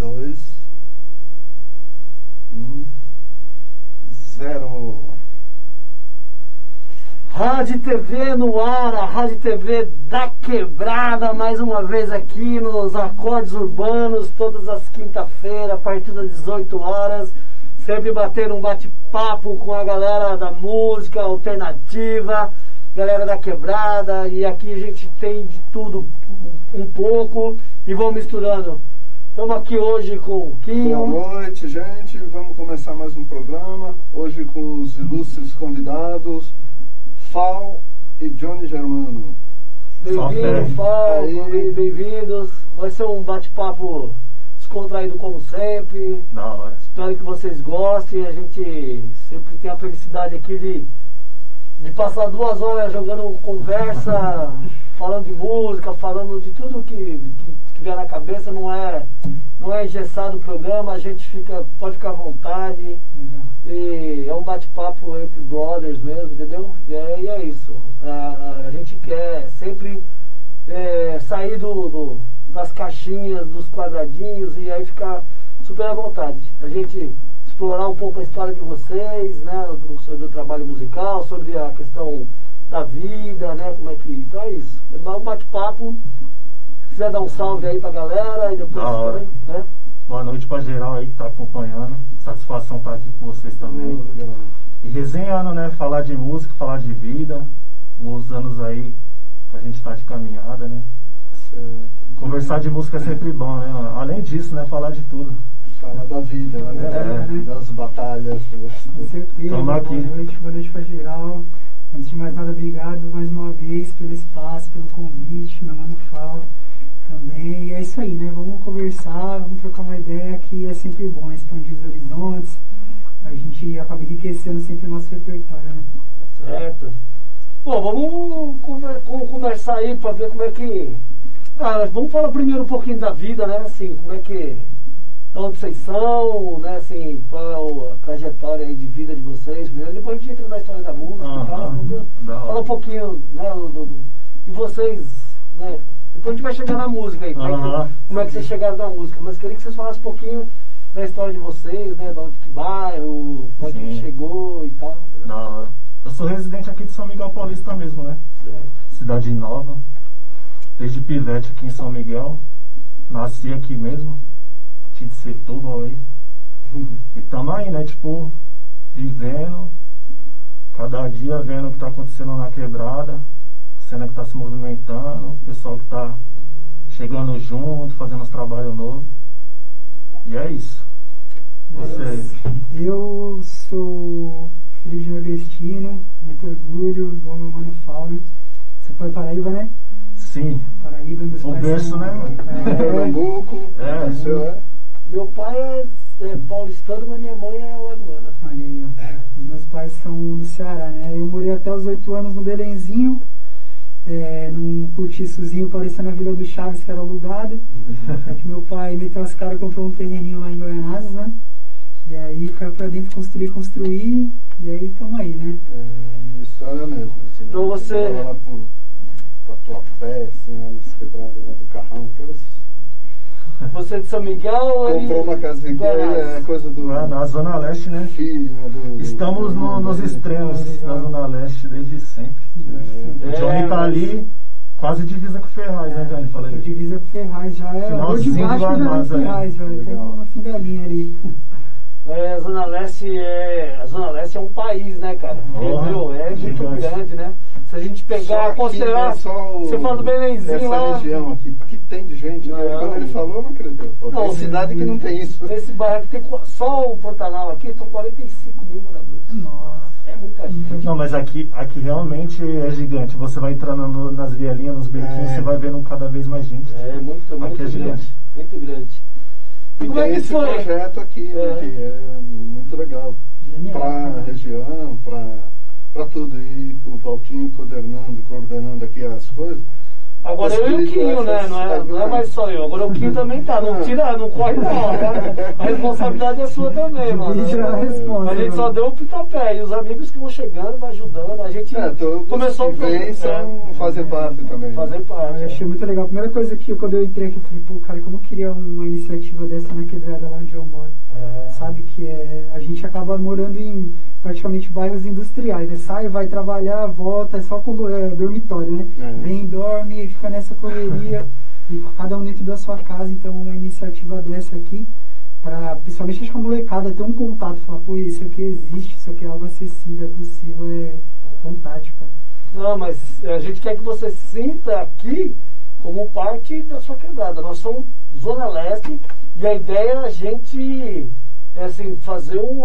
dois, um, zero. Rádio TV no ar, a Rádio TV da Quebrada, mais uma vez aqui nos Acordes Urbanos, todas as quinta-feiras, a partir das 18 horas. Sempre bater um bate-papo com a galera da música alternativa, galera da Quebrada, e aqui a gente tem de tudo um pouco e vamos misturando. Estamos aqui hoje com o Quinho. Boa noite, gente. Vamos começar mais um programa. Hoje com os ilustres convidados, Fal e Johnny Germano. Bem-vindo, Fal, bem-vindos. Vai ser um bate-papo descontraído como sempre. Da hora. Espero que vocês gostem. A gente sempre tem a felicidade aqui de, de passar duas horas jogando conversa, falando de música, falando de tudo que, que, que vier na cabeça. Não é, não é engessado o programa, a gente fica, pode ficar à vontade. E é um bate-papo entre brothers mesmo, entendeu? E é, e é isso. A, a gente quer sempre é, sair do, do- das caixinhas, dos quadradinhos e aí ficar super à vontade. A gente explorar um pouco a história de vocês, né? sobre o trabalho musical, sobre a questão da vida, né? Como é que. Então é isso. É um bate-papo. Se quiser dar um salve aí pra galera e depois também, né? Boa noite pra geral aí que tá acompanhando. Satisfação estar aqui com vocês também. Boa. E resenhando, né? Falar de música, falar de vida. Os anos aí que a gente tá de caminhada, né? Certo. Conversar de música é sempre bom, né? Além disso, né? Falar de tudo. Falar da vida, né? É. Das batalhas. Com certeza. Tamo boa aqui. noite, boa noite pra geral. Antes de mais nada, obrigado mais uma vez pelo espaço, pelo convite, meu mano Fal também. E é isso aí, né? Vamos conversar, vamos trocar uma ideia que é sempre bom, expandir os horizontes. A gente acaba enriquecendo sempre o nosso repertório, né? Certo. Bom, vamos conver- con- conversar aí pra ver como é que. Ah, vamos falar primeiro um pouquinho da vida, né? Assim, como é que. De onde vocês são, né? Assim, qual é a trajetória aí de vida de vocês primeiro. Depois a gente entra na história da música e tal. Vamos da. Fala um pouquinho, né, do, do, de vocês, né? Depois a gente vai chegar na música aí, como, é como é que vocês chegaram na música. Mas queria que vocês falassem um pouquinho da história de vocês, né? De onde que bairro, é que chegou e tal. Da hora. Eu sou residente aqui de São Miguel Paulista mesmo, né? Cidade nova. Desde pivete aqui em São Miguel. Nasci aqui mesmo. Aqui de Setúbal aí. E tamo aí, né? Tipo, vivendo. Cada dia vendo o que tá acontecendo na quebrada. Cena que tá se movimentando. O pessoal que tá chegando junto, fazendo os trabalhos novos. E é isso. Vocês. Eu sou filho de nordestino, muito orgulho, igual meu mano Fábio. Você foi Paraíba, né? Sim. Paraíba, meus O pais berço, são- né? É, Pernambuco. É. o seu é? Meu pai é, é paulistano, mas minha mãe é lagoana. Olha aí, ó. Os meus pais são do Ceará, né? Eu morei até os oito anos no Belenzinho, é, num cortiçozinho parecendo a Vila do Chaves, que era alugado. É que meu pai meteu as caras, comprou um terreninho lá em Goianazes, né? E aí caiu pra dentro construir, construir, e aí tamo aí, né? É, história mesmo. Assim, Então né? você- lá pro, pra tua pé, assim, lá nas quebradas lá do carrão. Aquelas... Você é de São Miguel ou ele- Comprou uma casinha aqui, é coisa do. Lá na Zona Leste, né? Filho, do, do- Estamos do- no- nos do- extremos da Zona Leste desde sempre. É. O É, Johnny tá mas- ali, quase divisa com o Ferraz, né, Johnny? Falei. Divisa com Ferraz já é. Finalzinho é Guanás, aí. Ferraz, já. Tem Legal. no fim da linha ali. É, a Zona Leste é. A Zona Leste é um país, né, cara? Entendeu? É muito gigante. grande, né? Se a gente pegar, aqui, considerar. né, só o- Você fala do Belenzinho essa lá. região aqui, que tem de gente, né? Não. Quando ele falou, não acredito. Falou, Não, tem cidade que não tem isso. Nesse bairro aqui tem só o Pantanal aqui, são 45 mil moradores. Nossa. É muita gente. Não, mas aqui, aqui realmente é gigante. Você vai entrando no- nas vielinhas, nos bequinhos, É. você vai vendo cada vez mais gente. É muito, muito Aqui é grande. gigante. Muito grande. E como é tem que esse foi? projeto aqui, né, É. que é muito legal. Genial. Pra região, pra, pra tudo. E o Valtinho coordenando, coordenando aqui as coisas. Agora eu e o Quinho, né? Não é, não é mais só eu. Agora o Quinho também tá. Não tira, não corre não, né? A responsabilidade é sua também, mano. Divide a gente só deu o pitapé. E os amigos que vão chegando, vai ajudando. A gente É, começou que vêm são, é, fazem parte também. fazer Eu parte. achei muito legal. A primeira coisa que quando eu entrei aqui, eu falei, pô, cara, como eu queria uma iniciativa dessa na quebrada lá onde eu moro. É. Sabe que é, a gente acaba morando em praticamente bairros industriais, né? Sai, vai trabalhar, volta, é só com é, dormitório, né? É. Vem, dorme, fica nessa correria, e cada um dentro da sua casa, então uma iniciativa dessa aqui, para principalmente acho que a molecada ter um contato, falar, pô, isso aqui existe, isso aqui é algo acessível, é possível, é fantástico. Não, mas a gente quer que você sinta aqui como parte da sua quebrada. Nós somos Zona Leste e a ideia é a gente é assim, fazer um,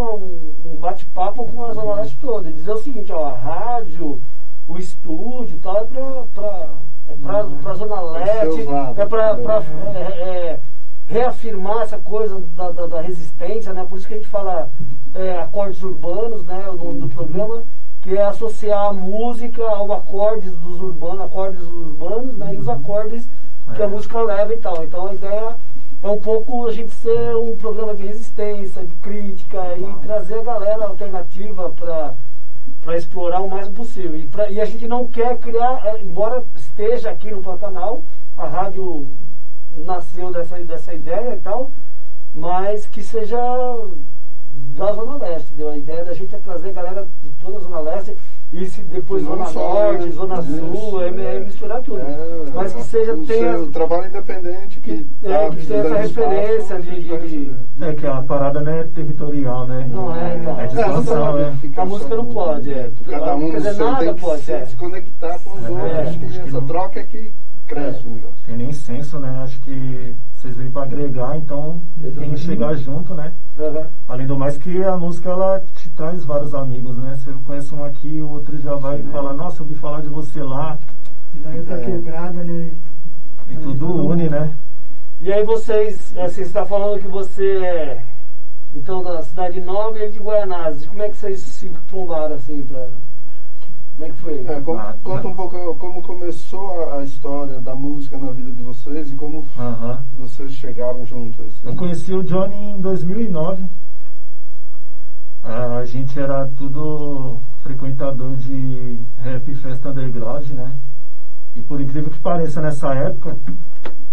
um, bate-papo com a Zona Leste toda. E dizer o seguinte, ó, a rádio, o estúdio e tal, é pra, pra, é pra, pra Zona Leste, lados, é pra, pra entendeu? é, é, reafirmar essa coisa da, da, da resistência, né? Por isso que a gente fala é, acordes urbanos, né? O nome do programa, que é associar a música ao acordes dos urbanos, acordes urbanos, né? E os acordes que a É. música leva e tal. Então a ideia é um pouco a gente ser um programa de resistência, de crítica e trazer a galera alternativa para explorar o mais possível. E, pra- e a gente não quer criar, é, embora esteja aqui no Pantanal, a rádio nasceu dessa, dessa ideia e tal, mas que seja da Zona Leste. Deu a ideia da gente é trazer a galera de toda a Zona Leste e se depois Não Zona Norte, né? Zona Isso, Sul, é, é misturar tudo. É, mas que seja o tenha. seu trabalho independente que, Que- é, tá que tenha essa referência de- de-. É que a parada não é territorial, né? Não é, então. É de É, é. ficar A música não pode, é. Cada um Quer dizer, seu nada pode, se, é. se conectar com os É, outros. acho que que essa não. troca é que cresce o negócio. Tem nem senso, né? Acho que vocês vêm pra agregar, então tem que chegar junto, né? Uhum. Além do mais que a música ela te traz vários amigos, né? Você conhece um aqui, o outro já vai falar, nossa, eu ouvi falar de você lá. E daí outra É. quebrada, né? E tudo une, né? E aí vocês, assim, você está falando que você é então da cidade nova e ele de Guaianazes. Como é que vocês se trombaram assim pra. Como é que foi? É, con- Ah, conta um pouco como começou a, a história da música na vida de vocês e como Aham. vocês chegaram juntos. assim. Eu conheci o Johnny em 2009. A gente era tudo frequentador de rap e festa underground, né? E por incrível que pareça, nessa época,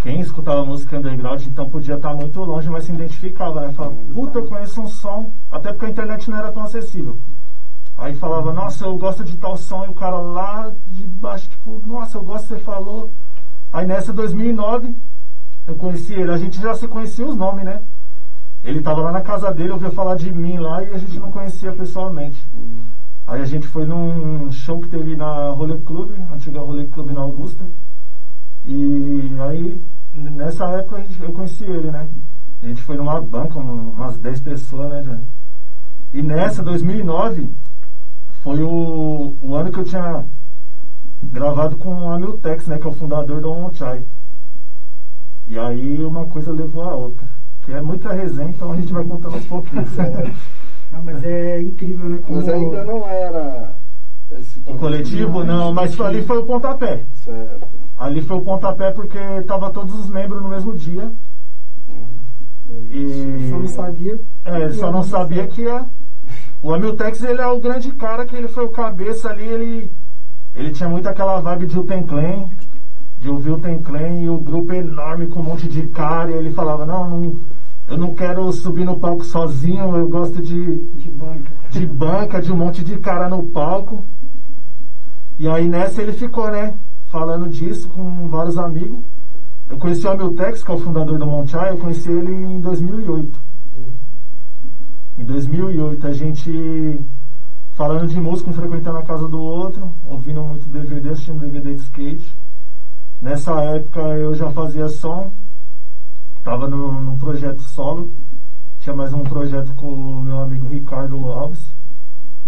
quem escutava música underground então podia estar muito longe, mas se identificava, né? Falava, puta, eu conheço um som, até porque a internet não era tão acessível. Aí falava, nossa, eu gosto de tal som, e o cara lá de baixo, tipo, nossa, eu gosto você falou. Aí nessa 2009, eu conheci ele, a gente já se conhecia os nomes, né? Ele tava lá na casa dele, ouviu falar de mim lá e a gente não conhecia pessoalmente. Aí a gente foi num show que teve na Rolê Club, antiga Rolê Club na Augusta. E aí, nessa época, gente- eu conheci ele, né? A gente foi numa banca, um- umas 10 pessoas, né, Johnny? E nessa, 2009, foi o, o ano que eu tinha gravado com o Amiltex, né? Que é o fundador do Onchai. E aí, uma coisa levou a outra. Que é muita resenha, então a gente vai contando aos pouquinhos. Não, mas é incrível, né? Como Mas ainda não era esse O coletivo, não, mas ali foi o pontapé. Certo. Ali foi o pontapé porque tava todos os membros no mesmo dia. E Só não sabia. É, ele só não sabia que ia. O Amiltex ele é o grande cara que ele foi o cabeça ali, ele. Ele tinha muito aquela vibe de Uten Clan, de ouvir o Uten Clan e o grupo enorme com um monte de cara, e ele falava, não, não, eu não quero subir no palco sozinho, eu gosto de, De banca. de banca, de um monte de cara no palco. E aí nessa ele ficou, né? Falando disso com vários amigos. Eu conheci o Amiltex, que é o fundador do Monchai, eu conheci ele em 2008. Em 2008 a gente falando de música, um frequentando a casa do outro, ouvindo muito DVD, assistindo DVD de skate. Nessa época eu já fazia som, tava no, num projeto solo, tinha mais um projeto com o meu amigo Ricardo Alves.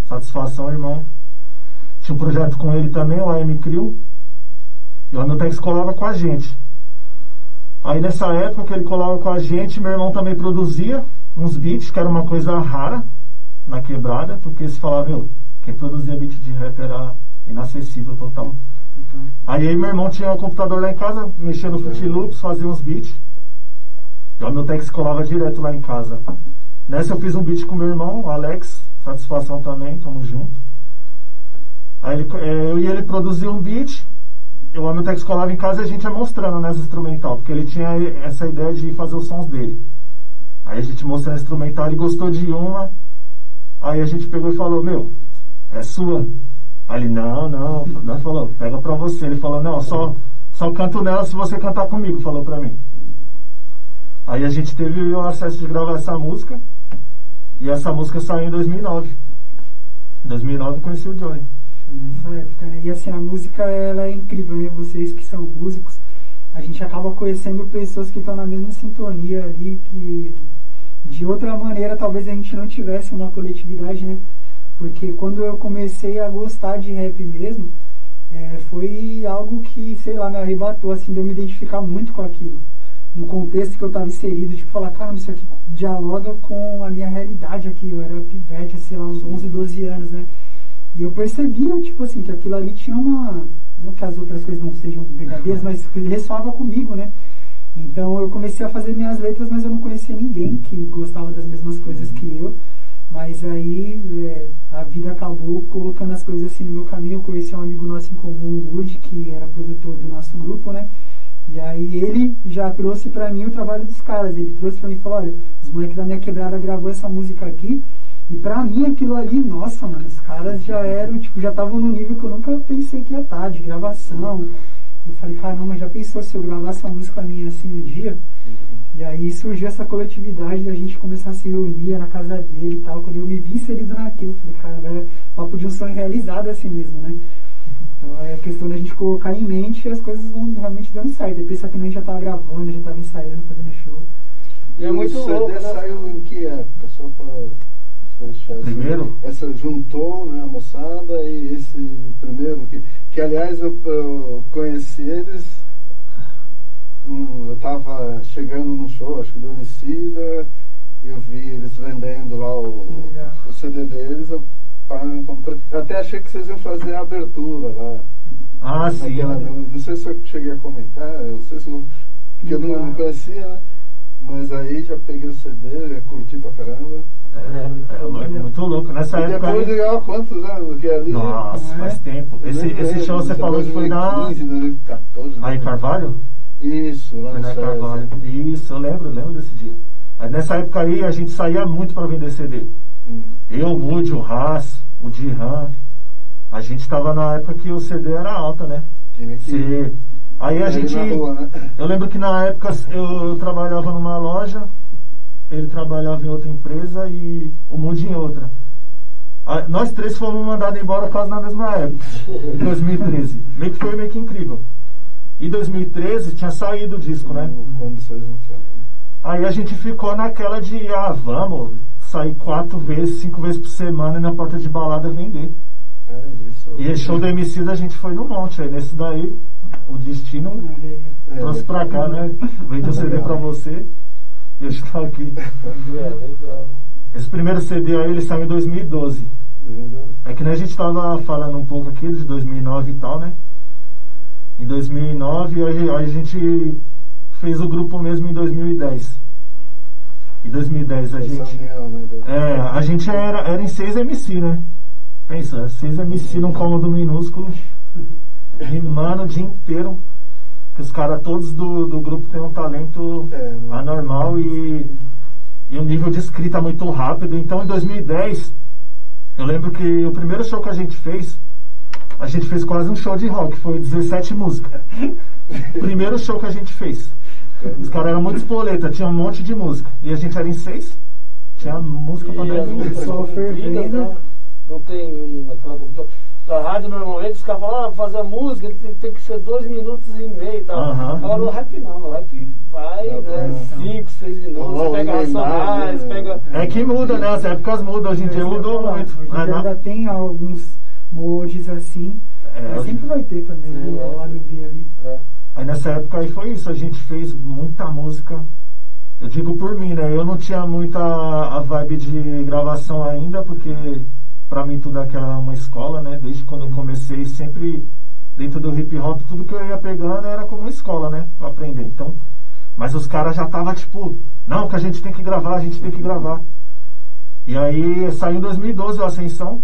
Satisfação, irmão. Tinha um projeto com ele também, o AM Crew. E o Amiltex colava com a gente. Aí nessa época que ele colava com a gente, meu irmão também produzia uns beats, que era uma coisa rara na quebrada, porque se falava, meu, quem produzia beat de rap era inacessível total. Aí eu e meu irmão tinha um computador lá em casa, mexia no Fruit Loops, fazia uns beats. E o meu Tex colava direto lá em casa. Nessa eu fiz um beat com meu irmão, Alex, satisfação também, tamo junto. Aí ele, é, eu e ele produziu um beat, o Amiltex colava em casa e a gente ia mostrando nas instrumental, porque ele tinha essa ideia de fazer os sons dele. Aí a gente mostrou a instrumental, ele gostou de uma, aí a gente pegou e falou, meu, é sua. Aí ele, não, não, não falou, pega pra você. Ele falou, não, só, só canto nela se você cantar comigo, falou pra mim. Aí a gente teve o acesso de gravar essa música, e essa música saiu em 2009. Em 2009 conheci o Johnny. Nessa época, né? E assim, a música ela é incrível, né? Vocês que são músicos, a gente acaba conhecendo pessoas que estão na mesma sintonia ali, que de outra maneira talvez a gente não tivesse uma coletividade, né? Porque quando eu comecei a gostar de rap mesmo, é, foi algo que, sei lá, me arrebatou, assim, de eu me identificar muito com aquilo. No contexto que eu estava inserido, tipo, falar, cara, isso aqui dialoga com a minha realidade aqui. Eu era pivete, sei lá, uns 11, 12 anos, né? E eu percebia, tipo assim, que aquilo ali tinha uma. Não que as outras coisas não sejam verdadeiras, mas ressoava comigo, né? Então eu comecei a fazer minhas letras, mas eu não conhecia ninguém que gostava das mesmas coisas que eu. Mas aí é, a vida acabou colocando as coisas assim no meu caminho. Eu conheci um amigo nosso em comum, o Woody, que era produtor do nosso grupo, né? E aí ele já trouxe para mim o trabalho dos caras. Ele trouxe para mim e falou, olha, os moleques da minha quebrada gravou essa música aqui. E pra mim aquilo ali, nossa, mano, os caras já eram, tipo, já estavam no nível que eu nunca pensei que ia estar, de gravação. Eu falei, caramba, já pensou se eu gravasse uma música minha assim um dia? E aí surgiu essa coletividade da gente começar a se reunir na casa dele e tal. Quando eu me vi inserido naquilo, eu falei, cara, era papo de um sonho realizado assim mesmo, né? Então é questão da gente colocar em mente e as coisas vão realmente dando certo. Depois que a gente já tava gravando, já tava ensaiando, fazendo show. E é muito louco, né? saiu em que época? Só pra Primeiro? Essa juntou né, a moçada e esse primeiro, que, que aliás eu, eu conheci eles, um, eu estava chegando num show, acho que do Unicida, e eu vi eles vendendo lá o, o CD deles, eu, eu até achei que vocês iam fazer a abertura lá. Ah, sim. não sei se eu cheguei a comentar, eu não sei se eu, porque eu não, não conhecia, né? Mas aí já peguei o CD, curti pra caramba. É, é, muito, louco. Nessa e época. Depois de há quantos anos é ali? Nossa, faz tempo. Esse, esse show você falou que foi na. 2014, Aí em Carvalho? Isso, lá foi no na Carvalho. Isso, eu lembro, lembro desse dia. Aí nessa época aí a gente saía muito pra vender CD. Hum. Eu, o Moody, o Haas, o Dihan. A gente tava na época que o CD era alta, né? Tinha que... Se... Aí a gente. Rua, né? Eu lembro que na época eu, eu trabalhava numa loja ele trabalhava em outra empresa e o Mundo em outra. nós três fomos mandados embora quase na mesma época, em 2013. Meio que foi meio que incrível. Em 2013 tinha saído o disco, né? Quando vocês Aí a gente ficou naquela de, ah, vamos sair quatro vezes, cinco vezes por semana na porta de balada vender. É, isso. E show do MC da gente foi no monte. Aí nesse daí, o destino é, trouxe pra cá, né? Vende o CD pra você. Estou aqui. Esse primeiro CD aí ele saiu em 2012. É que nem a gente estava falando um pouco aqui de 2009 e tal, né? Em 2009 a, a gente fez o grupo mesmo em 2010. Em 2010 a gente. É, a gente era, era em 6 MC, né? Pensa, 6 MC num cômodo minúsculo, rimando o dia inteiro que os caras todos do, do grupo têm um talento é, né? anormal e, e um nível de escrita muito rápido. Então em 2010, eu lembro que o primeiro show que a gente fez, a gente fez quase um show de rock, foi 17 músicas. primeiro show que a gente fez. Os caras eram muito espoleta, tinha um monte de música. E a gente era em seis, tinha música pra 10 minutos. Só fervendo. Não tem aquela da rádio, normalmente os caras falam, ah, fazer música tem, tem, que ser dois minutos e meio e tal. Uhum. Agora no rap não, no rap vai, é, né, cinco, seis minutos, oh, pega racionais, né? pega. É que muda, né? As épocas mudam, hoje em dia mudou muito. Hoje ah, ainda tem alguns moldes assim, é, mas hoje... sempre vai ter também, Sim, né? O lado B ali. É. Aí nessa época aí foi isso, a gente fez muita música. Eu digo por mim, né? Eu não tinha muita a vibe de gravação ainda, porque para mim tudo aquilo é uma escola, né? Desde quando eu comecei, sempre dentro do hip hop, tudo que eu ia pegando era como escola, né? Pra aprender. Então, mas os caras já tava tipo, não, que a gente tem que gravar, a gente tem que gravar. E aí saiu em 2012 o Ascensão.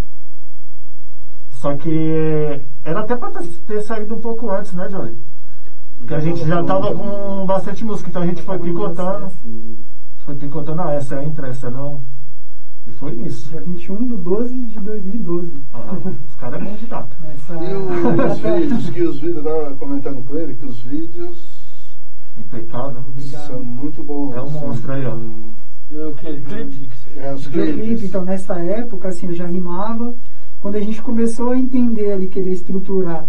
Só que era até pra ter saído um pouco antes, né, Johnny? Porque a gente já tava com bastante música, então a gente foi picotando. Foi picotando, ah, essa entra, essa não. E foi isso. Dia 21 de 12 de 2012. Ah, os caras é bom de data. Essa... E os vídeos, que os vídeos, eu tava comentando com ele, que os vídeos Impecável. São muito bons. É um monstro aí, ó. E o que? Clipe? É, os clipes. então nessa época, assim, eu já rimava. Quando a gente começou a entender ali, querer estruturar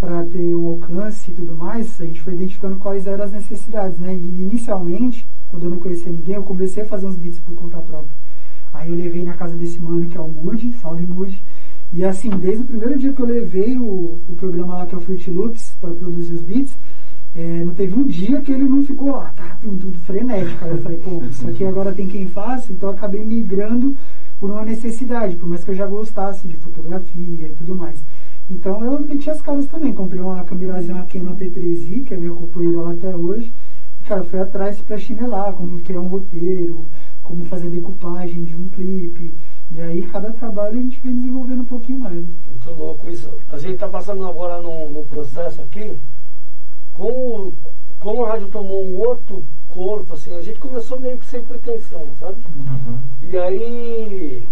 para ter um alcance e tudo mais, a gente foi identificando quais eram as necessidades, né? E inicialmente, quando eu não conhecia ninguém, eu comecei a fazer uns beats por conta própria. Aí eu levei na casa desse mano que é o Moody, salve Moody. E assim, desde o primeiro dia que eu levei o, o programa lá que é o Fruit Loops para produzir os beats, é, não teve um dia que ele não ficou lá, tá, tudo, frenético. Aí eu falei, pô, isso aqui agora tem quem faça, então eu acabei migrando por uma necessidade, por mais que eu já gostasse de fotografia e tudo mais. Então eu meti as caras também, comprei uma câmerazinha uma Canon T3i, que é minha companheira lá até hoje, cara, fui atrás pra chinelar, como criar um roteiro, como fazer a decupagem de um clipe, e aí cada trabalho a gente vem desenvolvendo um pouquinho mais. Muito louco isso. A gente está passando agora num, num processo aqui, como, como a rádio tomou um outro corpo, assim, a gente começou meio que sem pretensão, sabe? Uhum. E aí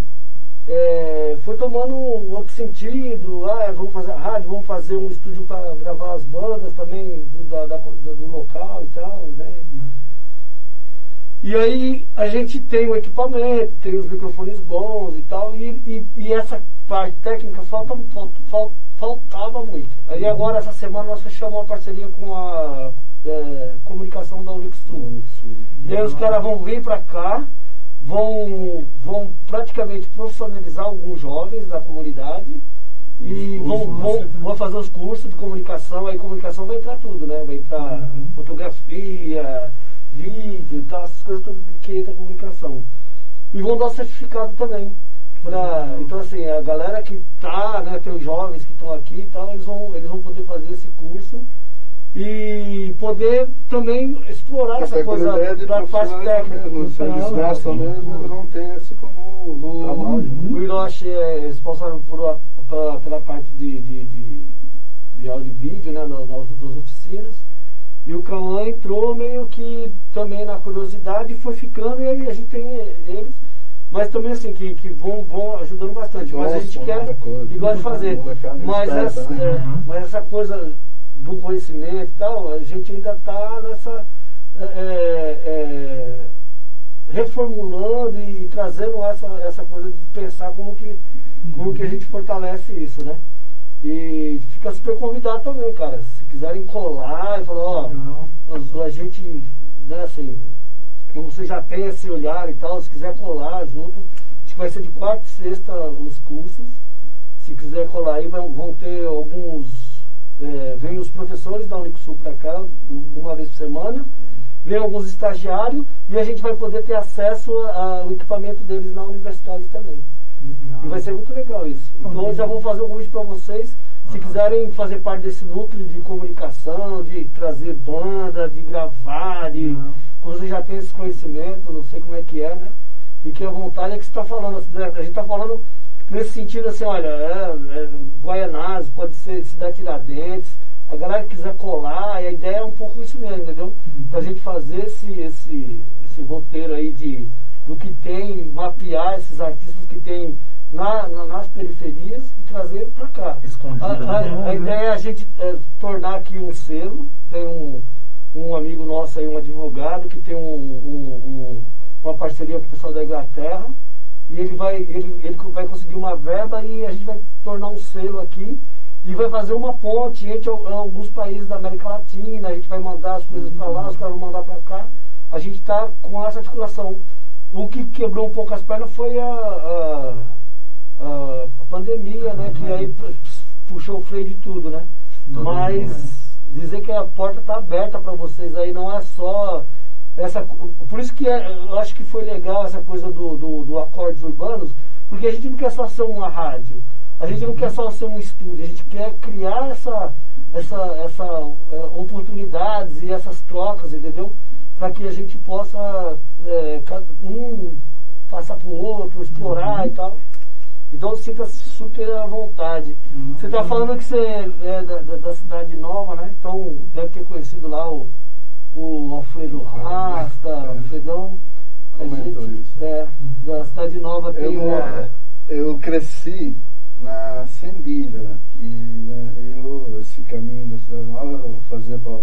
é, foi tomando um outro sentido, ah, vamos fazer a rádio, vamos fazer um estúdio para gravar as bandas também do, da- da- do- do local e tal, né? E aí a gente tem o equipamento, tem os microfones bons e tal, e, e, e essa parte técnica falta, fal- fal- faltava muito. Aí agora, essa semana, nós fechamos uma parceria com a é, comunicação da Unixul. E aí os caras vão vir pra cá, vão, vão praticamente profissionalizar alguns jovens da comunidade e vão, vão, vão fazer os cursos de comunicação, aí comunicação vai entrar tudo, né? Vai entrar fotografia, vídeo, e tal, essas coisas tudo que entra comunicação. E vão dar certificado também. Pra, então assim, a galera que tá, né, tem os jovens que estão aqui e tal, eles vão, eles vão poder fazer esse curso e poder também explorar Essa essa coisa da parte técnica. mesmo. Se eles Profissional, gostam sim. mesmo, vão ter esse como trabalho. né? O Hiroshi é responsável por, a- pela, pela parte de, de, de, de áudio e vídeo, né, das, das oficinas. E o Cauã entrou meio que também na curiosidade e foi ficando, e aí a gente tem eles, mas também assim, que, que vão, vão ajudando bastante. mas a gente quer coisa. e gosta de fazer. Mas essa, né? é, Uhum. mas essa coisa do conhecimento e tal, a gente ainda está nessa. é, é, reformulando e trazendo essa, essa coisa de pensar como que, como que a gente fortalece isso, né? E fica super convidado também, cara. Se quiserem colar e falar, ó, nós- a gente, né, assim, como você já tem esse olhar e tal, se quiser colar junto, acho que vai ser de quarta e sexta os cursos. Se quiser colar aí, vão, vão ter alguns. É, vem os professores da Unixul para cá, um- uma vez por semana, vem alguns estagiários e a gente vai poder ter acesso ao equipamento deles na universidade também. E vai ser muito legal isso. Então eu já vou fazer um convite para vocês, se quiserem fazer parte desse núcleo de comunicação, de trazer banda, de gravar, de. Não. Como você já tem esse conhecimento, não sei como é que é, né? Fique à vontade, é que você está falando, né? a gente está falando nesse sentido assim, olha, é, é, Guaianazes, pode ser Cidade Tiradentes, a galera que quiser colar, e a ideia é um pouco isso mesmo, entendeu? Pra gente fazer esse, esse, esse roteiro aí de, do que tem, mapear esses artistas que tem na, na- nas periferias e trazer para cá. Escondido, A, a- né? a ideia é a gente é, tornar aqui um selo, tem um, um amigo nosso aí, um advogado, que tem um, um- um- uma parceria com o pessoal da Inglaterra, e ele vai, ele, ele vai conseguir uma verba e a gente vai tornar um selo aqui e vai fazer uma ponte entre al- alguns países da América Latina, a gente vai mandar as coisas para lá, os caras vão mandar para cá. A gente está com essa articulação. O que quebrou um pouco as pernas foi a, a, a- a pandemia, né? Que aí pu- puxou o freio de tudo, né? Todo Mas dizer que a porta está aberta para vocês aí não é só essa. Por isso que é- eu acho que foi legal essa coisa do, do, do acordes urbanos, porque a gente não quer só ser uma rádio. A gente não quer só ser um estúdio, a gente quer criar essa, essa, essa é, oportunidades e essas trocas, entendeu? Para que a gente possa é, um passar para o outro, explorar uhum. e tal. Então sinta-se super à vontade. Uhum. Você está falando que você é da, da, da, cidade nova, né? Então deve ter conhecido lá o, o Alfredo Rasta, o Alfredão. A gente, é, da cidade nova tem eu, uma... eu cresci na Sembira, que né, eu, esse caminho da cidade nova, eu fazia para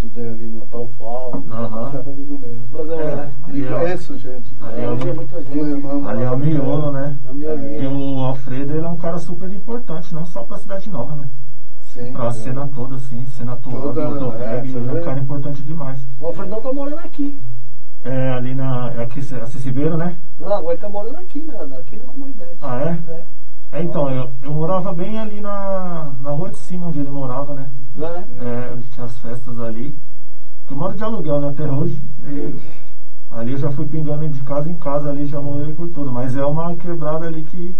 estudei ali no Talfal, uhum. ali no meio. Mas, é, e conheço gente. Ali é, é muita gente. Irmão, ali é o miolo, né? É. E o Alfredo ele é um cara super importante, não só para a cidade nova, né? Sim, pra é. cena toda, assim, cena atual do, do reggae, ele é um cara importante demais. O Alfredão tá morando aqui. É, ali na. Aqui, Acessibeiro, né? Não, agora ele tá morando aqui, né? Aqui na comunidade. Ah, é? É. É, então, eu, eu morava bem ali na, na rua de cima onde ele morava, né? É? É, onde tinha as festas ali. Eu moro de aluguel, né, até hoje. E ali eu já fui pingando de casa em casa ali, já morei por tudo. Mas é uma quebrada ali que,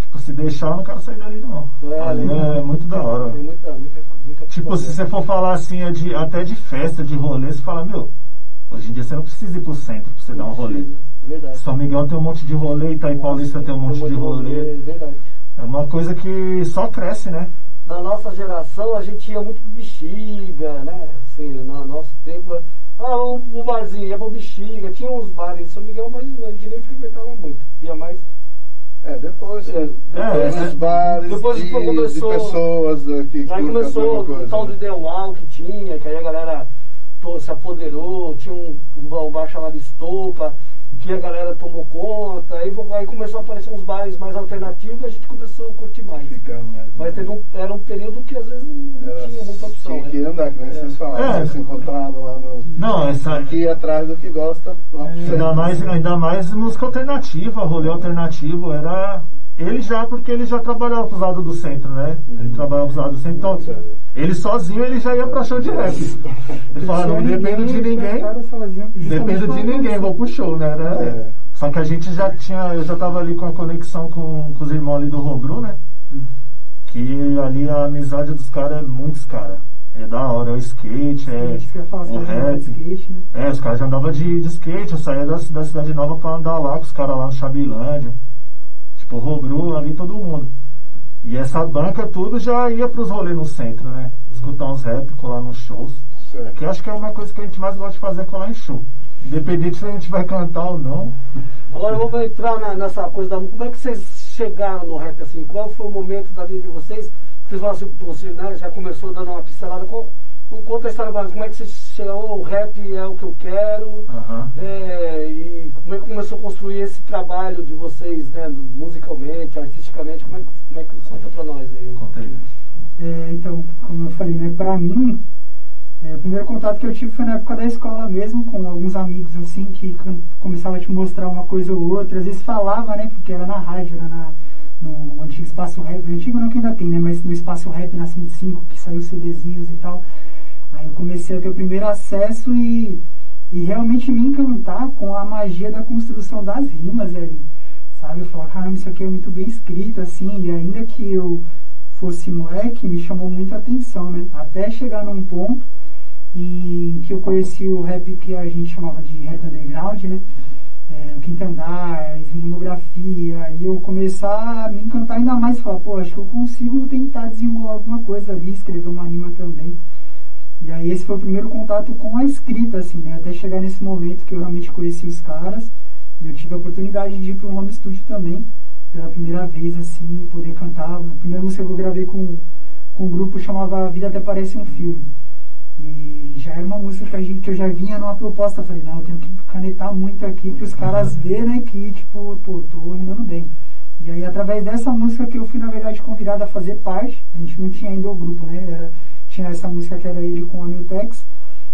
tipo, se deixar, eu não quero sair dali não. É, ali é, é muito da hora. Muita, muita, muita tipo, se você for falar assim, é de, até de festa, de rolê, você fala, meu, hoje em dia você não precisa ir pro centro pra você dar um rolê. Verdade. São Miguel tem um monte de rolê, Itaí Paulista tem um monte de rolê. Verdade. É uma coisa que só cresce, né? Na nossa geração a gente ia muito pro bexiga, né? Assim, no nosso tempo. Ah, o, o barzinho ia pro bexiga, tinha uns bares em São Miguel, mas a gente nem frequentava muito. Ia mais. É, depois, é, depois é, bares depois de, começou, de pessoas que Aí começou o tal do Ideal que tinha, que aí a galera se apoderou, tinha um, um bar chamado Estopa, que a galera tomou conta, aí, aí começou a aparecer uns bares mais alternativos e a gente começou a curtir mais. mais Mas teve um, era um período que às vezes não, não tinha muita opção. Tinha né? que andar, que nem é. vocês falaram, é. se encontraram lá no. Não, essa. Aqui atrás do que gosta. É. Ainda, mais, ainda mais música alternativa, rolê alternativo, era ele já, porque ele já trabalhava pro lado do centro, né? Uhum. Ele trabalhava pro lado do centro. Então, ele sozinho ele já ia pra show de rap. Ele falava, não dependo de ninguém. Dependo de ninguém, vou pro show, né? Era, é. Só que a gente já tinha, eu já tava ali com a conexão com, com os irmãos ali do Rogru, né? Que ali a amizade dos caras é muitos caras. É da hora, é o skate, é o rap. Né? É, os caras já andavam de, de skate, eu saía da, da cidade nova pra andar lá com os caras lá no Chabilândia. Tipo, Rogru ali, todo mundo. E essa banca tudo já ia pros rolês no centro, né? Escutar uns rap, colar nos shows. Certo. Que acho que é uma coisa que a gente mais gosta de fazer, é colar em show. Independente se a gente vai cantar ou não. Agora vamos entrar na, nessa coisa da Como é que vocês chegaram no rap assim? Qual foi o momento da vida de vocês? Vocês falam assim, você né, já começou dando uma pincelada. Qual, conta a história para como é que vocês chegou, o rap é o que eu quero. Uhum. É, e como é que começou a construir esse trabalho de vocês, né, musicalmente, artisticamente? Como é, como é que conta para nós aí? Conta aí. É, então, como eu falei, né, para mim, é, o primeiro contato que eu tive foi na época da escola mesmo, com alguns amigos assim, que começavam a te mostrar uma coisa ou outra, às vezes falava, né, porque era na rádio, era na, no antigo espaço rap, antigo não que ainda tem, né, mas no espaço rap na 105, que saiu CDzinhos e tal. Aí eu comecei a ter o primeiro acesso e, e realmente me encantar com a magia da construção das rimas ali, sabe? Eu falava, caramba, isso aqui é muito bem escrito, assim, e ainda que eu fosse moleque, me chamou muita atenção, né? Até chegar num ponto em que eu conheci o rap que a gente chamava de rap underground, né? É, o quinto andar, rimografia, e eu começar a me encantar ainda mais, falar, pô, acho que eu consigo tentar desenrolar alguma coisa ali, escrever uma rima também. E aí esse foi o primeiro contato com a escrita, assim, né? Até chegar nesse momento que eu realmente conheci os caras, e eu tive a oportunidade de ir para um home studio também, pela primeira vez, assim, poder cantar. A primeira música que eu gravei com, com um grupo chamava Vida Até Parece um Filme. E já era uma música que, a gente, que eu já vinha numa proposta. Falei, não, eu tenho que canetar muito aqui para os caras verem que, tipo, pô, tô rimando bem. E aí, através dessa música que eu fui, na verdade, convidado a fazer parte, a gente não tinha ainda o grupo, né? Era, tinha essa música que era ele com o Amiltex.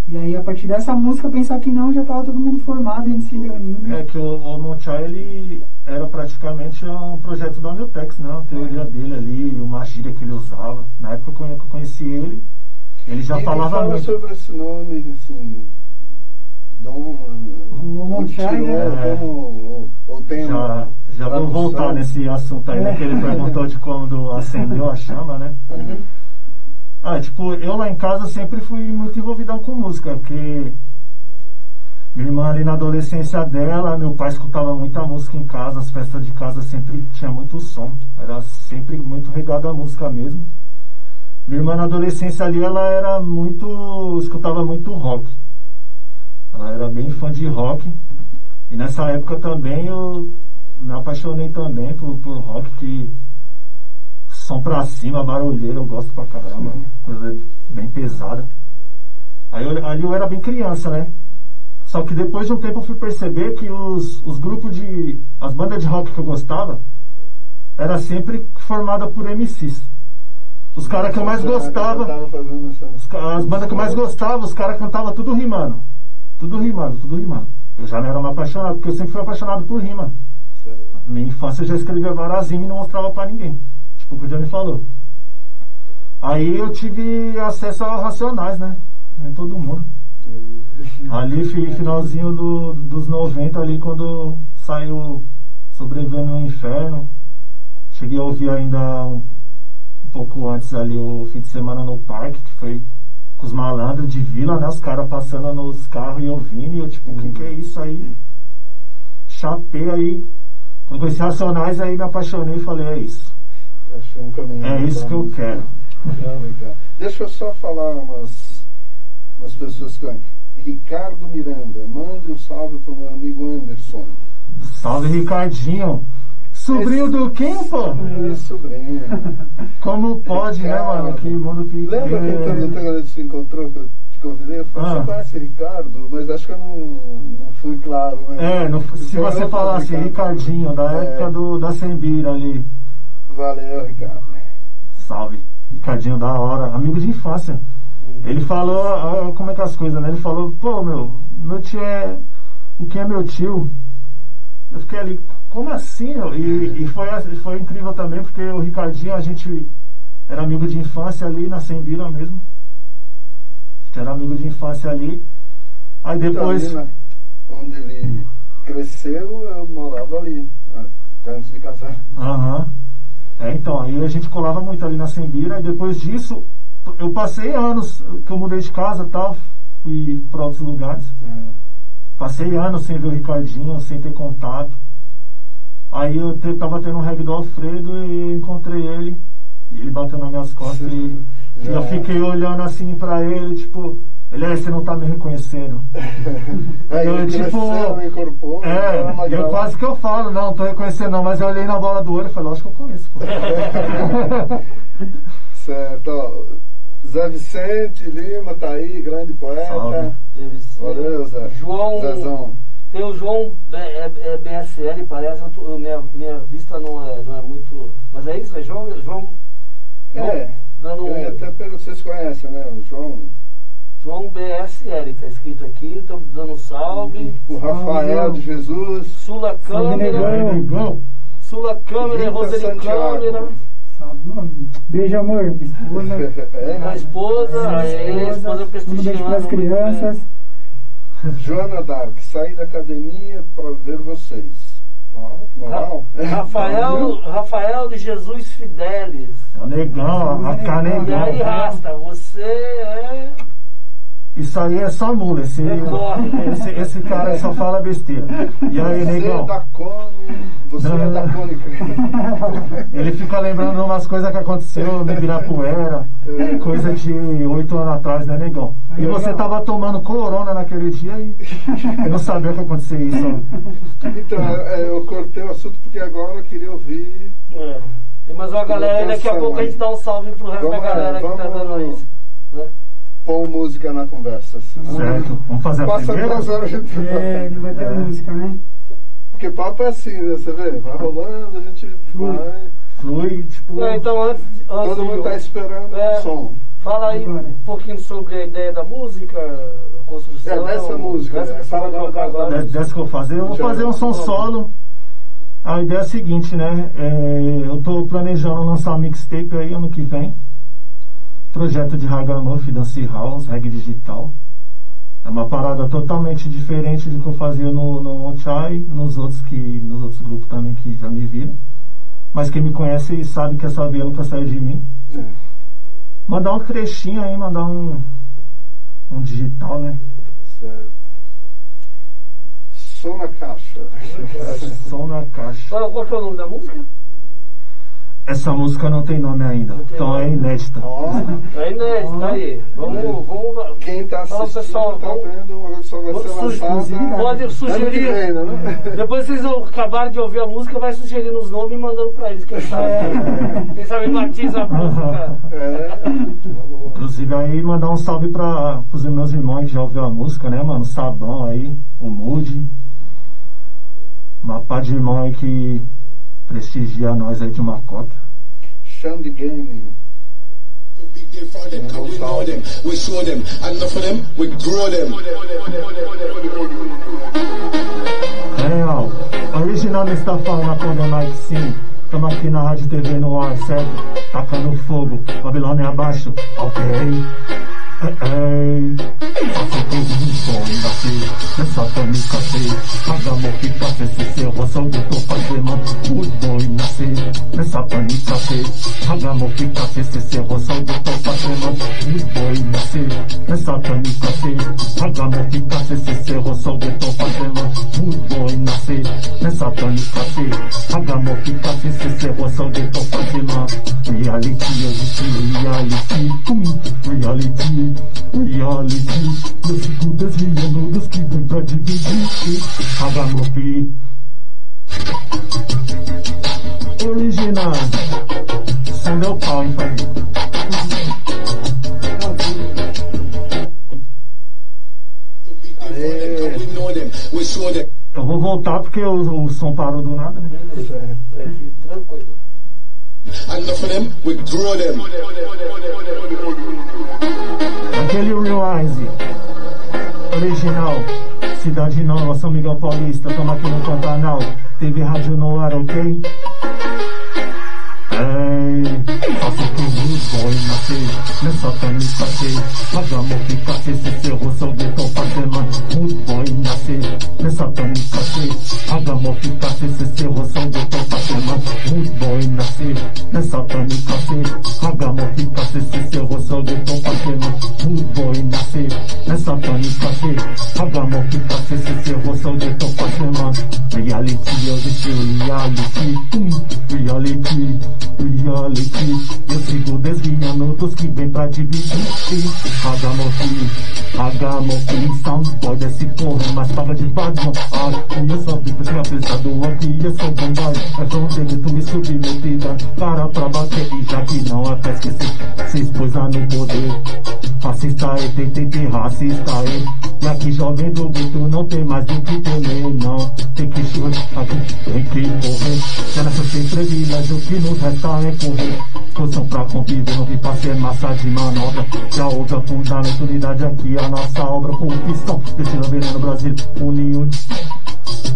E aí, a partir dessa música, pensar que não, já estava todo mundo formado, em se reunindo. É que o, o Monchai, ele era praticamente um projeto da Amiltex, né? A teoria dele ali, uma gíria que ele usava. Na época que eu conheci ele, ele já e falava fala muito. sobre esse nome, assim, Dom Monchai, né? É. Ou, ou, tem já, Já Tradução. voltar nesse assunto aí, né? Que ele perguntou de quando acendeu a chama, né? Uhum. Ah, tipo, eu lá em casa sempre fui muito envolvidão com música, porque minha irmã ali na adolescência dela, meu pai escutava muita música em casa, as festas de casa sempre tinha muito som, era sempre muito regado a música mesmo. Minha irmã na adolescência ali, ela era muito, escutava muito rock. Ela era bem fã de rock. E nessa época também eu me apaixonei também por, por rock que som pra cima, barulheiro, eu gosto pra caramba, coisa bem pesada. Aí eu, ali eu era bem criança, né? Só que depois de um tempo eu fui perceber que os, os grupos de. as bandas de rock que eu gostava era sempre formada por MCs. Os caras que eu mais gostava. As bandas que eu mais gostava, os caras cantavam tudo rimando. Tudo rimando, tudo rimando. Eu já não era um apaixonado, porque eu sempre fui apaixonado por rima. Minha infância eu já escrevia várias rimas e não mostrava pra ninguém. O que o Johnny falou. Aí eu tive acesso a Racionais, né? Nem todo mundo. Ali, fi- finalzinho do- dos 90, ali quando saiu Sobrevivendo no Inferno. Cheguei a ouvir ainda um, um pouco antes ali o fim de semana no parque, que foi com os malandros de vila, né? Os caras passando nos carros e ouvindo, e eu tipo, o que, que é isso aí? Chapei aí. Quando conheci Racionais, aí me apaixonei e falei, é isso. Achei um caminho É isso que eu quero. Legal, legal. Deixa eu só falar umas, umas pessoas que Ricardo Miranda, mande um salve para o meu amigo Anderson. Salve Ricardinho. Sobrinho do Kim, pô? Meu sobrinho. Como pode, né, Ricardo. mano? Que mundo pequeno. Lembra que quando quando a gente se encontrou, que eu te convidei? Eu falei, Ah. você conhece Ricardo? Mas acho que eu não, não fui claro, né? É, no- se você outro falasse Ricardo. Ricardinho, da É. época do, da Sembira ali. Valeu, Ricardo. Salve. Ricardinho da hora, amigo de infância. Ele falou, ah, como é que é as coisas, né? Ele falou, pô, meu, meu tio é. O que é meu tio? Eu fiquei ali, como assim? E, e foi, foi incrível também, porque o Ricardinho, a gente era amigo de infância ali na Sembira mesmo. A gente era amigo de infância ali. Aí depois. Então, ali na- onde ele cresceu, eu morava ali, antes de casar. Aham. É, então, aí a gente colava muito ali na Sembira e depois disso eu passei anos que eu mudei de casa e tal, fui para outros lugares. Passei anos sem ver o Ricardinho, sem ter contato. Aí eu te, tava tendo um reggae do Alfredo e encontrei ele. E ele bateu nas minhas costas e, e eu fiquei olhando assim pra ele, tipo, ele é, você não tá me reconhecendo. Aí Eu, ele tipo, incorporou. É, eu grava- quase que eu falo, não, tô reconhecendo não, mas eu olhei na bola do olho e falei, lógico que eu conheço, pô. Certo, ó, Zé Vicente Lima tá aí, grande poeta. Salve. Valeu, Zé. João- Zezão. Tem o João B- é, é BSL, parece, eu tô- eu- minha, minha vista não é, não é muito. Mas é isso, é João? João, É, dando eu um, até perguntar, vocês conhecem, né? O João, João BSL, tá escrito aqui, estamos dando um salve. o Rafael de Jesus. Sula Negão. Sula Câmera, Rita Roseli Sabe? Beijo, amor. Esposa. É, a né? esposa, a esposa Um beijo para as prestigiando. crianças. Joana Dark, saí da academia para ver vocês. Moral. Ra- Rafael, Rafael de Jesus Fidelis. É negão, a E canegão. aí, Rasta, você é. Isso aí é só mula, esse, É corre. esse, esse cara só fala besteira. E aí, Você é negão? da Cone, você Não, é da. Cone. Ele fica lembrando de umas coisas que aconteceu no Ibirapuera, coisa de oito anos atrás, né, negão? E você tava tomando corona naquele dia e não sabia que acontecia isso. Então, é, eu cortei o assunto porque agora eu queria ouvir. É. Tem mais uma galera aí, daqui a pouco a gente dá um salve pro resto da Vamos, galera que tá dando isso. né? Pôr música na conversa. senão- Certo? Vamos fazer a Passa primeira? duas horas a gente É, não vai ter É. música, né? Porque papo é assim, né? Você vê, vai rolando, a gente vai. Flui, tipo. Não, então antes, antes Todo mundo de- tá esperando É. o som. Fala aí Agora. um pouquinho sobre a ideia da música, a construção. É, dessa música, dessa é. que Fala agora. Dessa que eu vou fazer, eu vou fazer um som solo. A ideia é a seguinte, né? É, eu tô planejando lançar um mixtape aí ano que vem. Projeto de Ragamuff, Dance House, reggae digital. É uma parada totalmente diferente do que eu fazia no, no Onchai, nos outros que. nos outros grupos também que já me viram. Mas quem me conhece sabe que essa via nunca saiu de mim. É, Mandar um trechinho aí, mandar um. um digital, né? certo. Som na caixa. Som na caixa. Qual, qual que é o nome da música? Essa música não tem nome ainda, tem então é nome. inédita. Ó, É inédito, tá aí. Vamos, vamos. quem tá assistindo pessoal, tá vamos- vendo, uma só vai ser lançada. Pode ano que sugerir. vem, né? Depois vocês acabaram de ouvir a música, vai sugerindo os nomes e mandando pra eles, quem sabe. Quem sabe batiza a música. É. Inclusive aí mandar um salve para os meus irmãos que já ouviram a música, né, mano? Sabão aí, o Moody. Uma pá de irmão aí que prestigia nós aí de uma cota. Xande Game. Big deal for them, cause we know them, we show them, and enough of them, we grow them. Real, original me está falando quando Nike sim. Tamo aqui na rádio TV no ar, certo? Tacando fogo, Babilônia abaixo, ok. Ei, ei. Faço tudo no som, daqui, nessa tônica C. Hagamos que café, se seu roção do tô fazendo, muito bom e nascer. Nessa tônica C. Hagamos que café, se seu roção do tô fazendo, muito bom e nascer. Nessa tônica C. Hagamos que café, se seu roção do tô fazendo, muito bom e nascer. Nessa tônica C. Hagamos que café, se seu roção do tô fazendo, reality, eu disse reality, hum, reality, reality. Eu fico desviando dos que vem pra dividir. Hagamos que original. Som deu pau, hein, pai? For. Eu vou voltar porque o, o som parou do nada, né? Tranquilo. And of them, we grow them. Aquele Realize original, Cidade Nova, São Miguel Paulista, tamo aqui no Pantanal, TV Rádio no ar, ok? Ei, faço tudo bom e nascer nessa tônica C. Hagamos que cacete, se seu rosto alguém tô fazendo muito bom e nascer nessa tônica C. Hagamos que cacete, se seu rosto alguém tô fazendo muito bom e nascer nessa tônica C. Hagamos que cacete, se seu rosto alguém tô fazendo muito bom e nascer nessa tônica C. Hagamos que cacete, se seu rosto alguém tô fazendo reality, eu disse reality, hum, reality, reality. Eu sigo desviando dos que vem pra dividir. Que, hagamos que soundboard esse porra, mas tava de e eu só vi que tinha pensado aqui, eu sou bombado. É fronteira, tu me submetida, para pra bater. E já que não é pra esquecer, se expôs lá no poder. Racista é, tem, tem, tem racista é. E aqui jovem do gueto não tem mais do que temer, não. Tem que chorar, aqui tem que correr. Já nessa sem privilégio, que nos resta é correr. Posição pra conviver, não vim pra ser massa de manobra. Já houve a fundamento, unidade aqui, a nossa obra. Corrupção, destino veneno Brasil, união.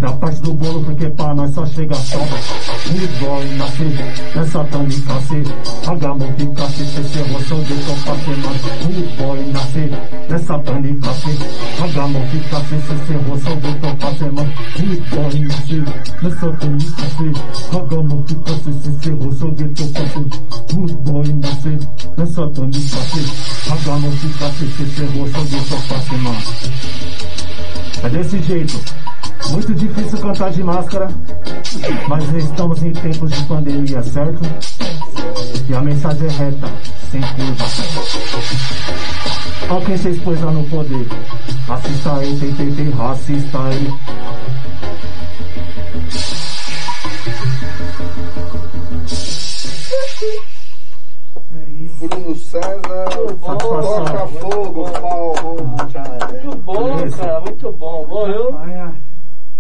Na parte do bolo, porque pra nós só chega sobra. Good boy, nascer, nessa tônica C. Hagamos que cacete, se emoção de tô fazendo. Good boy, nascer, nessa tônica C. Hagamos que cacete, se emoção de tô fazendo. Good boy, nascer, nessa tônica C. Hagamos que cacete, se emoção de tô fazendo. Good boy, nascer, nessa tônica C. Hagamos que cacete, se emoção de tô fazendo. É desse jeito. Muito difícil cantar de máscara, mas estamos em tempos de pandemia, certo? E a mensagem é reta, sem curva. Ó quem se expôs lá no poder. Assista aí, tem, tem, tem, racista aí. Bruno César, bom. toca fogo, pau, rumo, Muito bom, cara, muito bom. Bom, eu,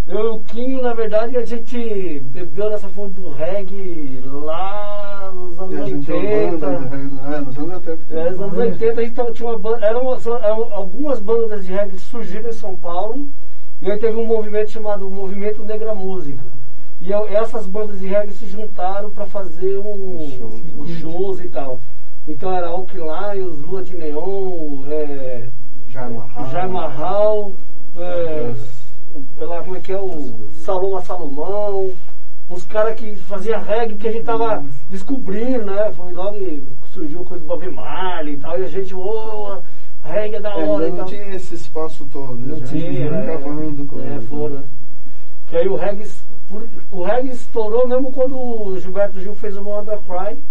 eu e o Quinho, na verdade, a gente bebeu nessa fonte do reggae lá nos anos E a gente é uma 80. banda de reggae, é, nos anos 80. que- É, nos anos 80 a gente tava- tinha uma banda, eram, algumas bandas de reggae surgiram em São Paulo e aí teve um movimento chamado Movimento Negra Música. E eu- essas bandas de reggae se juntaram para fazer um, Shows. uns shows e tal. Então era Lions, Lua de Neon, é, Jai Mahal. Jai Mahal, é, lá, como é que é o Saloma Salomão, uns caras que faziam reggae que a gente tava descobrindo, né? Foi logo que surgiu coisa do Bob Marley e tal, e a gente, ô, reggae é da É, hora e não tinha esse espaço todo. Não a gente tinha, foi é, cavando com é, foram. Que aí o reggae, o reggae estourou mesmo quando o Gilberto Gil fez o Under Cry,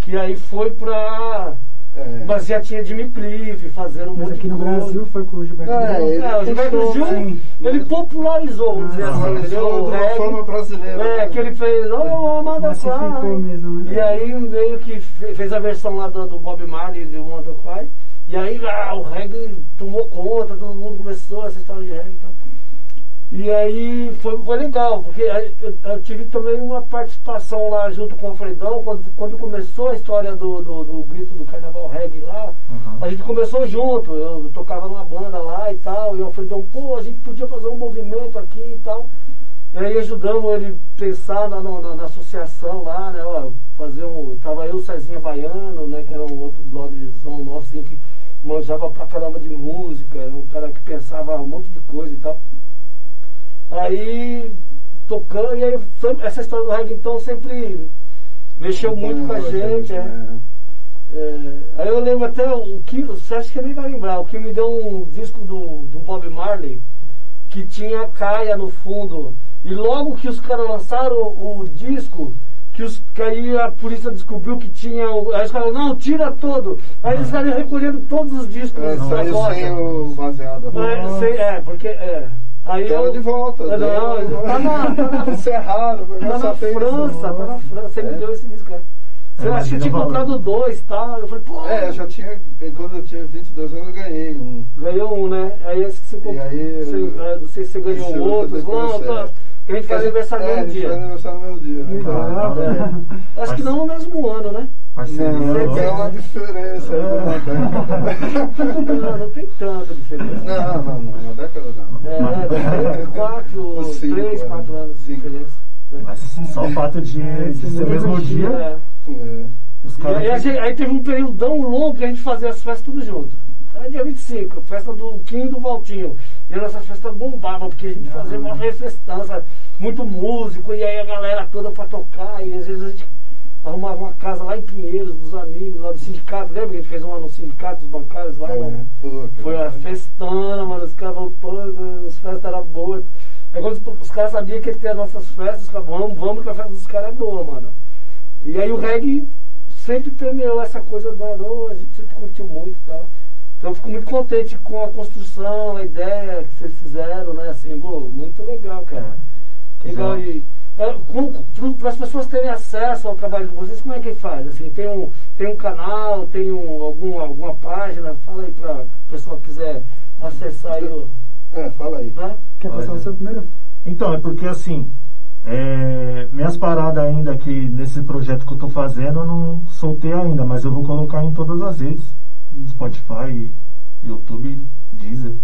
que aí foi pra... É. Mas já tinha Jimmy Cliff fazendo um Mas monte aqui no coisa. Brasil foi com o Gilberto É, Gil. ele É, o Gilberto Gil, sim. ele popularizou, vamos dizer Ah, assim, Ele entendeu? de uma forma brasileira. É, que ele fez, oh, Amanda Massificou Cry. mesmo, né? E aí meio que fe- fez a versão lá do, do Bob Marley de Wonder Cry. E aí ah, o reggae tomou conta, todo mundo começou essa história de reggae e tal. E aí foi, foi legal, porque eu, eu tive também uma participação lá junto com o Alfredão, quando, quando começou a história do, do, do grito do carnaval reggae lá, Uhum. a gente começou junto, eu tocava numa banda lá e tal, e o Alfredão, pô, a gente podia fazer um movimento aqui e tal. E aí ajudamos ele pensar na, na, na associação lá, né? Ó, fazer um. Tava eu, Cezinha Baiano, né? Que era um outro blogzão nosso assim, que manjava pra caramba de música, era um cara que pensava um monte de coisa e tal. Aí tocando, e aí essa história do reggae então sempre mexeu muito com a gente, é. né? É, aí eu lembro até o que, você acha que nem vai lembrar, o que me deu um disco do, do Bob Marley que tinha caia no fundo. E logo que os caras lançaram o, o disco, que, os, que aí a polícia descobriu que tinha. o- Aí os caras não, tira todo. Aí eles saíram recolhendo todos os discos É, saiu sem o baseado. É, sem- é, porque. É. Aí Quero eu, de volta. Não, deu- tá na- tá na- Encerraram. Tá na França, tá na França. Você me É. deu esse disco, cara. Você É, acha que eu tinha não comprado dois e tal. Eu falei, pô. É, eu já tinha. Quando eu tinha 22 anos, eu ganhei um. Ganhou um, né? Aí esse que você comprou. aí, você, é, não sei se você ganhou eu outro. Não, tá. Que a gente faz aniversário no é, mesmo a gente faz dia. aniversário no mesmo dia. né? É. Acho que não no mesmo ano, né? Parceria. Não, Você tem uma diferença aí de uma década. Não, não tem tanta diferença. Não, não, não, uma década não. É, né? Deve ter quatro, cinco, três, é. quatro anos de diferença. né? Mas só o fato de, É, de ser o mesmo dia, É. É. os E aí, a caras. gente- aí teve um período longo que a gente fazia as festas tudo junto. Aí dia 25, festa do Kim e do Valtinho. E as nossas festas bombavam, porque a gente fazia uma refestança, muito músico, e aí a galera toda pra tocar, e às vezes a gente arrumava uma casa lá em Pinheiros, dos amigos, lá do sindicato. Lembra que a gente fez uma no sindicato dos bancários lá? É, né? Foi uma cara. festona, mano. Os caras falaram, pô, as festas eram boas. Aí quando os, caras sabiam que ia ter as nossas festas, os caras, vamos, vamos, que a festa dos caras é boa, mano. E aí o reggae sempre permeou essa coisa da. "Oh, a gente sempre curtiu muito e tal. Então eu fico muito contente com a construção, a ideia que vocês fizeram, né? Assim, pô, muito legal, cara. É. Legal e. Para as pessoas terem acesso ao trabalho de vocês, como é que faz? Assim, tem um, tem um canal, tem um, algum, alguma página? Fala aí para o pessoal que quiser acessar aí o. É, fala aí. Né? Quer passar o seu primeiro? Então, é porque assim, é, minhas paradas ainda aqui nesse projeto que eu tô fazendo, eu não soltei ainda, mas eu vou colocar em todas as redes. Spotify, YouTube, Deezer,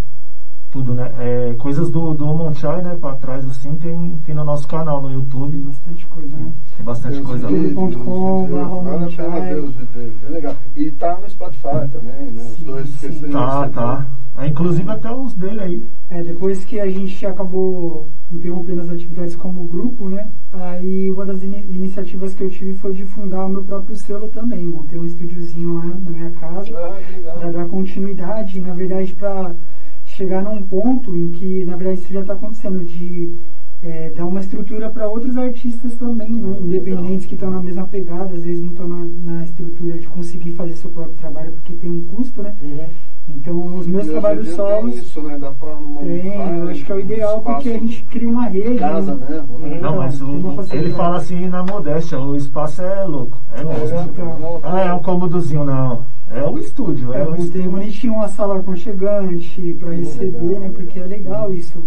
tudo, né? É, coisas do, do Monchai, né, pra trás assim, tem, tem no nosso canal no Tem YouTube. bastante coisa, né? Tem bastante Tem os coisa YouTube.com, Vale a pena os vídeos, é legal. E tá no Spotify também, né? Os Sim, dois que sim. você Tá, tá. É, inclusive até os dele aí. É, depois que a gente acabou interrompendo as atividades como grupo, né? Aí uma das ini- iniciativas que eu tive foi de fundar o meu próprio selo também. Montei um estúdiozinho lá na minha casa Ah, para dar continuidade, na verdade, para chegar num ponto em que, na verdade, isso já está acontecendo, de é, dar uma estrutura para outros artistas também, né? independentes que estão na mesma pegada, às vezes não estão na, na estrutura de conseguir fazer seu próprio trabalho porque tem um custo, né? Uhum. Então, os meus E trabalhos dia tem solos. Isso, né? Dá pra montar Tem, eu acho que é o ideal porque a espaço gente cria uma rede. Casa né? mesmo. né? Uhum. Não, mas o, ele fala assim na modéstia, o espaço é louco. É monstro. então. Ah, é um cômodozinho, não. É o estúdio, é, É, montei estúdio. bonitinho uma sala aconchegante para receber, legal, né? Porque é legal isso.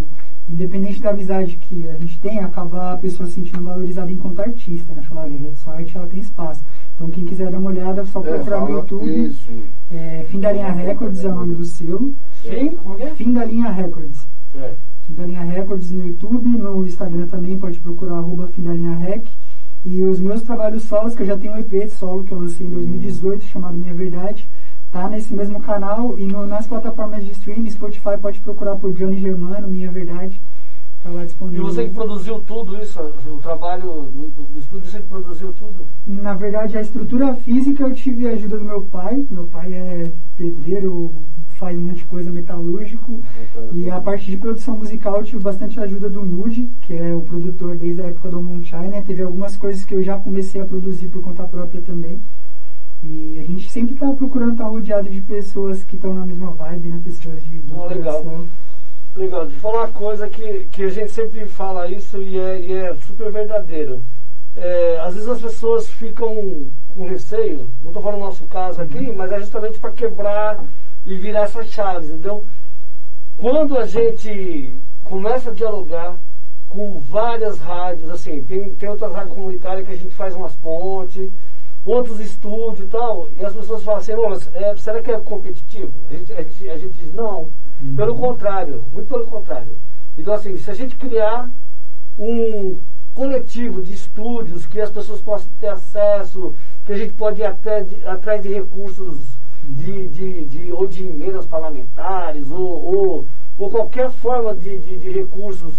Independente da amizade que a gente tem, acaba a pessoa se sentindo valorizada enquanto artista, né? Falar, Uhum. sua arte ela tem espaço. Então quem quiser dar uma olhada, é só É, procurar no YouTube. Isso. É, Fim da Linha Records é o nome do selo. É? Fim da Linha Records. Certo. Fim da Linha Records no YouTube, no Instagram também, pode procurar arroba Fim da Linha Rec. E os meus trabalhos solos, que eu já tenho um EP solo que eu lancei em 2018, chamado Minha Verdade, tá nesse mesmo canal e no, nas plataformas de streaming, Spotify pode procurar por Johnny Germano, Minha Verdade. Tá lá E disponível. você que produziu tudo isso, o trabalho no estúdio, você que produziu tudo? Na verdade, a estrutura física eu tive a ajuda do meu pai. Meu pai é pedreiro, faz um monte de coisa metalúrgico. E a parte de produção musical eu tive bastante ajuda do Moody, que é o produtor desde a época do Moonshine. né? Teve algumas coisas que eu já comecei a produzir por conta própria também. E a gente sempre tá procurando estar rodeado de pessoas que estão na mesma vibe, né? Pessoas de boa Ah, legal. Legal, de falar uma coisa que, que a gente sempre fala isso e é, e é super verdadeiro. É, às vezes as pessoas ficam com receio, não estou falando no nosso caso aqui, mas é justamente para quebrar e virar essas chaves. Então, quando a gente começa a dialogar com várias rádios, assim, tem, tem outras rádios comunitárias que a gente faz umas pontes, outros estúdios e tal, e as pessoas falam assim, "Não, mas, é, será que é competitivo? A gente, a, gente, a gente diz, não, pelo contrário, muito pelo contrário. Então assim, se a gente criar um coletivo de estúdios que as pessoas possam ter acesso, que a gente pode ir até de, atrás de recursos de, de, de, ou de emendas parlamentares, ou, ou, ou qualquer forma de, de, de recursos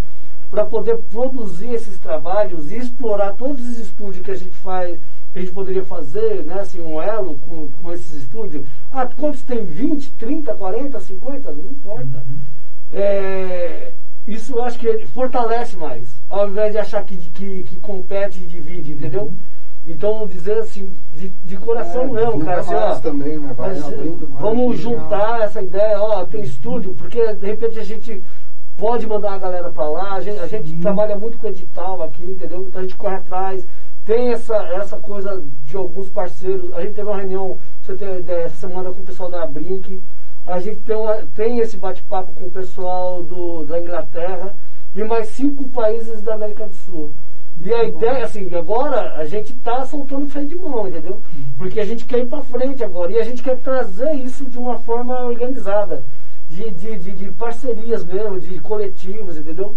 para poder produzir esses trabalhos e explorar todos os estúdios que a gente faz, que a gente poderia fazer, né, assim, um elo com, com esses estúdios. Ah, quantos tem? 20, 30, 40, 50? Não importa. É, isso eu acho que fortalece mais, ao invés de achar que, que, que compete e divide, entendeu? Então dizer assim, de, de coração É, junta cara, assim, ó, também, né? Vai mas, vamos Legal. juntar essa ideia, ó, tem estúdio, porque de repente a gente pode mandar a galera pra lá, a gente, a gente trabalha muito com edital aqui, entendeu? Então a gente corre atrás, tem essa, essa coisa de alguns parceiros, a gente teve uma reunião, você ter uma ideia, essa semana com o pessoal da Brink, a gente tem, uma- tem esse bate-papo com o pessoal do, da Inglaterra e mais cinco países da América do Sul. E a ideia, assim, agora a gente está soltando freio de mão, entendeu? Porque a gente quer ir para frente agora e a gente quer trazer isso de uma forma organizada, de, de, de, de parcerias mesmo, de coletivos, entendeu?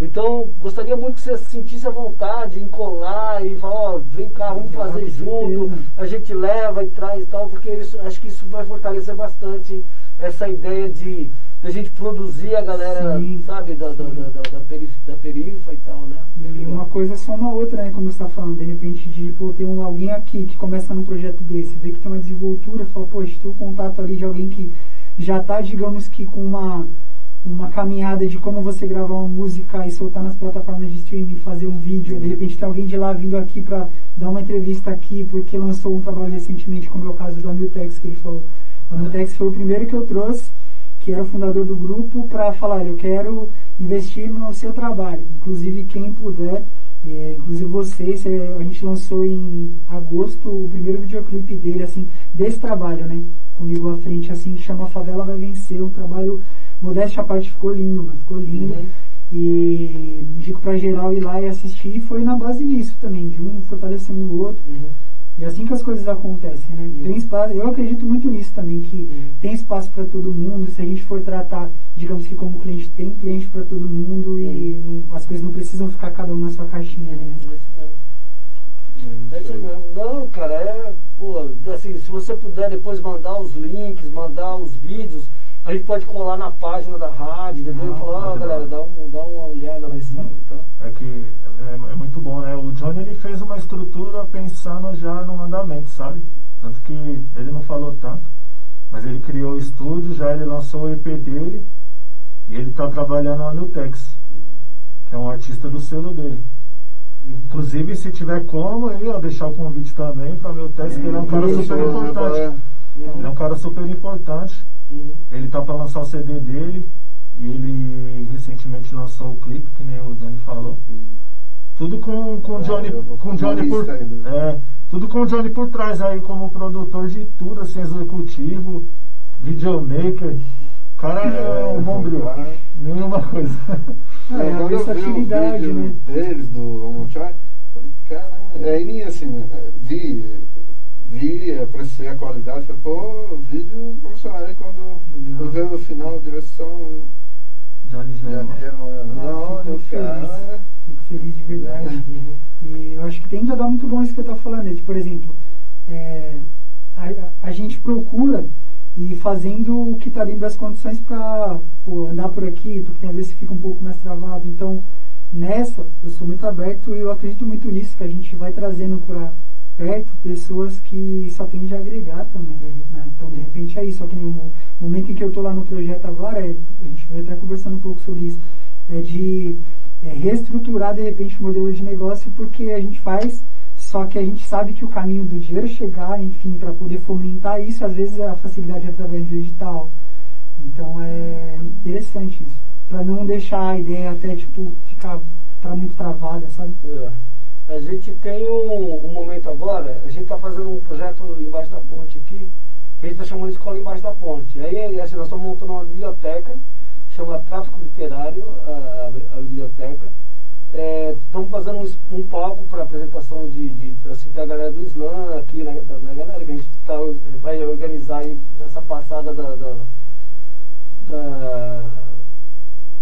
Então, gostaria muito que você sentisse a vontade em colar e falar, ó, vem cá, vamos fazer junto, a gente leva e traz e tal, porque isso, acho que isso vai fortalecer bastante essa ideia de, a gente produzir a galera, Sim. sabe, da, da, da, da, da, perif- da perifa e tal, né? E uma coisa soma a outra, né? Como você está falando, de repente de pô, ter um, alguém aqui que começa num projeto desse, vê que tem uma desenvoltura, fala, poxa, tem um contato ali de alguém que já está, digamos que com uma, uma caminhada de como você gravar uma música e soltar nas plataformas de streaming, fazer um vídeo, de repente tem alguém de lá vindo aqui para dar uma entrevista aqui, porque lançou um trabalho recentemente, como é o caso do Amiltex que ele falou. O Amiltex foi o primeiro que eu trouxe que era o fundador do grupo, para falar, eu quero investir no seu trabalho. Inclusive, quem puder, é, inclusive vocês, é, a gente lançou em agosto o primeiro videoclipe dele, assim, desse trabalho, né? Comigo à frente, assim, que chama Favela Vai Vencer, um trabalho, modéstia à parte, ficou lindo, mano, ficou lindo. Uhum. E indico pra geral ir lá e assistir, e foi na base disso também, de um fortalecendo o outro. Uhum. E é assim que as coisas acontecem, né? Tem espaço, eu acredito muito nisso também, que tem espaço para todo mundo. Se a gente for tratar, digamos que como cliente, tem cliente para todo mundo e não- as coisas não precisam ficar cada um na sua caixinha, né? É isso mesmo. Não, cara, é. Pô, assim, se você puder depois mandar os links, mandar os vídeos, a gente pode colar na página da rádio, entendeu? Ah, E falar, ó, pode galera, dá, um, dá uma olhada lá em cima e tal. É que é, é muito bom, né? O Johnny ele fez uma estrutura pensando já no andamento, sabe? Tanto que ele não falou tanto, mas ele criou o estúdio, já ele lançou o EP dele e ele tá trabalhando no Amiltex, que é um artista do selo dele. Inclusive, se tiver como aí, ó, deixar o convite também para o Amiltex, que ele é um cara super importante. Ele é um cara super importante. Uhum. Ele tá para lançar o CD dele e ele recentemente lançou o clipe, que nem o Dani falou. Tudo com, com o Ah, Johnny, com Johnny por, é, tudo com o Johnny por trás aí como produtor de tudo, assim, executivo, videomaker. O cara é um bom brilho. cara. Nenhuma coisa. É, É, a quando eu vídeo né? deles, do Homochai, falei, caramba, aí assim, né, vi, vi, apreciei a qualidade, falei, pô, vídeo profissional, aí quando eu vi no final a direção, Johnny já Slam. não, Ah, fico não, muito cara, Fico feliz de verdade. E eu acho que tem que dar muito bom isso que você está falando. né? Tipo, por exemplo, é, a, a gente procura e fazendo o que está dentro das condições para andar por aqui, porque tem, às vezes fica um pouco mais travado. Então, nessa, eu sou muito aberto e eu acredito muito nisso, que a gente vai trazendo para perto pessoas que só têm de agregar também. Né? Então, de repente é isso. Só que no momento em que eu estou lá no projeto agora, é, a gente vai até conversando um pouco sobre isso, é de é, reestruturar de repente o modelo de negócio, porque a gente faz, só que a gente sabe que o caminho do dinheiro chegar, enfim, para poder fomentar isso, às vezes a facilidade é através do digital. Então é interessante isso. Para não deixar a ideia até tipo ficar tá muito travada, sabe? É. A gente tem um, um momento agora, a gente está fazendo um projeto embaixo da ponte aqui, que a gente está chamando de escola embaixo da ponte. Aí assim, nós estamos montando uma biblioteca, chama Tráfico Literário, a, a biblioteca. Estamos é, fazendo um, um palco para apresentação de, de assim, da galera do Islã aqui, na, da, da, galera que a gente tá, vai organizar aí nessa passada da, da, da,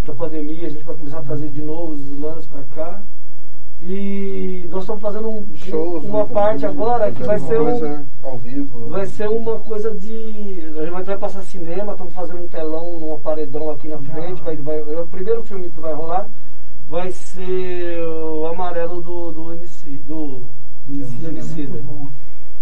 da pandemia, a gente vai começar a trazer de novo os Islãs para cá. E nós estamos fazendo um, Shows, uma né, parte agora que vai ser um, ao vivo. vai ser uma coisa de. A gente vai passar cinema, estamos fazendo um telão num paredão aqui na frente. Vai, vai, é o primeiro filme que vai rolar vai ser o amarelo do, do MC, do, do Emicida.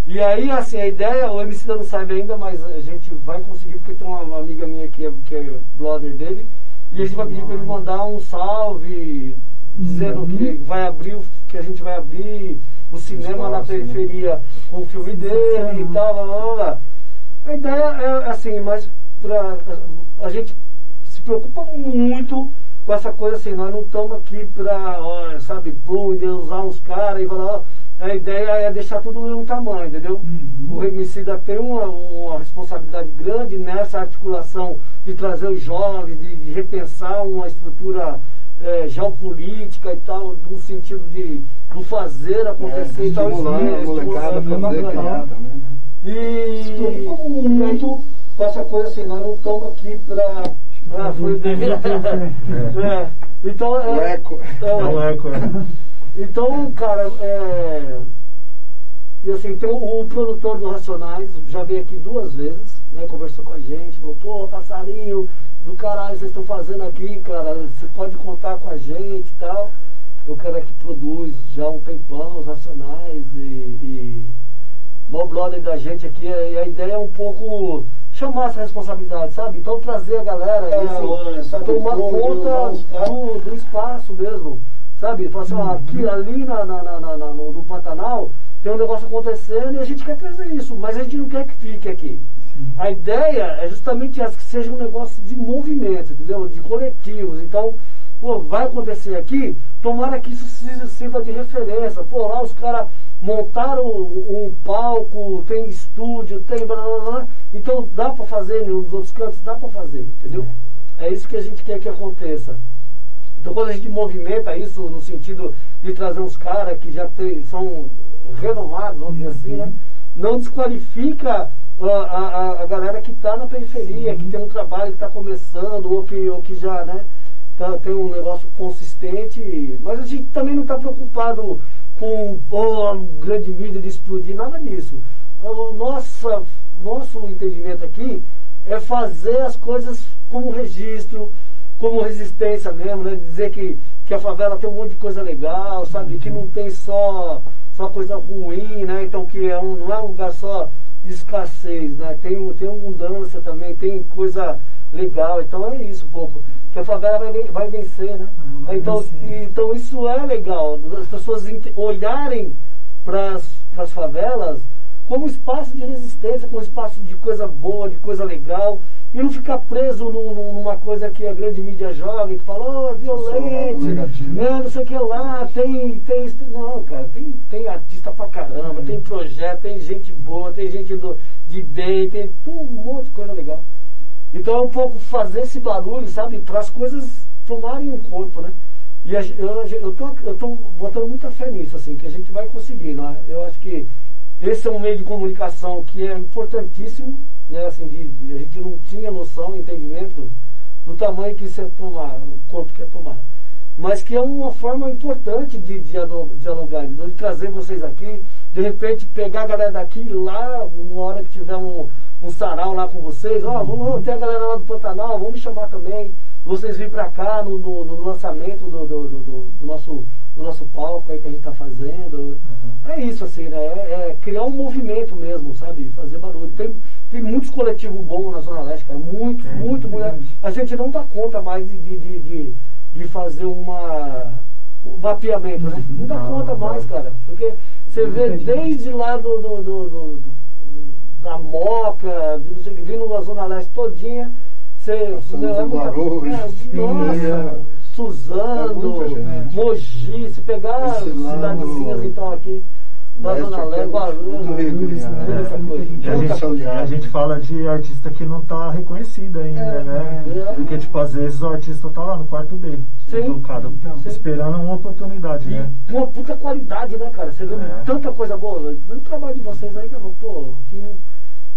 E aí, assim, a ideia, o Emicida não sabe ainda, mas a gente vai conseguir, porque tem uma amiga minha que é, que é brother dele, e a gente vai pedir para ele mandar um salve, dizendo Uhum. que vai abrir, o- que a gente vai abrir o cinema na né? periferia com o filme dele e Sensacional. tal, blá, blá, blá. A ideia é assim, mas pra, a gente se preocupa muito com essa coisa assim, nós não estamos aqui pra, ó, sabe, pum, usar uns caras e falar, a ideia é deixar tudo no mesmo tamanho, entendeu? Uhum. O Remicida tem uma, uma responsabilidade grande nessa articulação de trazer os jovens, de, de repensar uma estrutura eh, geopolítica e tal, no sentido de do fazer acontecer e tal. estimular a molecada fazer, criar também, né? E, aí, com essa coisa assim, nós não estamos aqui para. Ah, foi o devido. É. Então, O é, eco. é, É um eco, é. então, cara, é, e assim, tem o, o produtor do Racionais, já veio aqui duas vezes, né, conversou com a gente, falou, pô, passarinho do caralho vocês estão fazendo aqui, cara, você pode contar com a gente e tal. O cara que produz já um tempão os Racionais e, e mó brother da gente aqui, e a ideia é um pouco chamar essa responsabilidade, sabe? Então trazer a galera, É, mano, sabe, tomar conta do, do espaço mesmo, sabe? Falar assim, ó, aqui, ali na, na, na- na- no, no Pantanal tem um negócio acontecendo e a gente quer trazer isso, mas a gente não quer que fique aqui. A ideia é justamente essa, que seja um negócio de movimento, entendeu? De coletivos. Então, pô, vai acontecer aqui, tomara que isso sirva de referência. Pô, lá os caras montaram um palco, tem estúdio, tem blá blá blá. Então dá pra fazer nos outros cantos, dá pra fazer, entendeu? É isso que a gente quer que aconteça. Então quando a gente movimenta isso no sentido de trazer uns caras que já tem, são renomados, vamos dizer assim, né? Não desqualifica a, a, a galera que está na periferia, que tem um trabalho que está começando, ou que, ou que já né, tá- tem um negócio consistente. Mas a gente também não está preocupado com oh, a grande mídia de explodir, nada disso. O nossa, nosso entendimento aqui é fazer as coisas como registro, como resistência mesmo, né? Dizer que, que a favela tem um monte de coisa legal, sabe? Que não tem só, só coisa ruim, né? Então que é um, não é um lugar só de escassez, né? Tem, tem abundância também, tem coisa legal. Então é isso um pouco. Que a favela vai, vai vencer, né? Ah, vai Então, vencer. então isso é legal. As pessoas olharem para as favelas como espaço de resistência, como espaço de coisa boa, de coisa legal, e não ficar preso num- num- numa coisa que a grande mídia joga, que fala, oh, é violento, negativo. né, não sei o que lá, tem, tem. Não, cara, tem, tem artista pra caramba, tem projeto, tem gente boa, tem gente do, de bem, tem um monte de coisa legal. Então é um pouco fazer esse barulho, sabe, para as coisas tomarem um corpo, né? E a, eu, eu, tô, eu tô botando muita fé nisso, assim, que a gente vai conseguir, né? Eu acho que esse é um meio de comunicação que é importantíssimo, né? Assim, de, de- a gente não tinha noção, entendimento do tamanho que isso é tomar, o corpo quer tomar. Mas que é uma forma importante de dialo- dialogar, de trazer vocês aqui, de repente pegar a galera daqui lá, uma hora que tiver um, um sarau lá com vocês, ó, vamos ter a galera lá do Pantanal, vamos me chamar também, vocês virem pra cá no, no, no lançamento do, do, do, do nosso, do nosso palco aí que a gente tá fazendo. É isso, assim, né? É, é criar um movimento mesmo, sabe? Fazer barulho. Tem, tem muitos coletivos bons na Zona Leste, cara. Muito, É, muito, muito. A gente não dá conta mais de, de, de, de, fazer uma um mapeamento, né? Não dá Não, conta não. mais, cara. Porque você vê Muita desde lá do, do, do- do- da Moca, de não vindo da Zona Leste todinha, você. Passando Guarulhos, é, nossa, é. Suzano, É. Mogi, se pegar cidadezinhas então aqui da Zona Leste, Guarulhos, Guarulhos, né? É. E a, gente, fala de artista que não tá reconhecido ainda, É, né? é. Porque, tipo, às vezes o artista tá lá no quarto dele, Sim. tocado, Então. esperando uma oportunidade, E né? uma puta qualidade, né, cara? Você vê É. tanta coisa boa. No trabalho de vocês aí, cara, pô, o que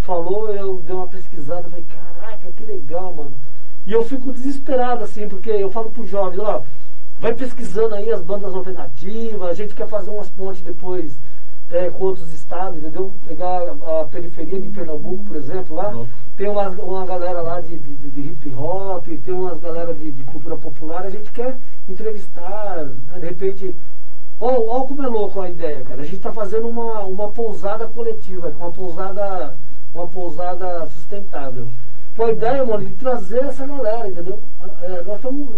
falou, eu dei uma pesquisada, falei, caraca, que legal, mano. E eu fico desesperado, assim, porque eu falo pro jovem, ó, vai pesquisando aí as bandas alternativas, a gente quer fazer umas pontes depois é, com outros estados, entendeu? Pegar a, a periferia de Pernambuco, por exemplo, lá. Tem uma, uma galera lá de, de, de hip hop, tem umas galera de, de cultura popular, a gente quer entrevistar, né, de repente. Olha como é louco a ideia, cara. A gente está fazendo uma, uma pousada coletiva, uma pousada, uma pousada sustentável. Com a ideia, mano, de trazer essa galera, entendeu? É, nós estamos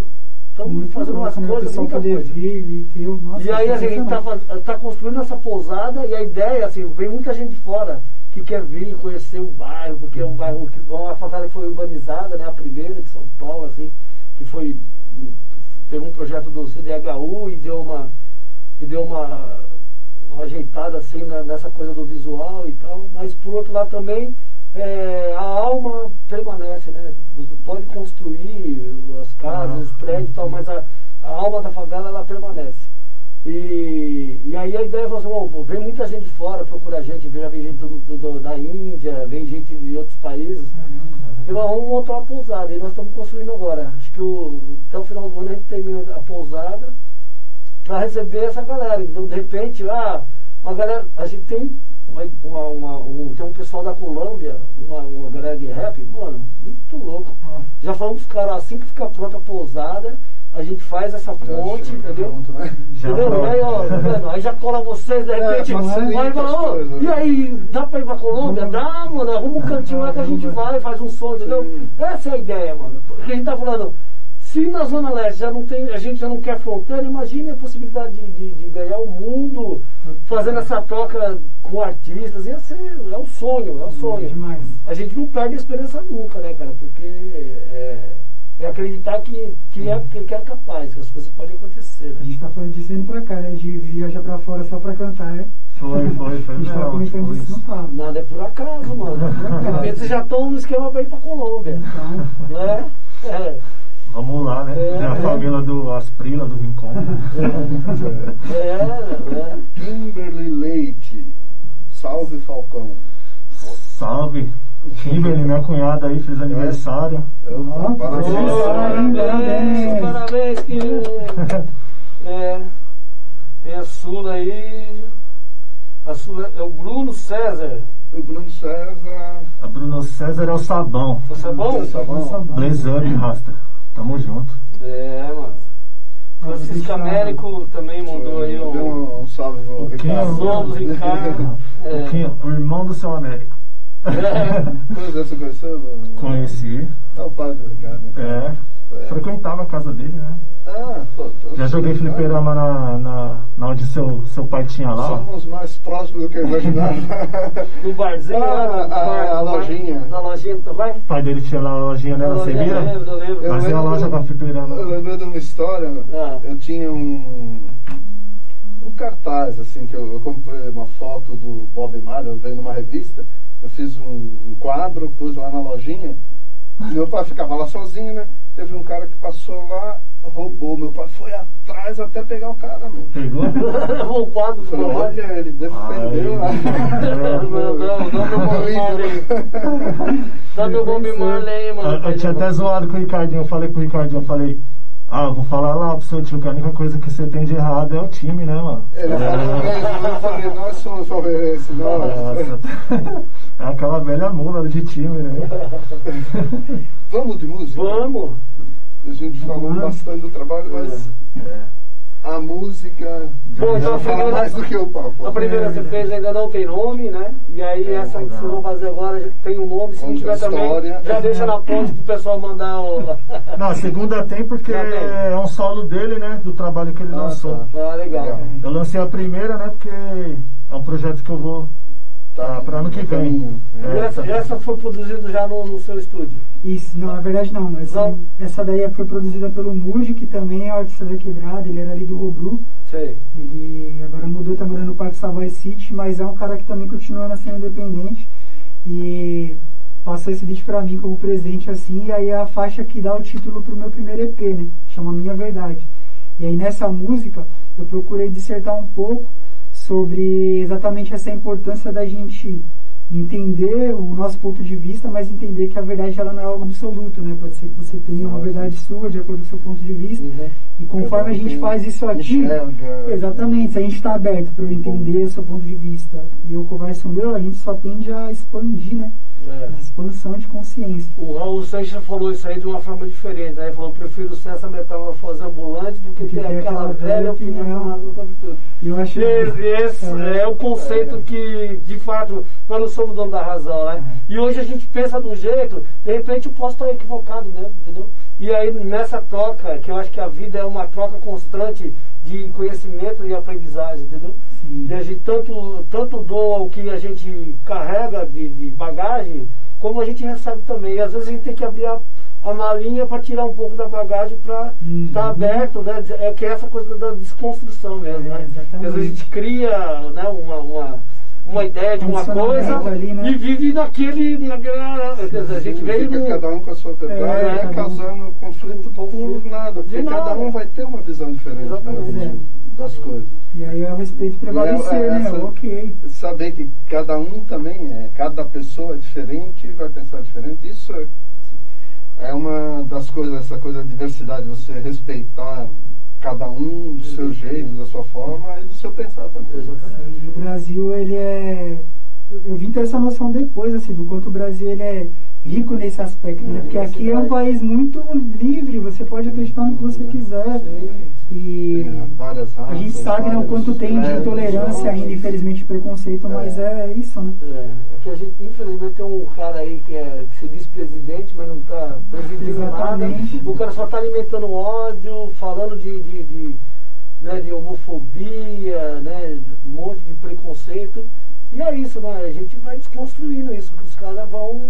Muito fazendo umas né? Coisas, muita coisa. vir e ter o nosso. E aí a gente está tá construindo essa pousada e a ideia, assim, vem muita gente de fora que quer vir conhecer o bairro, porque é um bairro, que, uma favela que foi urbanizada, né, a primeira de São Paulo, assim, que foi, teve um projeto do CDHU e deu uma, e deu uma, uma ajeitada assim na- nessa coisa do visual e tal, mas por outro lado também é, a alma permanece, né? Pode construir as casas, os prédios e tal, mas a, a alma da favela ela permanece. E, e aí a ideia foi assim, vem muita gente de fora procurar a gente, já vem gente do- do- da Índia, vem gente de outros países. E nós vamos montar uma pousada, e nós estamos construindo agora. Acho que o- até o final do ano a gente termina a pousada para receber essa galera. Então, de repente, ah, uma galera, a gente tem uma, uma- uma- um, tem um pessoal da Colômbia, uma, uma galera de rap, mano, muito louco. Já falamos pros caras, assim que ficar pronta a pousada, a gente faz essa ponte, entendeu? junto, né? Já Entendeu? pronto. Aí, ó, tá vendo? aí já cola vocês, de É, repente, facilita vai e fala, ô, e aí, dá pra ir pra Colômbia? Dá, mano, arruma um cantinho lá que a gente vai, faz um som, entendeu? Sim. Essa é a ideia, mano. Porque a gente tá falando, se na Zona Leste já não tem, a gente já não quer fronteira, imagine a possibilidade de, de- de ganhar o mundo fazendo essa troca com artistas. Ia ser, é um sonho, é um sonho. Demais. A gente não perde a esperança nunca, né, cara? Porque é, é acreditar que, que, é, que é capaz, que as coisas podem acontecer, A né? gente tá falando disso indo pra cá, né? De viajar pra fora só pra cantar, né? Foi, foi, foi A gente tava mesmo, comentando tipo isso, não tava. Nada é por acaso, mano. De repente vocês já estão no esquema pra ir pra Colômbia. Então, Né? É. Vamos lá, né? É, a é. família do Asprila, do Rincon. É, é. Kimberly Leite. Salve Falcão. Salve! Kimberly, minha cunhada aí, fez aniversário. Eu, Ó, parabéns. Parabéns, Parabéns, parabéns, que é, tem a Sula aí. A Sula é o Bruno César. O Bruno César. A Bruno César é o sabão. Você é bom? Tá bom? Blaze up, Rasta. Tamo junto. É, mano. Francisco Américo também mandou aí um. um, um salve? Ricardo. Somos Ricardo. É. Quem- O irmão do seu Américo. É. Você conheceu? Conheci. É o pai do Ricardo. né? É. É. Frequentava a casa dele, né? Ah, pô, tô- Já joguei fliperama na, na, na onde seu, seu pai tinha lá. ó. Somos mais próximos do que eu imaginava. No barzinho, Ah, lá, no a- bar- a no bar- lojinha. Na lojinha também? O pai dele tinha lá a lojinha, né? Na Eu Sebira. lembro, eu lembro. Eu Mas é a lembro- loja pra fliperama. Eu lembrei de uma história. Ah. Eu tinha um, um cartaz, assim, que eu, eu comprei uma foto do Bob Marley, eu veio numa revista, eu fiz um quadro, pus lá na lojinha. Meu pai ficava lá sozinho, né? Teve um cara que passou lá, roubou. Meu pai foi atrás até pegar o cara, meu. Pegou? Levou o quadro Eu do falei, olha, ele defendeu lá. Não, não, não, dá meu Bob Marley. Dá meu Bob Marley aí, mano. Eu, eu tinha até zoado com o Ricardinho. Eu falei pro Ricardinho, eu falei, ah, eu vou falar lá pro seu tio que a única coisa que você tem de errado é o time, né, mano? Ele falou mesmo, eu falei, nós somos palmeirenses, nós. Nossa. É aquela velha mula de time, né? Vamos de música? Vamos. A gente falou Vamos. bastante do trabalho, mas É. a música Bom, então a fala primeira, mais do que o papo. a primeira você fez ainda não tem nome, né? E aí É, essa que vocês vão fazer agora tem um nome, se não tiver a também, história. já deixa na ponte pro pessoal mandar o. Não, a segunda tem porque tem. é um solo dele, né? Do trabalho que ele Ah, lançou. tá. Ah, legal. Legal. Eu lancei a primeira, né? Porque é um projeto que eu vou Tá, Ah, pra ano que vem. caminho. E É, essa, essa foi produzida já no, no seu estúdio. Isso, não, na verdade não. Essa, Não? essa daí foi produzida pelo Muji, que também é artista da Quebrada, ele era ali do Robru. Sei. Ele agora mudou, tá morando no Parque Savoy City, mas é um cara que também continua na cena independente. E passou esse beat pra mim como presente, assim, e aí é a faixa que dá o título pro meu primeiro EP, né? Chama Minha Verdade. E aí nessa música eu procurei dissertar um pouco sobre exatamente essa importância da gente entender o nosso ponto de vista, mas entender que a verdade ela não é algo absoluto, né? Pode ser que você tenha uma verdade sua, de acordo com o seu ponto de vista. Uhum. E conforme a gente faz isso aqui, Enxerga. Exatamente, se a gente está aberto para eu entender o seu ponto de vista e eu converso o meu, a gente só tende a expandir, né? É. Expansão de consciência. O Raul Seixas falou isso aí de uma forma diferente, né? Ele falou, prefiro ser essa metamorfose ambulante do que que ter aquela velha opinião opinião. eu acho E esse É. é o conceito que, de fato, nós não somos dono da razão, né? E hoje a gente pensa de um jeito, de repente eu posso estar equivocado, né? Entendeu? E aí nessa troca, que eu acho que a vida é uma troca constante de conhecimento e aprendizagem, entendeu? Sim. E a gente tanto, tanto doa o que a gente carrega de, de bagagem, como a gente recebe também. E às vezes a gente tem que abrir a, a malinha para tirar um pouco da bagagem para Uhum. estar aberto, né? É que é essa coisa da desconstrução mesmo, É, né? exatamente. Porque às vezes a gente cria né, uma, uma, uma ideia de uma coisa ali, né? e vive naquele. naquela, a gente veio Fica num- cada um com a sua verdade, É, é, causando conflito por nada, porque nada. cada um vai ter uma visão diferente né, das coisas. E aí é o respeito prevalecer, É, é, né? Ok. Saber que cada um também é, cada pessoa é diferente e vai pensar diferente, isso é, é uma das coisas, essa coisa da diversidade, você respeitar cada um do seu jeito, da sua forma e do seu pensar também. Exatamente. O Brasil, ele é. Eu eu vim ter essa noção depois, assim, do quanto o Brasil ele é rico nesse aspecto, né? Porque aqui é um país muito livre, você pode acreditar no que você quiser. E a gente sabe né, o quanto tem de intolerância ainda, infelizmente, preconceito, mas é isso, né? É, é que a gente, infelizmente, tem um cara aí que, é, que se diz presidente, mas não está presidindo nada. O cara só está alimentando ódio, falando de, de, de, né, de homofobia, né, um monte de preconceito. E é isso, né? A gente vai desconstruindo isso, que os caras vão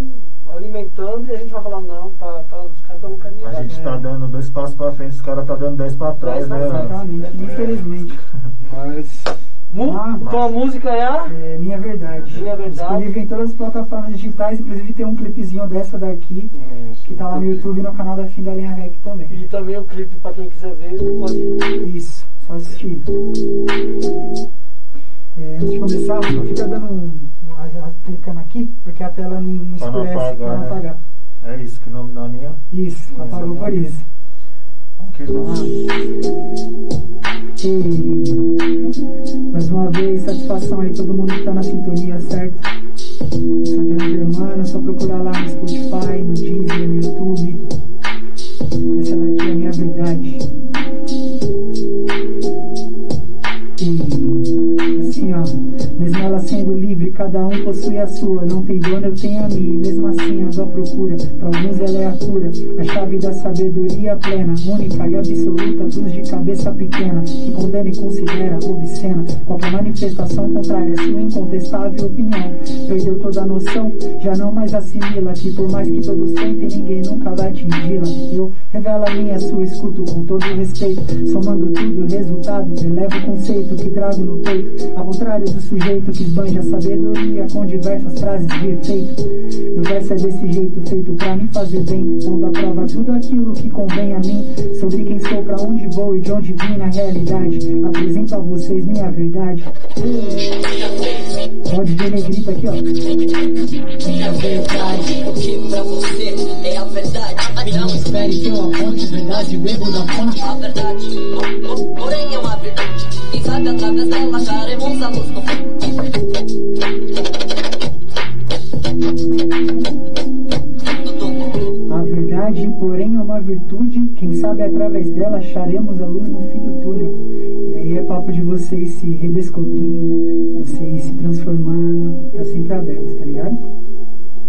alimentando e a gente vai falando, não, tá, tá, os caras estão no caminho A gente tá dando dois passos pra frente, os caras tá dando dez pra trás, Dez né? Exatamente, infelizmente. Mas Mu- Ah, então a música é a. É minha verdade. Minha Verdade. Disponível em todas as plataformas digitais, inclusive tem um clipezinho dessa daqui, hum, que tá lá no YouTube e no canal da Fim da Linha Rec também. E também o clipe para quem quiser ver, pode. Isso, só assistir. É, antes de começar, só fica dando um. clicando aqui, porque a tela não, não Pra não escurece apagar, pra não né? apagar. É isso, que não na minha. Isso, apagou por isso. Vamos. E mais uma vez, satisfação aí, todo mundo que tá na sintonia, certo? Santana Germana, só procurar lá no Spotify, no Deezer, no YouTube. Sabedoria plena, única e absoluta, luz de cabeça pequena, que condena e considera obscena. Qualquer manifestação contrária à sua incontestável opinião. Perdeu toda a noção, já não mais assimila. Que por mais que todos tentem, ninguém nunca vai atingi-la. Eu revelo a minha, sua, escuto com todo respeito. Somando tudo, resultado, elevo o conceito que trago no peito. Ao contrário do sujeito que esbanja sabedoria com diversas frases de efeito. Meu verso é desse jeito, feito pra me fazer bem. À prova tudo aquilo que convém a mim. Sobre quem sou, pra onde vou e de onde vim na realidade. Apresento a vocês minha verdade. Pode ver negrito aqui, ó. Minha verdade. O que pra você é a verdade. Não espere que eu aponte verdade, bebo da fonte. A verdade, porém é uma verdade. Quem sabe através dela acharemos a luz no fim. vaidade, porém é uma virtude, quem sabe através dela acharemos a luz no fim do túnel. E aí é papo de vocês se redescobrindo, vocês se transformando, tá sempre aberto, tá ligado?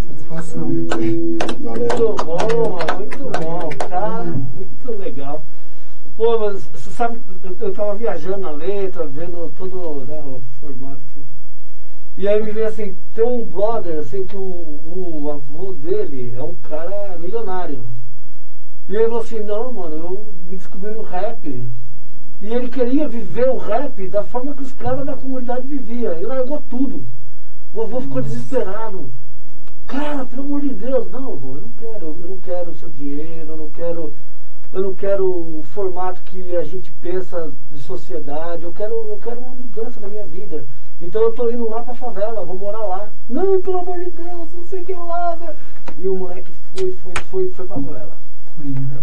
Satisfação. Muito bom, muito bom, cara, muito legal. Pô, mas você sabe, eu, eu tava viajando na letra, vendo tudo né, e aí me veio assim, tem um brother, assim, que o, o avô dele é um cara milionário. E ele falou assim, não, mano, eu me descobri no rap. E ele queria viver o rap da forma que os caras da comunidade viviam. Ele largou tudo. O avô ficou desesperado. Cara, pelo amor de Deus, não, avô, eu não quero, eu não quero o seu dinheiro, eu não quero, eu não quero o formato que a gente pensa de sociedade, eu quero, eu quero uma mudança na minha vida. Então eu tô indo lá pra favela, vou morar lá. Não, pelo amor de Deus, não sei o que lá. né? E o moleque foi, foi, foi, foi pra favela.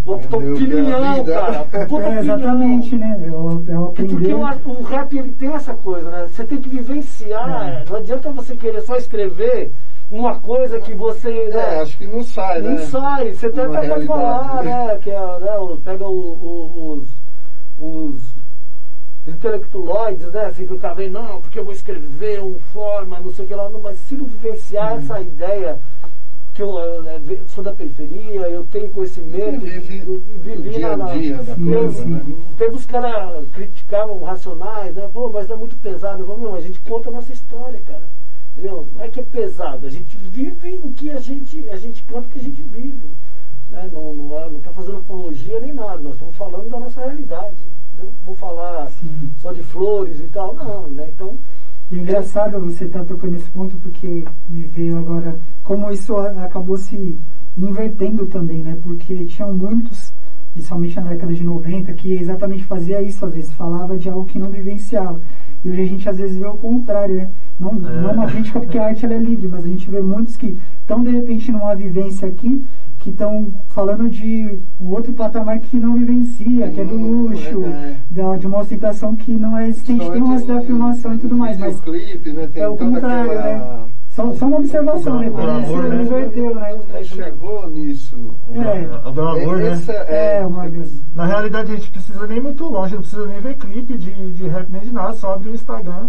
Pô, tô Entendeu? opinião, cara. Puta É, exatamente, né? Eu, eu aprendi. Porque o, o rap ele tem essa coisa, né? Você tem que vivenciar. Não adianta você querer só escrever uma coisa que você. É, né, acho que não sai, né? não sai. Você Uma até realidade. falar, né? Que é, né, o- pega o- o- os, os intelectualoides, né? Assim, que o cara vem, não, porque eu vou escrever um forma, não sei o que lá. Não, mas se não vivenciar essa ideia que eu, eh, ve- sou da periferia, eu tenho conhecimento, eu o dia a dia da coisa, né? Teve os caras criticavam racionais, né? Pô, mas é muito pesado. Eu falo, meu, a gente conta a nossa história, cara. Entendeu? Não é que é pesado, a gente vive o que a gente, a gente canta o que a gente vive. Né? Não, não, é, não tá fazendo apologia nem nada, nós estamos falando da nossa realidade. Eu vou falar Sim. só de flores e tal, não, né? Então, E é engraçado você estar tocando esse ponto porque me veio agora como isso a- acabou se invertendo também, né? Porque tinham muitos, principalmente na década de 90, que exatamente fazia isso, às vezes falava de algo que não vivenciava. E hoje a gente às vezes vê o contrário, né? Não, É. não uma crítica porque a arte ela é livre, mas a gente vê muitos que estão de repente numa vivência aqui que estão falando de um outro patamar que não vivencia, que é do Não, luxo, é. da, de uma ostentação que não é existente. Tem umas da afirmação e tudo mais, mas clipe, né? Tem é o contrário, aquela... né? Só, só uma observação, né? O Parece que né? inverteu, né? É, Chegou nisso. O, É. gra- o glamour, né? É, É, uma Na realidade a gente precisa nem muito longe, não precisa nem ver clipe de, de rap nem de nada, só abrir o Instagram.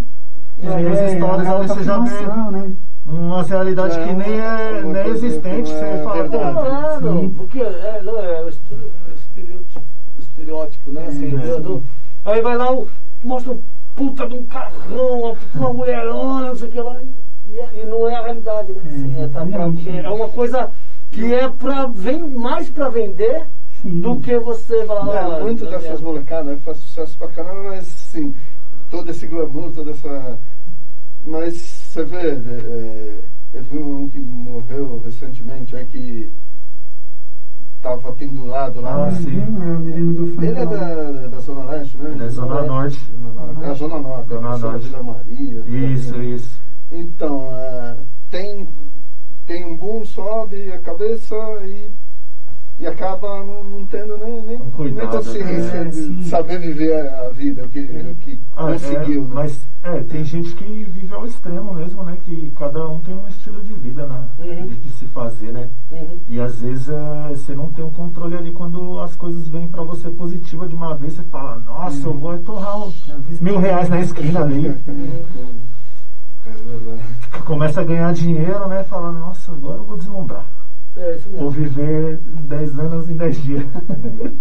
E aí as histórias a ali você já vê né? Umas realidades É, que nem é uma nem que existente, não é você fala, pô, Sim. porque é, não, é o estere- o estereótipo, estereótipo, né? Assim, É. do- aí vai lá, o- mostra um puta de um carrão, uma, uma mulherona, não sei o que lá, e, é- e não é a realidade, né? Assim, é, tá pra- exatamente. é uma coisa que é pra, vem mais pra vender Sim. do que você falar. É, ah, muito né, dessas molecadas né, faz sucesso pra caramba, mas sim, todo esse glamour, toda essa. Mas você vê, é, é, eu vi um que morreu recentemente, é que tava pendurado lá. Ah, né? sim. É o menino do funk Ele é da, da Zona Leste, né? Ele é Zona Norte. Zona Norte. É a Zona Norte, Zona é a Norte. Vila Maria. Isso, isso. Então, é, tem, tem um boom, sobe a cabeça e, e acaba não, não tendo nem, nem, Um cuidado, nem consciência né? de Sim. saber viver a vida, o que, o que Ah, é, conseguiu. né? mas é, tem gente que vive ao extremo mesmo, né? Que cada um tem um estilo de vida né, Uhum. de, de se fazer, né? Uhum. E às vezes é, você não tem um controle ali quando as coisas vêm pra você positiva de uma vez, você fala, nossa, eu vou torrar mil reais na esquina ali. É. Começa a ganhar dinheiro, né? Falando, nossa, agora eu vou deslumbrar. É isso Vou mesmo. viver 10 anos em 10 dias.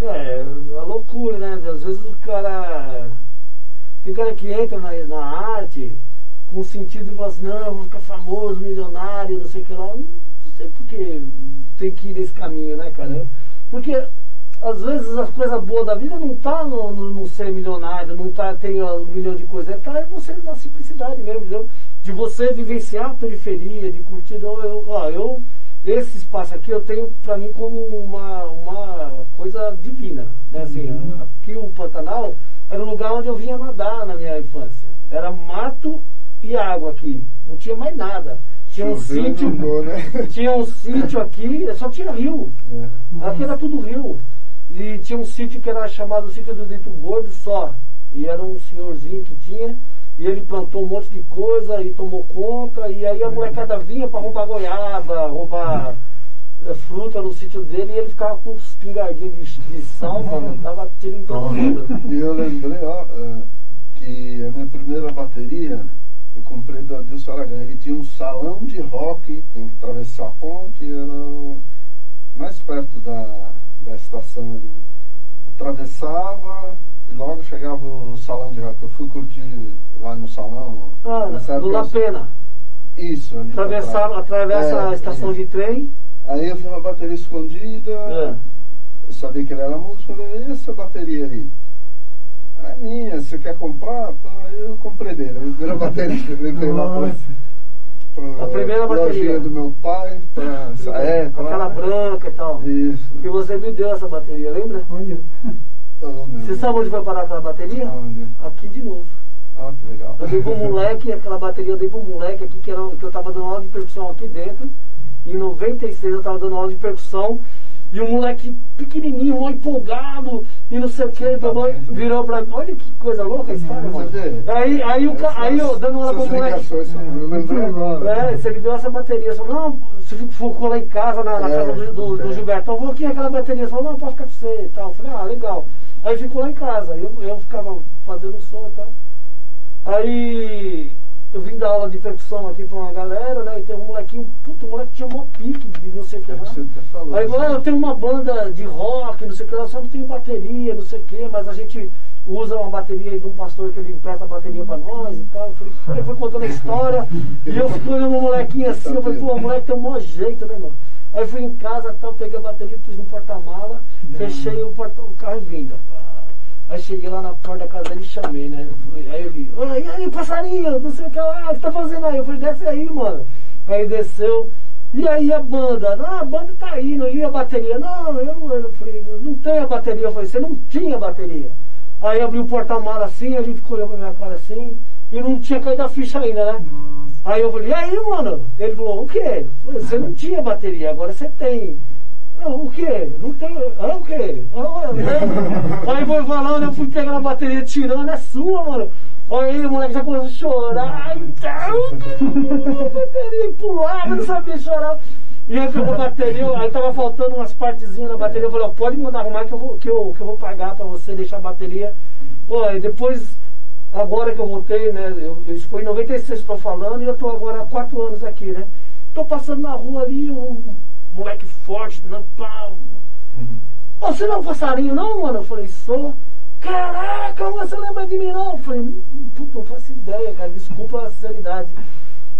É, a loucura, né? Às vezes o cara. Tem cara que entra na, na arte com o sentido de falar assim, não, eu vou ficar famoso, milionário, não sei o que lá. Não sei porque tem que ir nesse caminho, né, cara? Porque às vezes as coisas boas da vida não tá no, no, no ser milionário, não tá tem um milhão de coisas, é tá você na simplicidade mesmo, entendeu? De você vivenciar a periferia, de curtir. Eu, eu, ó, eu esse espaço aqui eu tenho pra mim como uma, uma coisa divina. Né? Assim, Aqui o Pantanal era um lugar onde eu vinha nadar na minha infância. Era mato e água aqui. Não tinha mais nada. Tinha um Choveu, sítio. né? Tinha um sítio aqui, só tinha rio. É. Aqui era tudo rio. E tinha um sítio que era chamado sítio do Dito Gordo só. E era um senhorzinho que tinha. E ele plantou um monte de coisa e tomou conta. E aí a molecada vinha para roubar goiaba, roubar eh, fruta no sítio dele e ele ficava com uns pingardinhos de, de sal, mano. Tava tiro em todo. E eu lembrei, ó, eh, que a minha primeira bateria eu comprei do Adilson Aragão. Ele tinha um salão de rock, tem que atravessar a ponte, era mais perto da, da estação ali. Atravessava logo chegava o salão de rock. Eu fui curtir lá no salão. Ah, no La Pena. Isso, ali. pra Atravessar, atravessa É, a estação isso. de trem. Aí eu vi uma bateria escondida. É. Eu sabia que ele era músico, eu falei, e essa bateria aí? "Ah, É minha, você quer comprar? Aí Eu comprei dele, a primeira bateria. Eu levei lá pra, A primeira bateria. do meu pai. Pra, é, pra, Aquela branca e tal. Isso. E você me deu essa bateria, lembra? Olha. Você sabe onde foi parar aquela bateria? Aqui de novo. Ah, que legal. Eu dei pro moleque, aquela bateria eu dei pro moleque aqui, que, era, que eu tava dando aula de percussão aqui dentro. Em 96 eu tava dando aula de percussão. E o moleque pequenininho, mó empolgado, e não sei o que, Exatamente. virou pra mim. Olha que coisa louca a história, mano. Aí, aí, o, ca- aí eu dando aula pro moleque. Eu lembrei agora. É, você me deu essa bateria. Você falou, não, você ficou lá em casa, na, na É, casa do, do, do é. Gilberto. Eu vou aqui aquela bateria. Você falou, não, pode ficar pra você e tal. Eu falei, ah, legal. Aí ficou lá em casa. Eu, eu ficava fazendo som e tal. Aí eu vim dar aula de percussão aqui pra uma galera, né? E teve um molequinho, puto, o moleque tinha mó pique de não sei o que É lá. falou. Aí falou, ah, eu tenho uma banda de rock, não sei o que lá, só não tenho bateria, não sei o que, mas a gente usa uma bateria aí de um pastor que ele empresta a bateria pra nós e tal. Eu falei, ele foi contando a história, e eu fui olhando o molequinho assim, eu falei, pô, o moleque tem um maior jeito, né, mano? Aí fui em casa, tal, peguei a bateria, pus no porta-mala, fechei o, porta, o carro e vim. Aí cheguei lá na porta da casa dele e chamei, né? Aí eu li, "Oi, e aí, passarinho, não sei o que lá, o que tá fazendo aí? Eu falei, desce aí, mano. Aí desceu, e aí a banda? Não, a banda tá aí, não ia a bateria. Não, eu, não- eu falei, não tem a bateria. Eu falei, você não tinha bateria. Aí abri o porta-mala assim, ele ficou olhando pra minha cara assim, e não tinha caído a ficha ainda, né? Nossa. Aí eu falei, e aí, mano? Ele falou, o quê? Você não tinha bateria, agora você tem. O quê? Não tem. É o quê? Eu. Aí foi falando, eu fui pegando a bateria, tirando, é sua, mano. Aí o moleque já começou a chorar, e tal, a bateria pulava, não sabia chorar. E aí pegou a bateria, aí tava faltando umas partezinhas na bateria, eu falei, ó, pode mandar arrumar que eu vou, que eu, que eu vou pagar pra você deixar a bateria. Ó, e depois agora que eu voltei, né? Eu, isso foi em 96 que eu tô falando e eu tô agora há quatro anos aqui, né? Tô passando na rua ali, um moleque forte, né? Pá, Ô, você não é um passarinho não, mano? Eu falei, sou. Caraca, você lembra de mim não? Eu falei, "Hum, puta, não faço ideia, cara, desculpa a sinceridade.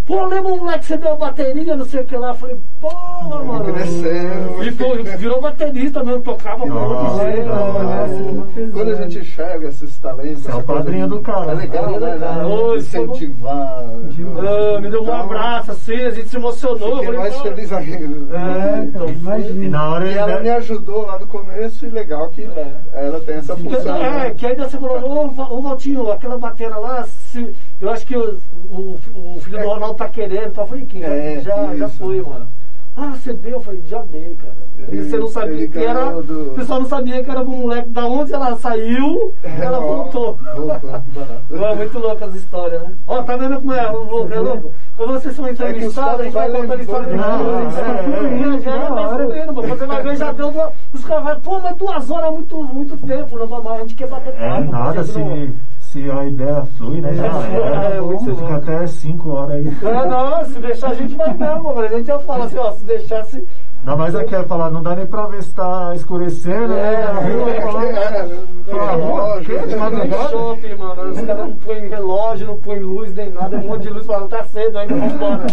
Pô, lembra um moleque que você deu a bateria, não sei o que lá? Eu falei, porra, mano. Cresceu. E virou baterista mesmo, tocava mano. pesado. Quando a gente enxerga esses talentos. Você é o padrinho do cara. É legal, do né? cara. né? Incentivar. Ah, me deu um Então, abraço assim, a gente se emocionou. Fiquei falei, mais "Pô." feliz ainda. É, então, E Imagina. na hora E ele ela me ajudou lá no começo e legal que É. ela tem essa função. É, né? que ainda você falou, ô Valtinho, aquela batera lá, se, eu acho que o, o, o filho do Ronaldo tá querendo, então eu falei, quem? É, já, já foi, mano. Ah, você deu? Eu falei, já dei, cara. E você não sabia que era. do- O pessoal não sabia que era um moleque, da onde ela saiu, ela Ó, voltou. Voltou, muito louca as histórias, né? Ó, tá vendo como é louco, é louco? Quando vocês são entrevistados, a gente vai vai contando história de lembrando, novo. né? Já, já Da tá hora. fluindo, mano. Você vai ver, já deu duas. Os caras falam, pô, mas duas horas é muito, muito tempo, não vamos mais, a gente quer bater É papo, nada, a gente não- se, a ideia flui, né? Já É, é. muito Você fica até 5 horas aí. É, não, se deixar a gente vai mesmo, mano. A gente já fala assim, ó, se deixasse. Ainda mais aqui, é falar, não dá nem pra ver se tá escurecendo, né? É, Na rua, é, falar, Fala, amor, que? De madrugada? shopping, mano. Os caras não põem relógio, não põem luz nem nada, um monte de luz falando, tá cedo ainda, vambora.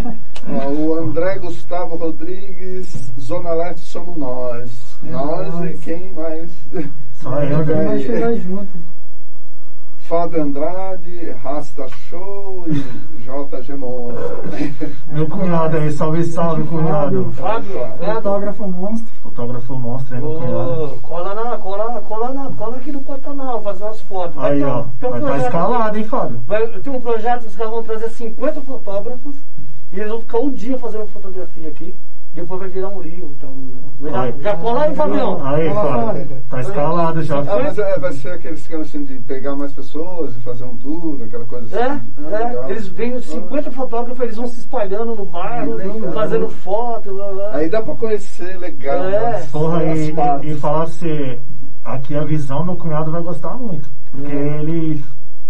Ó, o André Gustavo Rodrigues, Zona Leste somos nós. É nós nós. e quem mais? Só eu, Vai né? chegar junto. Fábio Andrade, Rasta Show e JG Monstro. Meu cunhado aí, salve, salve, cunhado. Fábio, Neto. Fotógrafo monstro. Fotógrafo monstro aí, meu cunhado. Cola, na, cola, cola, na, cola aqui no Pantanal, fazer umas fotos. Vai Aí, ter ó. tem um Vai tá projeto escalado, hein, Fábio? Vai, tem um projeto que os caras vão trazer 50 fotógrafos e eles vão ficar um dia fazendo fotografia aqui. Depois vai virar um livro. Então, já, já cola aí, Fabião. Aí, Fábio, tá escalado já. Ah, mas é, vai ser aquele esquema assim de pegar mais pessoas e fazer um tour, aquela coisa É, assim. Ah, legal. é. Eles vêm 50 fotógrafos, eles vão se espalhando no bairro, Legal. fazendo foto. Blá, blá. Aí dá pra conhecer legal. É. as- Porra, as e, partes. e falar você, aqui a visão, meu cunhado vai gostar muito. Porque ele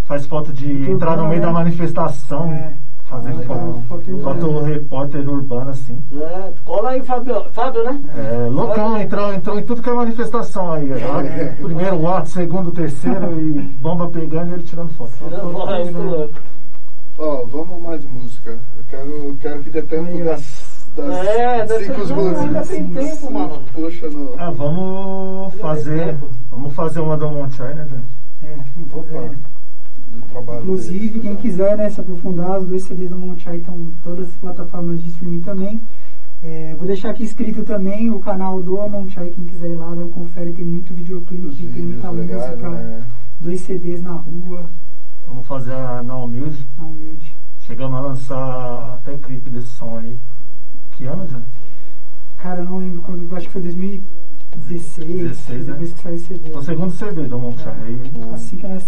faz foto de entrar no meio da manifestação, É. fazendo foto, Foto foto urbana. repórter urbano assim. É, cola aí, Fábio, Fábio né? É, loucão, entrou, entrou em tudo que é manifestação aí. ó. Primeiro ato, segundo, terceiro e bomba pegando e ele tirando foto. Não, porra, é muito louco. Ó, vamos mais de música. Eu quero, eu quero que dê tempo Aí, ó. das, das É, cinco não, ainda músicas. tem tempo, mano. Puxa no. Ah, vamos fazer. Vamos fazer uma do Monchai, né, Johnny? É, vamos Opa, fazer. Do trabalho. Inclusive, dele. quem quiser né, se aprofundar, os dois CDs do Monchai estão em todas as plataformas de streaming também. É, vou deixar aqui escrito também o canal do Monchai, quem quiser ir lá, dá um confere, tem muito videoclipe, tem muita legais, música, né? dois CDs na rua, Vamos fazer a na humilde. na humilde. Chegamos a lançar até clipe desse som aí. Que ano, Johnny? Cara, eu não lembro quando, acho que foi 2016, 16, né? depois que saiu o CD. É o segundo CD do Monchai. Aí, Assim que nós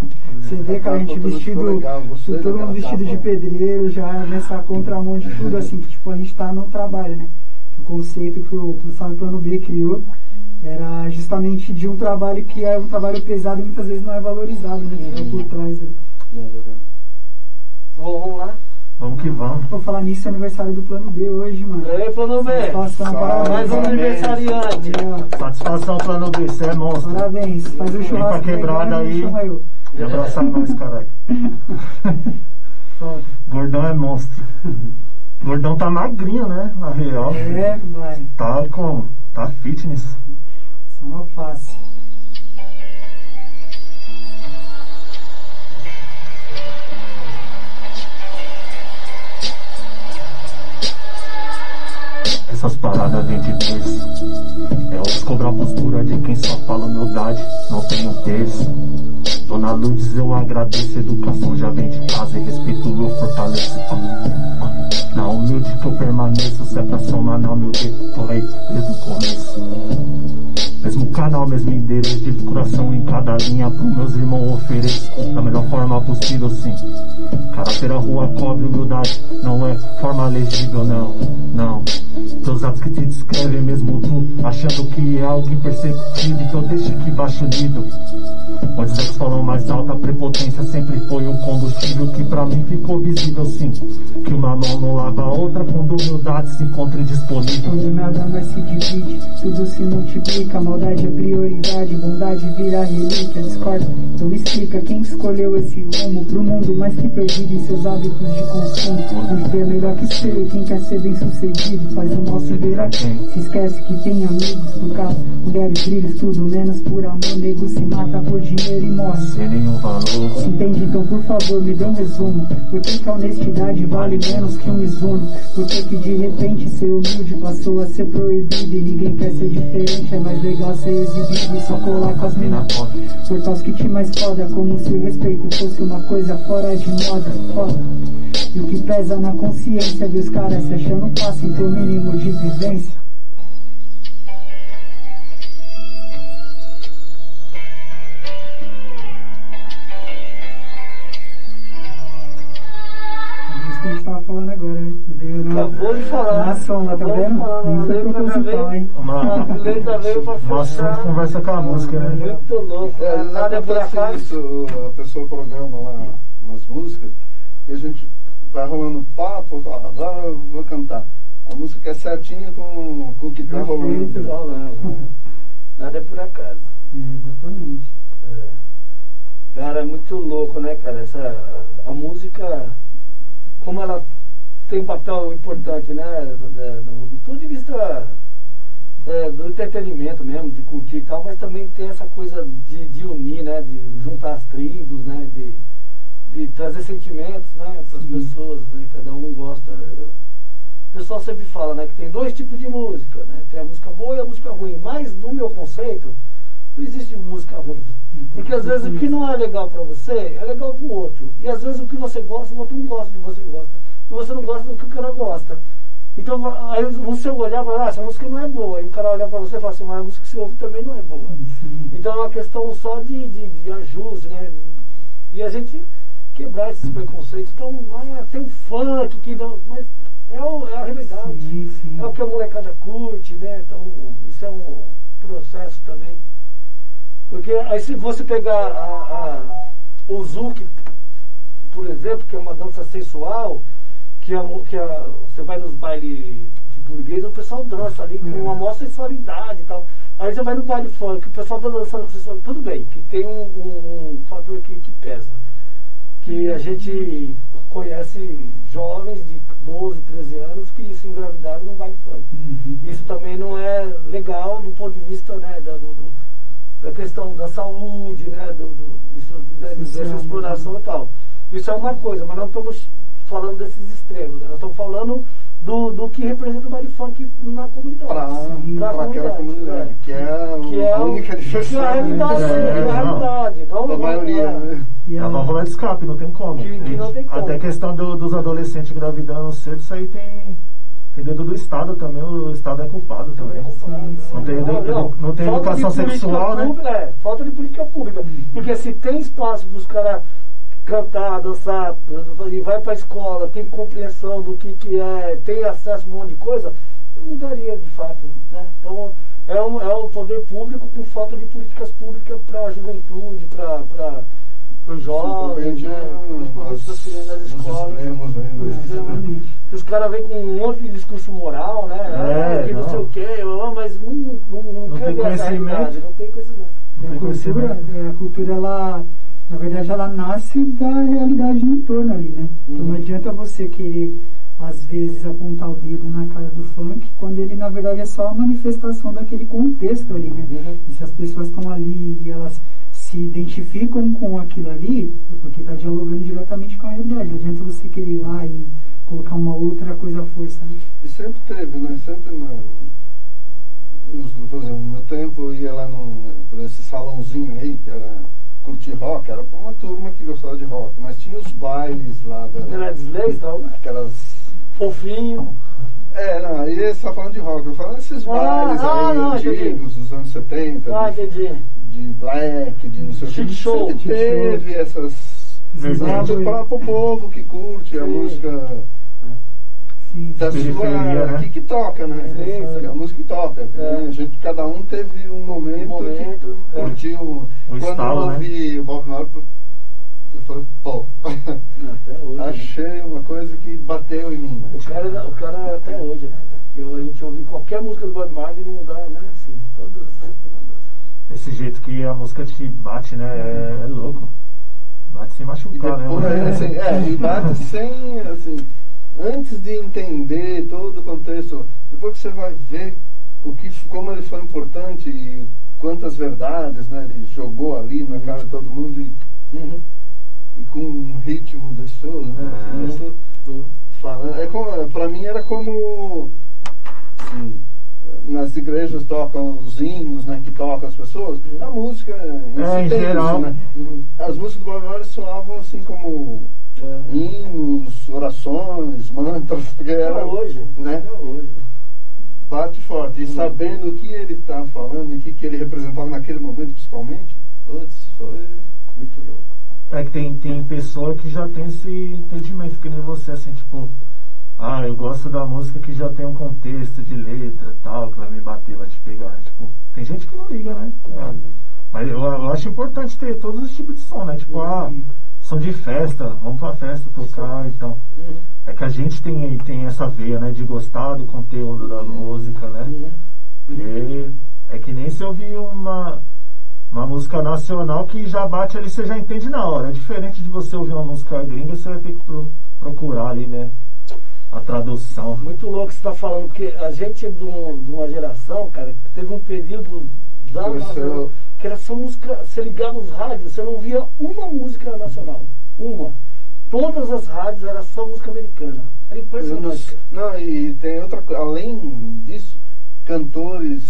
trabalha. CD, cara, a gente vestido, legal, todo mundo vestido de pedreiro, já nessa contramão de tudo, assim, que tipo, a gente tá no trabalho, né? O conceito que o Sabe Plano B criou era justamente de um trabalho que é um trabalho pesado e muitas vezes não é valorizado, né? Que fica por trás. né? Vamos vamos lá. Vamos que vamos. Vou falar nisso, é aniversário do Plano B hoje, mano. E aí, Plano B? Satisfação, parabéns. Mais um aniversariante. Aí, Satisfação plano B, você é monstro. Parabéns. Faz um Vem pra churrasco quebrada aí. eu. E abraçar nós, caralho. Gordão é monstro. Gordão tá magrinho, né? Na real. É, vai. Tá como? Tá fitness. Só não face. Essas paradas vêm de dois. É os cobrar postura de quem só fala humildade, não tem um terço. Dona Lourdes, eu agradeço, educação já vem de casa e respeito eu fortaleço. Ah, Na humilde que eu permaneço, se é pra somar na humilde, aí desde o começo. Canal, mesmo endereço de coração em cada linha Pro meus irmãos ofereço Da melhor forma possível, sim Caráter a rua cobre humildade Não é forma legível, não, não Teus atos que te descrevem mesmo tu Achando que é algo imperceptível Então deixa que baixa o nível dizer que falam mais alta, prepotência sempre foi o combustível que pra mim ficou visível sim. Que uma mão não lava a outra quando humildade se encontra indisponível. Quando nada mais se divide, tudo se multiplica. Maldade é prioridade, bondade vira relíquia. Discorda, então me explica quem escolheu esse rumo pro mundo mais que perdido em seus hábitos de consumo. Tem é melhor que ser, quem quer ser bem sucedido faz o mal se ver a quem. Se esquece que tem amigos por carro, mulheres, brilhos, tudo menos por amor. Nego se mata por dinheiro e morre. Sem nenhum valor. Se entende, então por favor me dê um resumo. Por que, que a honestidade vale menos que um Mizuno? Por que, que de repente ser humilde passou a ser proibido? E ninguém quer ser diferente, é mais legal ser exibido só colar com as mina top. Por causa que te mais foda, como se o respeito fosse uma coisa fora de moda. Foda. E o que pesa na consciência dos caras se achando fácil em ter o mínimo de vivência. Acabou de falar. na sombra, tá Acabou de vendo? falar, Nem a foi letra já proposital, veio- hein? Uma- A letra veio pra fechar. conversa com a música, né? Muito louco. É, Nada é por acaso. isso, a pessoa programa lá umas músicas e a gente vai rolando papo, fala, agora eu vou cantar. A música é certinha com, com o que tá rolando. Tá rolando. Nada é por acaso. É, exatamente. É. Cara, é muito louco, né, cara? Essa, a música, como ela tem um papel importante, né? Do, do ponto de vista é, do entretenimento mesmo, de curtir e tal, mas também tem essa coisa de, de unir, né? De juntar as tribos, né? De, de trazer sentimentos, né? Para as pessoas, né? Cada um gosta. O pessoal sempre fala, né? Que tem dois tipos de música, né? Tem a música boa e a música ruim. Mas no meu conceito, não existe música ruim. Porque às vezes o que não é legal pra você é legal pro outro. E às vezes o que você gosta, o outro não gosta do que você gosta. E você não gosta do que o cara gosta. Então, aí você olhar e falar, ah, essa música não é boa. Aí o cara olha pra você e fala assim, mas a música que você ouve também não é boa. Sim. Então é uma questão só de, de, de ajuste, né? E a gente quebrar esses preconceitos. Então, ah, tem um funk que não. Mas é, o, é a realidade. Sim, sim. É o que a molecada curte, né? Então, isso é um processo também. Porque aí se você pegar a, a, o Zouk, por exemplo, que é uma dança sensual, que, a, que a, você vai nos bailes de burguês, o pessoal dança ali com uma maior sensualidade e tal. Aí você vai no baile funk, o pessoal tá dançando com sensualidade. Tudo bem, que tem um, um- um fator que, que pesa. Que a gente conhece jovens de 12, 13 anos que se engravidaram no baile funk. Uhum. Isso também não é legal do ponto de vista né, da, do- do- da questão da saúde, né, do, do- isso, da- dessa Social, exploração e tal. Isso é uma coisa, mas não estamos falando desses extremos, né? nós estamos falando do, do que representa o baile funk na comunidade. Pra aquela comunidade, é. que é Que é a o- única que é a realidade, É, que é a não. realidade. Não, Da não, maioria, é. né? E É a- válvula de escape, não tem como. Que- que não tem como. Até a questão do- dos adolescentes engravidando cedo, isso aí tem, tem dedo do Estado também, o Estado é culpado também. Não tem não tem Falta de educação sexual, né? pública, é, falta de política pública. Porque se tem espaço para os caras cantar, dançar, e vai para a escola, tem compreensão do que, que é, tem acesso a um monte de coisa, mudaria de fato. Né? Então, é, um, é o poder público com falta de políticas públicas para a juventude, para os jovens, né? principalmente para as crianças das escolas. extremos né? os caras vêm com um monte de discurso moral, né? É, Ah, que não, não. sei o quê, ah, mas não, não, não, Não quer tem conhecimento. realidade, não tem conhecimento. Não a tem cultura, conhecimento. é, a cultura, ela, na verdade, ela nasce da realidade no entorno ali, né? Então não adianta você querer, às vezes, apontar o dedo na cara do funk, quando ele, na verdade, é só a manifestação daquele contexto ali, né? Uhum. E se as pessoas estão ali e elas se identificam com aquilo ali, é porque está dialogando diretamente com a realidade. Não adianta você querer ir lá e colocar uma outra coisa à força, né? E sempre teve, né? Sempre na, por exemplo, no meu tempo eu ia lá num, por esse salãozinho aí, que era curtir rock, era pra uma turma que gostava de rock, mas tinha os bailes lá da. Grandes leis e tal, Aquelas. fofinho. É, não, aí você tá falando de rock, eu falo desses Ah, bailes ah, aí não, antigos, dos anos 70, Ah, de, entendi. de black, de não sei o que. show, teve essas. Sabe, pra, pro povo que curte a Sim. música Sim, da sua. Né? Que, que toca, né? Sim, sim. A música que toca. né? A gente, cada um teve um momento, Um momento, que é. curtiu. O Quando estalo, eu né? ouvi Bob Marley, eu falei, pô, Até hoje. né? achei uma coisa que bateu em mim. O cara, o cara é até hoje, né? Que a gente ouve qualquer música do Bob Marley não dá, né? Assim, todas as Esse jeito que a música te bate, né? É, é louco. Bate sem E machucar, depois, né? assim, é, e bate sem, assim, antes de entender todo o contexto, depois que você vai ver o que, como ele foi importante e quantas verdades, né, ele jogou ali na cara de todo mundo e, Uhum. e com um ritmo delicioso, né? É. Você falando, é como, pra mim era como, assim, nas igrejas tocam os hinos, né, que tocam as pessoas, a música em, É, si em geral. isso, né? As músicas do Bob Marley soavam assim como É. hinos, orações, mantras, porque Até era, hoje. né, Até hoje. bate forte. E sabendo o que ele está falando, e o que, que ele representava naquele momento, principalmente, putz, foi muito louco. É que tem, tem pessoa que já tem esse entendimento, que nem você, assim, tipo, ah, eu gosto da música que já tem um contexto de letra tal, que vai me bater, vai te pegar. Tipo, tem gente que não liga, né? Ah, mas eu, eu acho importante ter todos os tipos de som, né? Tipo, ah, som de festa, vamos pra festa tocar, então. Uhum. É que a gente tem, tem essa veia, né, de gostar do conteúdo da música, né? Uhum. Porque é que nem se ouvir uma, uma música nacional que já bate ali, você já entende na hora. É diferente de você ouvir uma música gringa, você vai ter que pro- procurar ali, né? A tradução. Muito louco você está falando, porque a gente é de, um- de uma geração, cara, que teve um período da nossa, que era só música, você ligava os rádios, você não via uma música nacional. Uma. Todas as rádios era só música americana. Era impressionante. Não, e tem outra coisa, além disso, cantores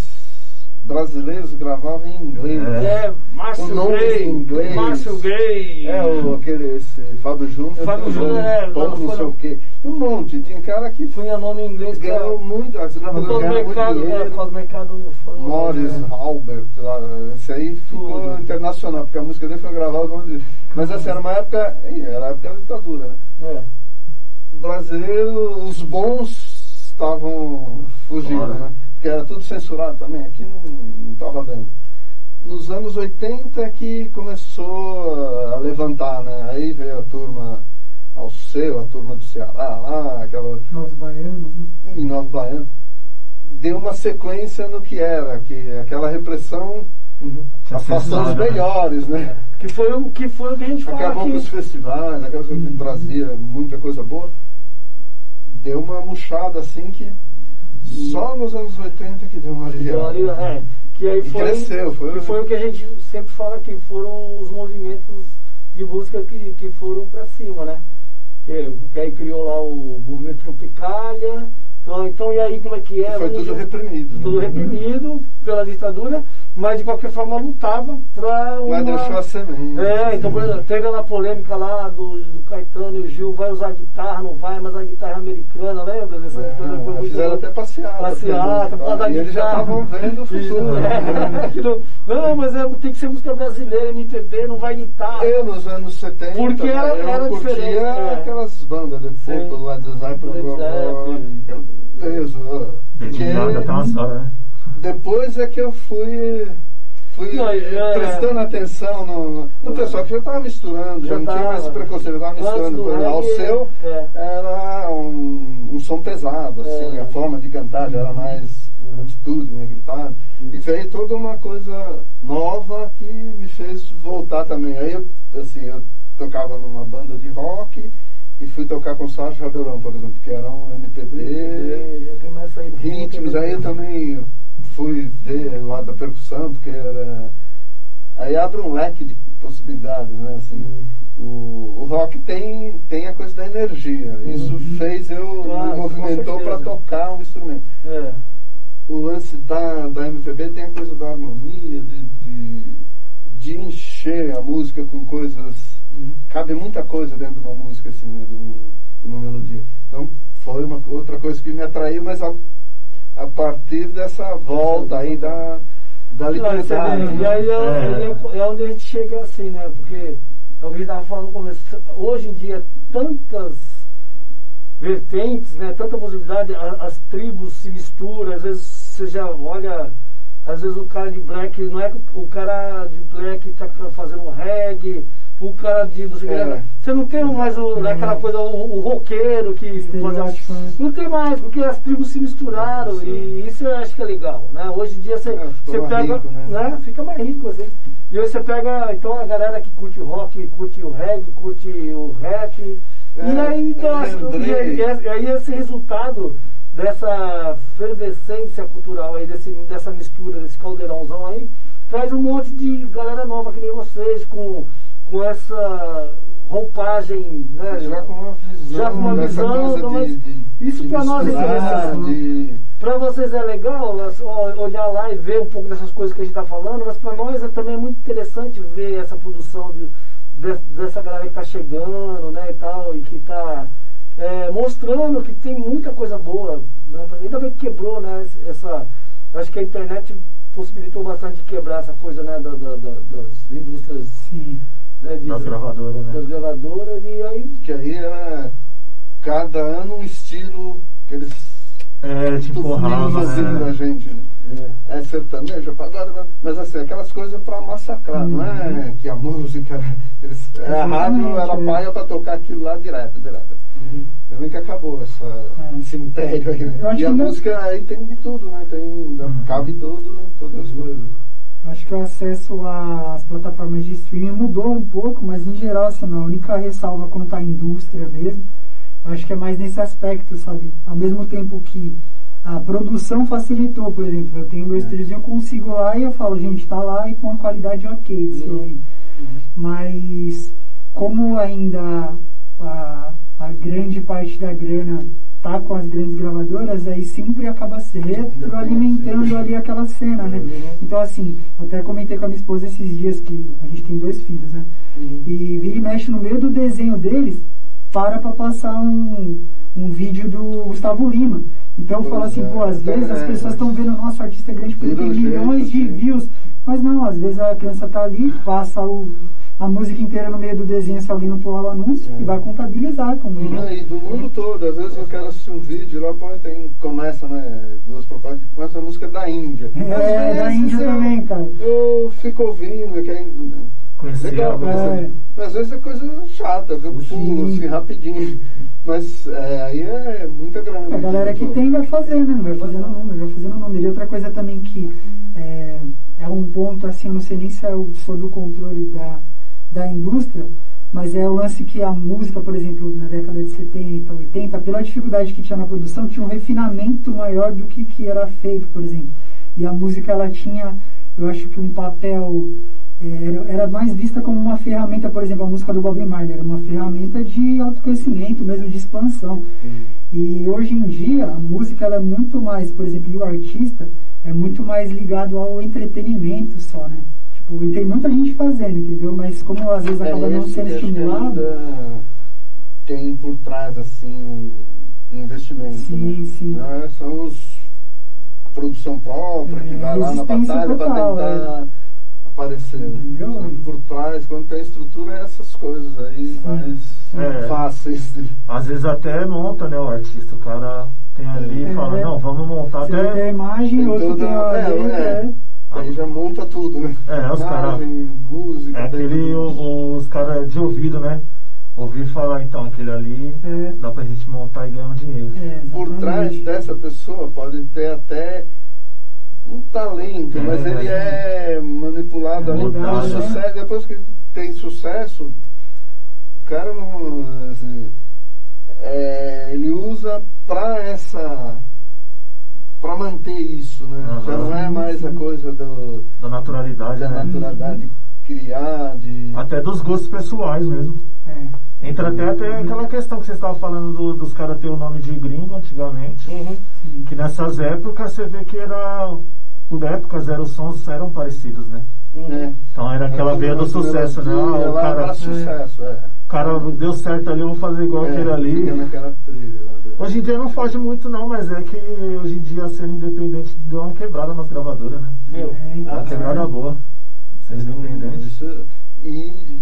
brasileiros gravavam em inglês. É. É, Márcio Com nomes Gay, em inglês. Márcio Gay. É, o, aquele esse, Fábio Júnior. Fábio Júnior, nome, é, no não sei o quê. Tem um monte. Tinha cara que Punha nome em inglês pra... ganhou muito, as gravadoras ganharam muito Mercado, é, dinheiro. Cosmo Mercado foi- Morris, é. Albert, lá, esse aí ficou Tudo. internacional, porque a música dele foi gravada onde. Mas assim, era uma época. Era a época da ditadura, né? É. brasileiro, os bons estavam fugindo, Fora. né? Porque era tudo censurado também, aqui não estava dando. Nos anos 80 é que começou a levantar, né? Aí veio a turma ao seu, a turma do Ceará lá, aquela Novos baianos, né? em Nova Baiana. Deu uma sequência no que era, que aquela repressão Uhum. afastou os né? melhores, né? Que foi o que foi o que a gente fala Acabou com os festivais, aquela coisa que trazia muita coisa boa. Deu uma murchada assim que só nos anos 80 que deu uma ali, aliviada. é, que aí E foi, cresceu, foi- que foi o que a gente sempre fala que foram os movimentos de música que, que foram pra cima, né? Que, que aí criou lá o movimento Tropicália. Então, então, e aí como é que é? Foi tudo reprimido. Tudo né? reprimido pela ditadura, mas de qualquer forma lutava pra uma... Mas deixou a semente. É, então, por exemplo, teve lá a polêmica lá do, do Caetano e o Gil, vai usar guitarra, não vai, mas a guitarra é americana, lembra? Dessa É, foi muito- fizeram até passeata. Passeata, por por causa da E eles já guitarra. estavam vendo o futuro. né? É, que não, não, mas é, tem que ser música brasileira, MPB, não vai guitarra. Eu, nos anos 70, Porque era- eu era curtia diferente, é. aquelas bandas de pop, Led Zeppelin, peso. Dedilhada até umas horas, né? Depois é que eu fui, fui Não, é- prestando atenção no, no, no pessoal que já estava misturando, já, Já não tinha mais tava. preconceito, estava misturando. do Por exemplo, ao seu é. era um, um som pesado, assim, É. a forma de cantar já era mais atitude, né, gritado. E veio toda uma coisa nova que me fez voltar também. Aí, eu, assim, eu tocava numa banda de rock e fui tocar com o Sérgio Rabelão, por exemplo, que era um MPB ritmos, aí eu também fui ver o lado da percussão, porque era. Aí abre um leque de possibilidades, né? Assim, o, o rock tem, tem a coisa da energia. Isso fez eu, Claro, me movimentou para tocar um instrumento. É. O lance da, da MPB tem a coisa da harmonia, de, de, de encher a música com coisas. Cabe muita coisa dentro de uma música, assim, né? De, um- de uma melodia. Então foi uma outra coisa que me atraiu, mas a, a partir dessa volta aí da, da Não, você liberdade. vê, E né? aí é, É. é onde a gente chega assim, né? Porque é o que a gente estava falando no começo. Hoje em dia, tantas vertentes, né? Tanta possibilidade, a- as tribos se misturam, às vezes você já olha, às vezes o cara de black, não é que o cara de black está fazendo reggae, o cara de que, É. você não tem mais o, aquela coisa, o, o roqueiro que Estereótipo, né? não tem mais, porque as tribos se misturaram e isso eu acho que é legal, né? Hoje em dia você, É, você pega, rico, né? né? Fica mais rico, assim. E aí você pega, então a galera que curte o rock, curte o reggae, curte o rap. e É, aí, então, eu acho que- e aí, e aí esse resultado dessa fervescência cultural aí, desse, dessa mistura, desse caldeirãozão aí, traz um monte de galera nova que nem vocês, com, com essa roupagem, né? Já com uma visão, Já com uma visão, mas de, de, isso pra nós é interessante. de- Para vocês é legal é olhar lá e ver um pouco dessas coisas que a gente está falando, mas para nós é também muito interessante ver essa produção de, de- dessa galera que está chegando, né, e tal, e que está mostrando que tem muita coisa boa. Né, ainda bem que quebrou, né, essa, acho que a internet possibilitou bastante quebrar essa coisa, né, da- da- da- das indústrias, Sim. Né, de, Das gravadoras, né? das gravadoras, e aí que aí era cada ano um estilo que eles É, tipo, tupindo assim rama, na né? gente. né? É sertanejo, pagode, mas assim, aquelas coisas pra massacrar, não é que a música. Eles, é, a rádio era Exatamente, é. paia pra tocar aquilo lá direto, direto. Ainda bem que acabou essa, É. esse império aí. né? E a música aí tem de tudo, né? Tem, cabe tudo, todas as coisas. Acho que o acesso às plataformas de streaming mudou um pouco, mas em geral, assim, a única ressalva quanto à indústria mesmo, acho que é mais nesse aspecto, sabe? Ao mesmo tempo que a produção facilitou, por exemplo, eu tenho meu estúdio, eu consigo lá e eu falo, gente, tá lá e com a qualidade ok, desse Uhum. Mas como ainda a, a grande parte da grana tá com as grandes gravadoras, aí sempre acaba se retroalimentando ali aquela cena, né? Então assim, até comentei com a minha esposa esses dias que a gente tem dois filhos, né? E vira e mexe no meio do desenho deles, para pra passar um, um vídeo do Gustavo Lima. Então eu falo assim, pô, às vezes as pessoas estão vendo o nosso artista é grande porque tem milhões de views, mas não, às vezes a criança tá ali, passa o, a música inteira no meio do desenho se alguém não pular o anúncio e vai contabilizar como Uhum, E do mundo todo, às vezes eu quero assistir um vídeo, lá põe, tem, começa, né, duas propagandas, começa a música da Índia. É, da Índia eu- também, cara. Eu fico ouvindo, que é Conhecer legal, a- mas, É. mas às vezes é coisa chata, eu pulo Sim. assim rapidinho. Mas é, aí é muita grana. A galera que tem vai fazendo, né? vai fazendo número, vai fazendo número. E outra coisa também que é, é um ponto, assim, eu não sei nem se é o- sob o controle da, da indústria, mas é o lance que a música, por exemplo, na década de 70, 80, pela dificuldade que tinha na produção, tinha um refinamento maior do que, que era feito, por exemplo. E a música, ela tinha, eu acho que um papel é, era, mais vista como uma ferramenta, por exemplo, a música do Bob Marley era uma ferramenta de autoconhecimento, mesmo de expansão. E hoje em dia a música ela é muito mais, por exemplo, e o artista é muito mais ligado ao entretenimento só, né? Tipo, e tem muita gente fazendo, entendeu? Mas como às vezes acaba não esse sendo que que estimulado. tem por trás assim um investimento. Sim, né? sim. Né? São os a produção própria que É, vai lá na batalha para tentar aparecer. né? Entendeu? Então, por trás, quando tem estrutura, é essas coisas aí mais É. fáceis de. Às vezes até monta, né, o artista. O cara tem ali É. e fala, não, vamos montar Você vai ter a até. imagem, Tem outro toda- tem a é, letra, é. é. Aí já monta tudo, né? É, os cara- Imagem, música. É aquele, o- os caras de ouvido, né? Ouvir falar, então, aquele ali É. dá pra gente montar e ganhar um dinheiro. É, por trás dessa pessoa pode ter até um talento, É. mas ele é manipulado ali Mudado, pelo né? sucesso. Depois que tem sucesso, o cara não. assim, é, ele usa pra essa. Pra manter isso, né? Aham. Já não é mais a coisa do, Da naturalidade, da né? naturalidade de criar, de. Até dos gostos pessoais mesmo. É. Entra até, até aquela questão que você estava falando do- dos caras ter o nome de gringo antigamente. Uhum. Que nessas épocas você vê que era. Por épocas eram os sons eram parecidos, né? É. Então era aquela veia do sucesso, né? Ah, o cara, era sucesso, é. O cara deu certo ali, eu vou fazer igual É, aquele ali. do- Hoje em dia não foge muito não, mas é que hoje em dia ser independente deu uma quebrada nas gravadoras, né? Viu? É, então, Uma quebrada boa. Ser independente. Isso, e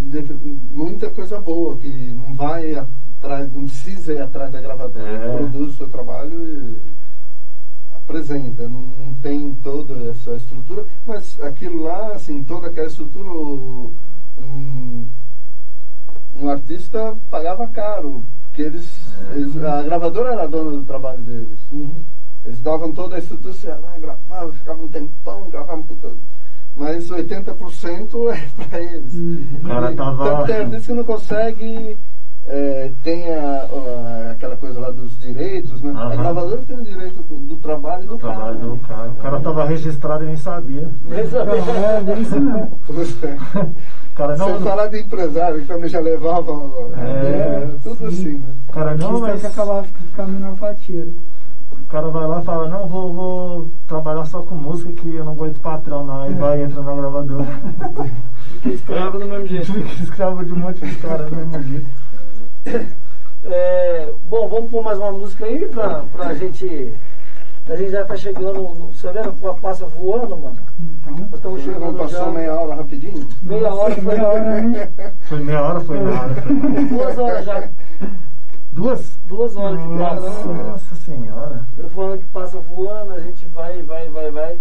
muita coisa boa que não vai atrás, não precisa ir atrás da gravadora. É. Produz o seu trabalho e apresenta. Não, não tem toda essa estrutura, mas aquilo lá, assim, toda aquela estrutura, um, um artista pagava caro. Porque eles, É. eles- a gravadora era a dona do trabalho deles. Eles davam toda a estrutura, você ia lá, gravava, ficava um tempão, gravavam puta. Mas 80% é pra eles. O cara tava- Tanto tem artista que não consegue. é, tem a- a- aquela coisa lá dos direitos, né? A Aham. gravadora tem o direito do, do trabalho do O trabalho cara. do cara. O cara tava registrado e nem sabia. Não, é bem isso é. Cara Sem não. falar de empresário, que também já levava. É, tudo assim, né? O cara não, mas. que acabar ficando a menor fatia. né? O cara vai lá e fala, não, vou, vou trabalhar só com música que eu não aguento patrão não. Aí vai e entra na gravadora. Que escravo do mesmo jeito. Fica escravo de um monte de cara do mesmo jeito. É, bom, vamos pôr mais uma música aí pra, pra gente. A gente já tá chegando. No, você vendo que passa voando, mano? Então, Nós estamos chegando Vamos passar já. meia hora rapidinho? Meia hora foi meia hora, né? Foi meia hora, foi meia hora. Foi meia hora. Duas horas já. Duas? Duas horas que passa. Nossa senhora. Eu falando que passa voando, a gente vai, vai, vai, vai.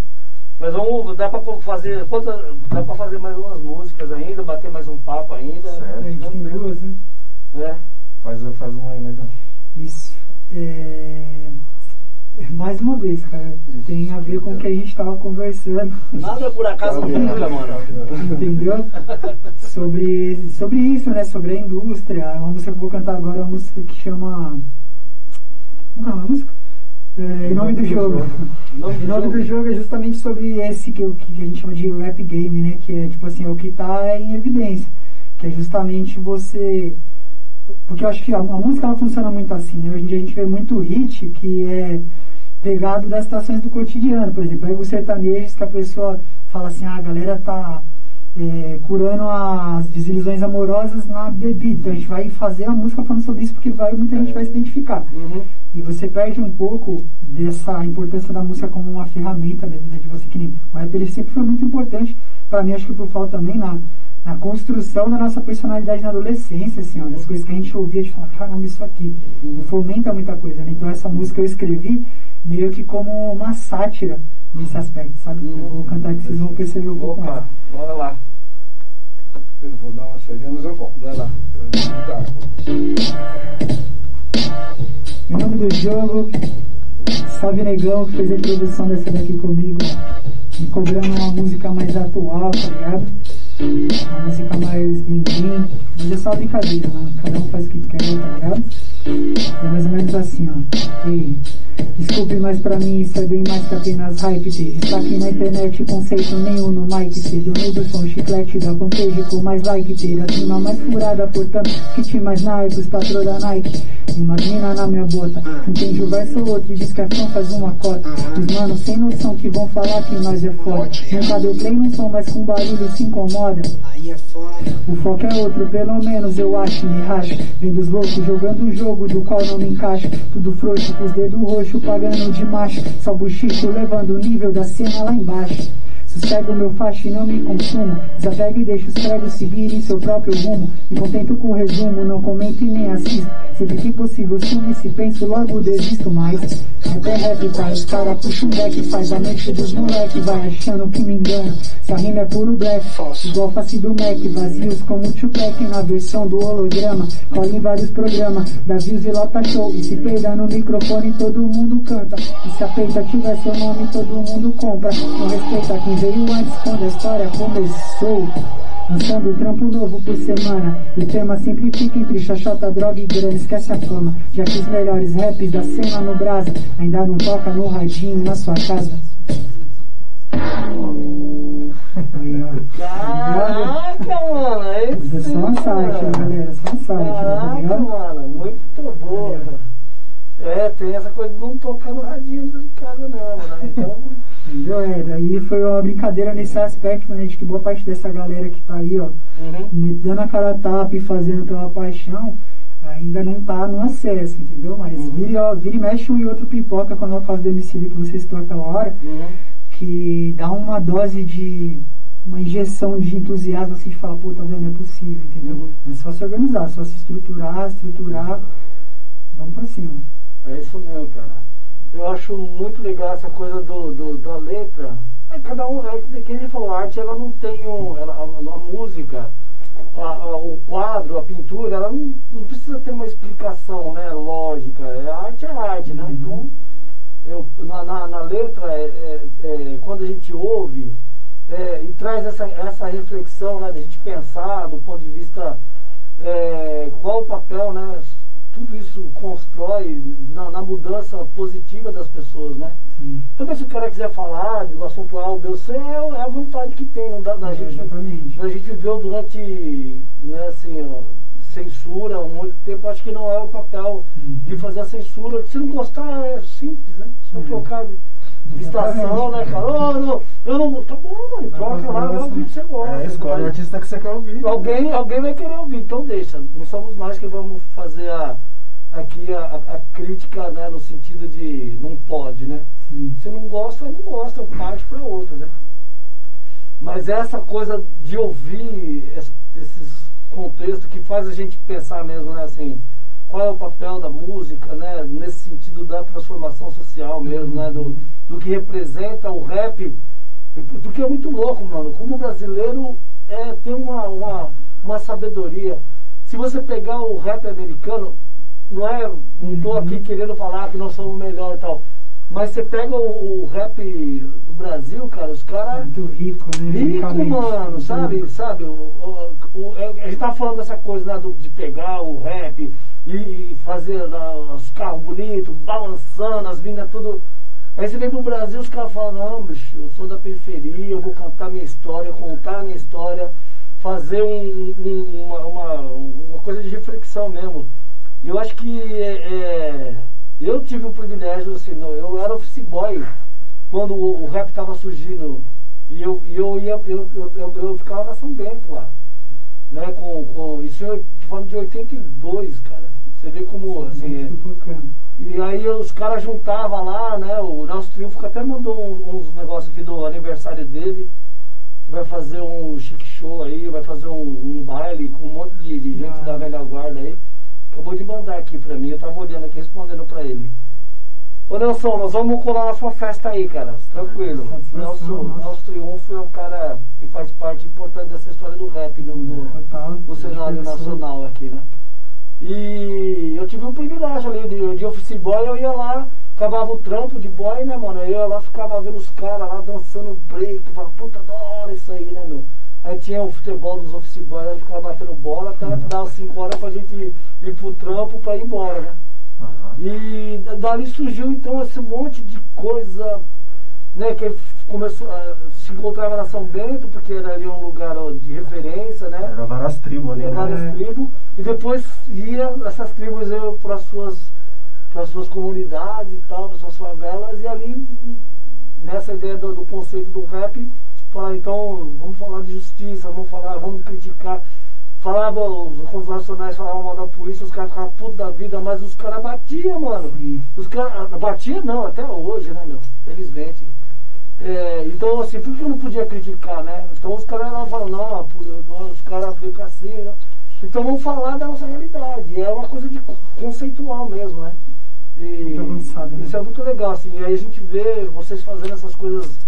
Mas vamos, dá pra fazer, quantas, dá pra fazer mais umas músicas ainda, bater mais um papo ainda. Certo. A gente tem duas, né? É. Faz, faz uma aí, né, João? Isso. É, Mais uma vez, cara, tem a ver com o que a gente estava conversando, Nada por acaso nunca, mano. entendeu? Sobre, sobre isso, né? Sobre a indústria. A música que eu vou cantar agora é uma música que chama. Como é a música? É, em nome do jogo. Do nome do jogo é justamente sobre esse que, que a gente chama de rap game, né? Que é tipo assim, é o que está em evidência. Que é justamente você porque eu acho que a, a música ela funciona muito assim, né? Hoje em dia a gente vê muito hit que é pegado das situações do cotidiano, por exemplo, aí os sertanejos que a pessoa fala assim, ah, a galera tá é, curando as desilusões amorosas na bebida. Então a gente vai fazer a música falando sobre isso porque vai, muita gente vai se identificar. Uhum. E você perde um pouco dessa importância da música como uma ferramenta mesmo, né? De você que nem. O rap ele sempre foi muito importante, para mim, acho que por falta também na, na construção da nossa personalidade na adolescência, assim, ó, das coisas que a gente ouvia de falar, caramba, isso aqui. E fomenta muita coisa, né? Então essa música eu escrevi meio que como uma sátira nesse aspecto, sabe? Eu vou cantar que vocês vão perceber um pouco mais. Bora lá. Eu vou dar uma saída, mas eu volto. Vai lá. Em nome do jogo, Salve Negão, que fez a introdução dessa daqui comigo, me cobrando uma música mais atual, tá ligado? Uma música mais blim-blim, mas é só brincadeira, mano. Cada um faz o que quer, tá ligado? É mais ou menos assim, ó. Ei, desculpe, mas pra mim isso é bem mais que apenas hype ter. Está aqui na internet conceito nenhum no mic do som, chiclete da Pompeji com mais like ter. A rima mais furada, portanto, kit mais Nike, os patrão da Nike. Imagina na minha bota. Entende o verso ou outro e diz que a fã faz uma cota. Os manos sem noção que vão falar que nós é foda. Nunca deu play no som, mas com barulho se incomoda. Aí é foda. O foco é outro, pelo menos eu acho, me racha. Vendo os loucos jogando um jogo do qual não me encaixa. Tudo frouxo, com os dedos roxos, pagando de macho. Só buchicho, levando o nível da cena lá embaixo. Sossego meu facho e não me consumo. Desapego e deixo os pregos seguirem seu próprio rumo. Me contento com o resumo, não comento e nem assisto. Sempre que possível sumo e se penso, logo desisto mais. Rap é rap. Os cara puxa um deck, faz a mente dos moleque. Vai achando que me engana. Se a rima é puro black, igual face do Mac. Vazios como Tupac na versão do holograma. Cola em vários programas, dá views e lota show. E se peida no microfone, todo mundo canta. E se a peita tiver seu nome, todo mundo compra. Não respeita quem veio antes quando a história começou. Lançando trampo novo por semana. E o tema sempre fica entre xoxota, droga e grana. Esquece a fama. Já que os melhores raps da cena no Brasa ainda não toca no radinho na sua casa. Caraca, mano, é isso. É só uma mano. galera. Só uma sátira, tá Caraca, ligado? mano, muito boa. É, tem essa coisa de não tocar no radinho em casa não, né? Então, Entendeu? É, daí foi uma brincadeira nesse aspecto, né? De que boa parte dessa galera que tá aí, ó, uhum. me dando a cara a tapa e fazendo pela paixão, ainda não tá no acesso, entendeu? Mas Uhum. vira, e ó, vira e mexe um e outro pipoca quando eu faço do domicílio que vocês estão aquela hora, Uhum. que dá uma dose de. uma injeção de entusiasmo assim de falar, pô, tá vendo, é possível, entendeu? Uhum. É só se organizar, só se estruturar, estruturar, vamos pra cima. É isso mesmo, cara. Eu acho muito legal essa coisa do, do- da letra. É, cada um, é que ele falou, a arte ela não tem um. Ela, a, a música, a- a- o quadro, a pintura, ela não, não precisa ter uma explicação né, lógica. É, a arte é arte, né? Então, eu, na, na, na letra, é, é, é, quando a gente ouve é, e traz essa, essa reflexão né, de a gente pensar do ponto de vista é, qual o papel, né? Tudo isso constrói na, na mudança positiva das pessoas, né? Sim. Também se o cara quiser falar do assunto A ou B ou C, é, é a vontade que tem, não dá da É, gente. exatamente. A gente viveu durante, né, assim, ó, censura há muito tempo, acho que não é o papel de fazer a censura. Se não gostar, é simples, né? Só Uhum. trocar de estação, né, cara? Oh, não, eu não. Tá bom, mano, troca lá, vai ouvir o que você gosta. É, escolhe o artista que você quer ouvir. Alguém, alguém vai querer ouvir, então deixa. Não somos nós que vamos fazer a, aqui a, a- a crítica, né, no sentido de não pode, né? Sim. Se não gosta, não gosta, parte para outra, né? Mas essa coisa de ouvir es- esses contextos que faz a gente pensar mesmo, né, assim, qual é o papel da música, né, nesse sentido da transformação social mesmo, né, do, do que representa o rap, porque é muito louco, mano, como o brasileiro é, tem uma, uma, uma sabedoria. Se você pegar o rap americano, não é, não tô aqui querendo falar que nós somos melhor e tal, mas você pega o, o rap do Brasil, cara, os caras Muito rico, né? Rico, mano, sabe? Sabe? O, o- o- a gente tá falando dessa coisa, né? do- de pegar o rap e, fazer os carros bonitos, balançando, as minas tudo. Aí você vem pro Brasil, os caras falam, não, bicho, eu sou da periferia, eu vou cantar minha história, contar minha história. fazer um- um- uma, uma, uma coisa de reflexão mesmo. E eu acho que é, eu tive o privilégio, assim, no- eu era office boy quando o, o rap estava surgindo. E eu, e eu, ia, eu, eu, eu, eu ficava na São Bento lá. Né, com, com, isso eu tô falando de 82, cara. Você vê como. Assim, é, e aí os caras juntavam lá, né? O Nelson Triunfo até mandou um- uns negócios aqui do aniversário dele. que Vai fazer um chique show aí, vai fazer um, um baile com um monte de, de gente Ah. da velha guarda aí. Acabou de mandar aqui pra mim, eu tava olhando aqui, respondendo pra ele. Ô Nelson, nós vamos colar na sua festa aí, cara. Tranquilo. Satisfação, Nelson. Nelson Triunfo é um cara que faz parte importante dessa história do rap no, no, no cenário nacional aqui, né? E eu tive um privilégio ali de, de office boy, eu ia lá, acabava o trampo de boy, né, mano? Eu ia lá, ficava vendo os caras lá dançando break, falava, puta da hora isso aí, né, meu? Aí tinha o futebol dos office boys, aí ficava batendo bola até dar as 5 horas pra gente ir, ir pro trampo pra ir embora, né? Aham. E da- dali surgiu então esse monte de coisa, né, que começou, a- se encontrava na São Bento, porque era ali um lugar ó, de referência, né? Era várias tribos ali, Tinha né? várias tribos, e depois ia essas tribos para suas para suas comunidades e tal, para suas favelas, e ali nessa ideia do, do conceito do rap, falar então, vamos falar de justiça, vamos falar, vamos criticar. Falava, os, nacionais falavam mal da polícia, os caras ficavam putos da vida, mas os caras batiam, mano. Sim. Os caras. Batia não, até hoje, né, meu? Felizmente. É, então, assim, por que eu não podia criticar, né? Então os caras não falam, não, os caras assim, né? Então vamos falar da nossa realidade. É uma coisa de conceitual mesmo, né? E avançado, né? Isso é muito legal, assim. E aí a gente vê vocês fazendo essas coisas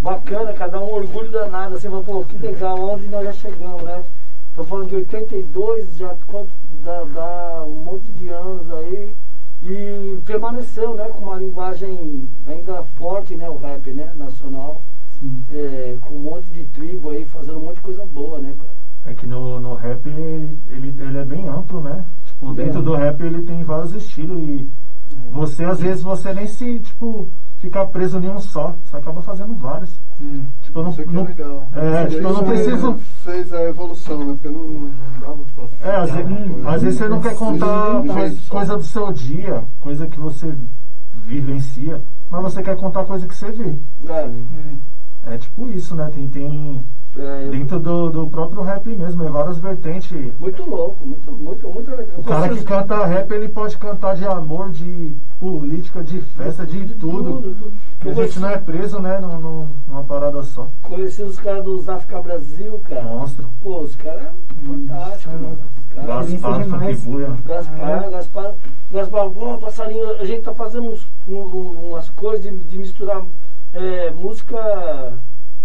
bacanas, cada um orgulho danado, assim, fala, pô, que legal, onde nós já chegamos, né? Tô falando de 82, já dá, dá um monte de anos aí. E permaneceu, né, com uma linguagem ainda forte, né, o rap, né, nacional. Sim. É, com um monte de tribo aí, fazendo um monte de coisa boa, né, cara? É que no, no rap ele, ele é bem amplo, né? Tipo, Bem dentro do rap ele tem vários estilos e você às vezes você nem se, tipo, ficar preso em um só. Você acaba fazendo vários. É. Tipo, eu não, é não- legal. É, tipo, eu não preciso. Fez a evolução, né? Porque não, não dava pra. É, às vezes, Coisa. às vezes você não quer contar Sim, coisa, do seu dia, coisa que você vivencia, mas você quer contar coisa que você vê. É, É. É tipo isso, né? Tem, tem é, dentro do, do próprio rap mesmo, é várias vertentes. muito louco, muito, muito, muito legal. O cara que canta rap, ele pode cantar de amor, de política, de festa, de tudo. tudo. Porque a gente não é preso, né, num- num- numa parada só. Conheci os caras dos África Brasil, cara. Monstro. Pô, os caras é fantástico, Hum, mano. Gaspar, demais. Funk Buia. Gaspar, Gaspar, Gaspar, pô, passarinho, a gente tá fazendo uns, um- umas coisas de, de misturar é, música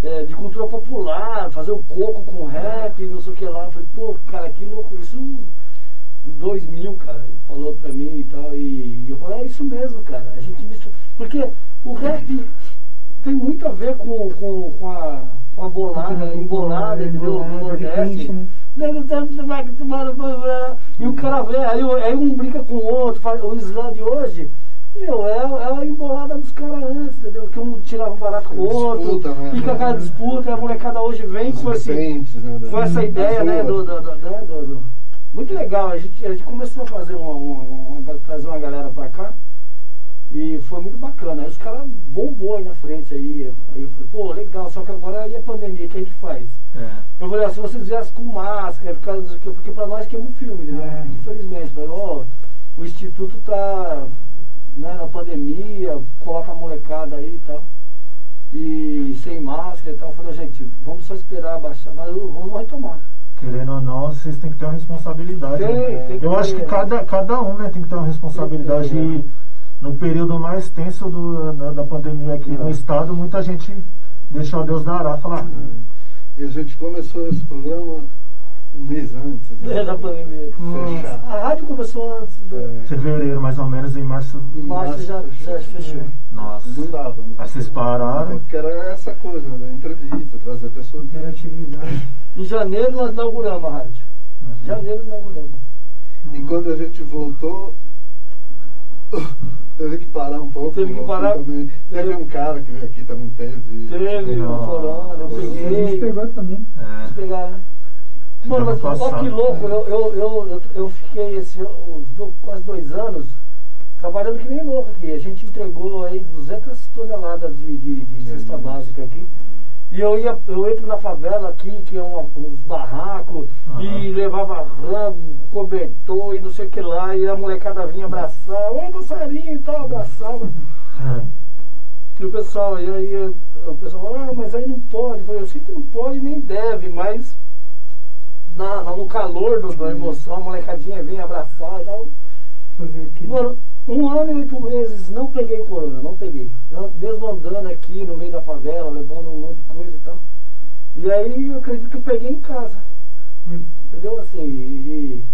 é, de cultura popular, fazer o coco com rap, não sei o que lá. Eu Falei, pô, cara, que louco, isso em 2000, cara, ele falou pra mim e tal, e eu falei, é isso mesmo, cara, a gente mistura, porque o rap tem muito a ver com, com, com a, com a bolada, embolada, entendeu, do Nordeste. né? E o cara vê, aí, aí um brinca com o outro, faz, o slam de hoje, meu, é, é a embolada dos caras antes, entendeu? Que um tirava um barato com o outro, Disputa, né? fica aquela disputa, e a molecada hoje vem com, esse, né, com essa ideia, né, do, ruas. do, do- né, do- do- Muito legal, a gente, a gente começou a fazer uma, uma- uma- trazer uma galera pra cá, e foi muito bacana. Aí os caras bombou aí na frente aí. Aí eu falei, pô, legal, só que agora e a pandemia, o que a gente faz? É. Eu falei, ó, se vocês viessem com máscara, ficar, porque pra nós queima o filme, né? É. Infelizmente, mas, ó, o Instituto tá né, na pandemia, coloca a molecada aí e tal. E sem máscara e tal. Eu falei, gente, vamos só esperar baixar, mas vamos retomar. Querendo ou não, vocês têm que ter uma responsabilidade. Tem, né? tem Eu acho ter. que cada, cada um né, tem que ter uma responsabilidade. Ter, E no período mais tenso do, da, da pandemia aqui É. no estado, muita gente deixou Deus dará falar. E a gente começou esse programa um mês antes. né? É, da pandemia. A rádio começou antes do. É, Fevereiro, mais ou menos, em março. Em março já, já fechou. Nossa. Não dava. Né? Aí vocês pararam. Porque era essa coisa, né? Entrevista, trazer pessoas. Interatividade. Em janeiro nós inauguramos a rádio. Em janeiro inauguramos. E quando a gente voltou, teve que parar um pouco. Teve que parar. Também. Teve um cara que veio aqui, também teve. Teve o corona, eu A gente peguei. pegou também. É. Vamos pegar, né? Mano, mas olha que passado. louco, eu, eu, eu, eu, fiquei esse, do- quase dois anos trabalhando que nem louco aqui. A gente entregou aí 200 toneladas de, de, de cesta básica aqui. E eu ia, eu entro na favela aqui, que é uma- uns barracos, e Aham. levava ramo, cobertor e não sei o que lá, e a molecada vinha abraçar, ô passarinho e tal, abraçava. É. E o pessoal, e aí o pessoal, ah, mas aí não pode. Eu falei, eu sei que não pode nem deve, mas na, na- no calor do- da emoção, a molecadinha vem abraçar e tal. Fazer o quê? Mano, um ano e oito meses não peguei corona, não peguei. Eu, mesmo andando aqui no meio da favela, levando um monte de coisa e tal. E aí eu acredito que eu peguei em casa. Entendeu? Assim, e, e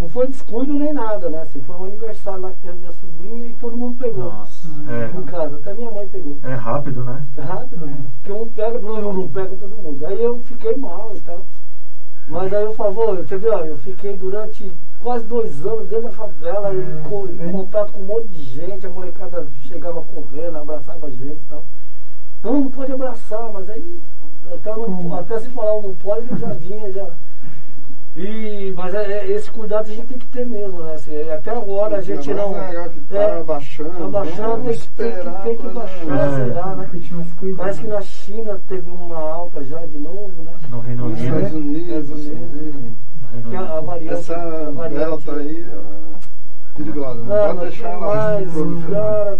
não foi descuido nem nada, né? Assim, foi um aniversário lá que teve minha sobrinha e todo mundo pegou. Nossa, Em casa, até minha mãe pegou. é, é rápido, né? É rápido, né? Porque um pega, não, não pega todo mundo. Aí eu fiquei mal e tal. Mas aí eu falo, "Vô, você viu, ó, eu fiquei durante quase dois anos dentro da favela, em, co- em contato com um monte de gente, a molecada chegava correndo, abraçava a gente e tal. Não, não pode abraçar, mas aí até, não- até se falar não pode, ele já vinha, já. E, mas é, é- esse cuidado a gente tem que ter mesmo, né? Assim, até agora a gente não. mais agora que tá é, baixando, tá baixando, vamos tem que, tem que, esperar tem que baixar, É. será, né? Parece que na China teve uma alta já de novo, né? No Reino Nos Unido. Estados Unidos, Estados Unidos. a, a variante. Essa a variante delta aí é perigosa. Não Ah, pode deixar ela mais, cara,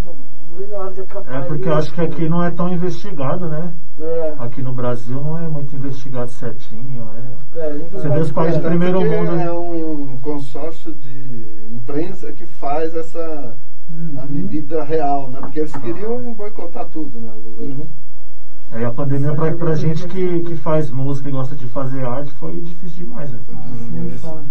acabar É porque eu acho que aqui não é tão investigado, né? É, Aqui no Brasil não é muito investigado certinho. É. é, gente Você vê os países de Tanto primeiro mundo. É um consórcio de imprensa que faz essa a medida real, né? Porque eles queriam boicotar tudo, né? Uhum. Aí a pandemia pra, pra gente que, que faz música e gosta de fazer arte foi difícil demais, né?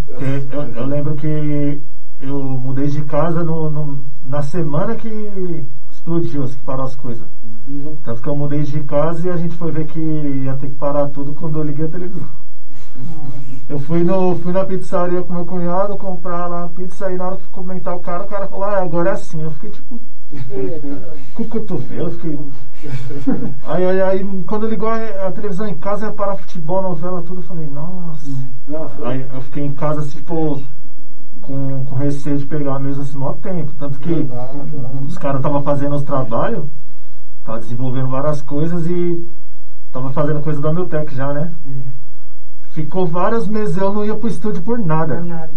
Porque eu, eu lembro que eu mudei de casa no, no- na semana que explodiu, assim, que parou as coisas. Uhum. Tanto que eu mudei de casa e a gente foi ver que ia ter que parar tudo quando eu liguei a televisão. Eu fui, no, fui na pizzaria com meu cunhado comprar lá a pizza e na hora que comentar o cara, o cara falou, ah, agora é assim. Eu fiquei tipo, com o cotovelo, fiquei. Aí, aí, aí quando ligou a, televisão em casa, ia parar futebol, novela, tudo, eu falei, nossa. Foi- Aí eu fiquei em casa, assim, tipo, com, com receio de pegar mesmo assim, maior tempo. Tanto que dá, não. os caras estavam fazendo os trabalhos, tava desenvolvendo várias coisas e tava fazendo coisa da Miltec já, né? Ficou vários meses, eu não ia pro estúdio por Não é nada. nada.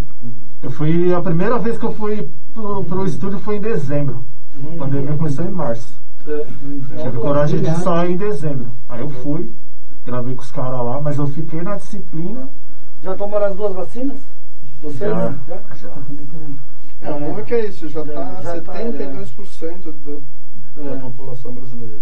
Eu fui, a primeira vez que eu fui pro, pro estúdio foi em dezembro. A pandemia começou em março. é. Tive coragem de sair em dezembro. Aí eu fui, gravei com os caras lá, mas eu fiquei na disciplina. Já tomaram as duas vacinas? Você? Já, Já? já. Também. É, o bom é que é isso, já Já- está já tá, 72% da, da É. população brasileira.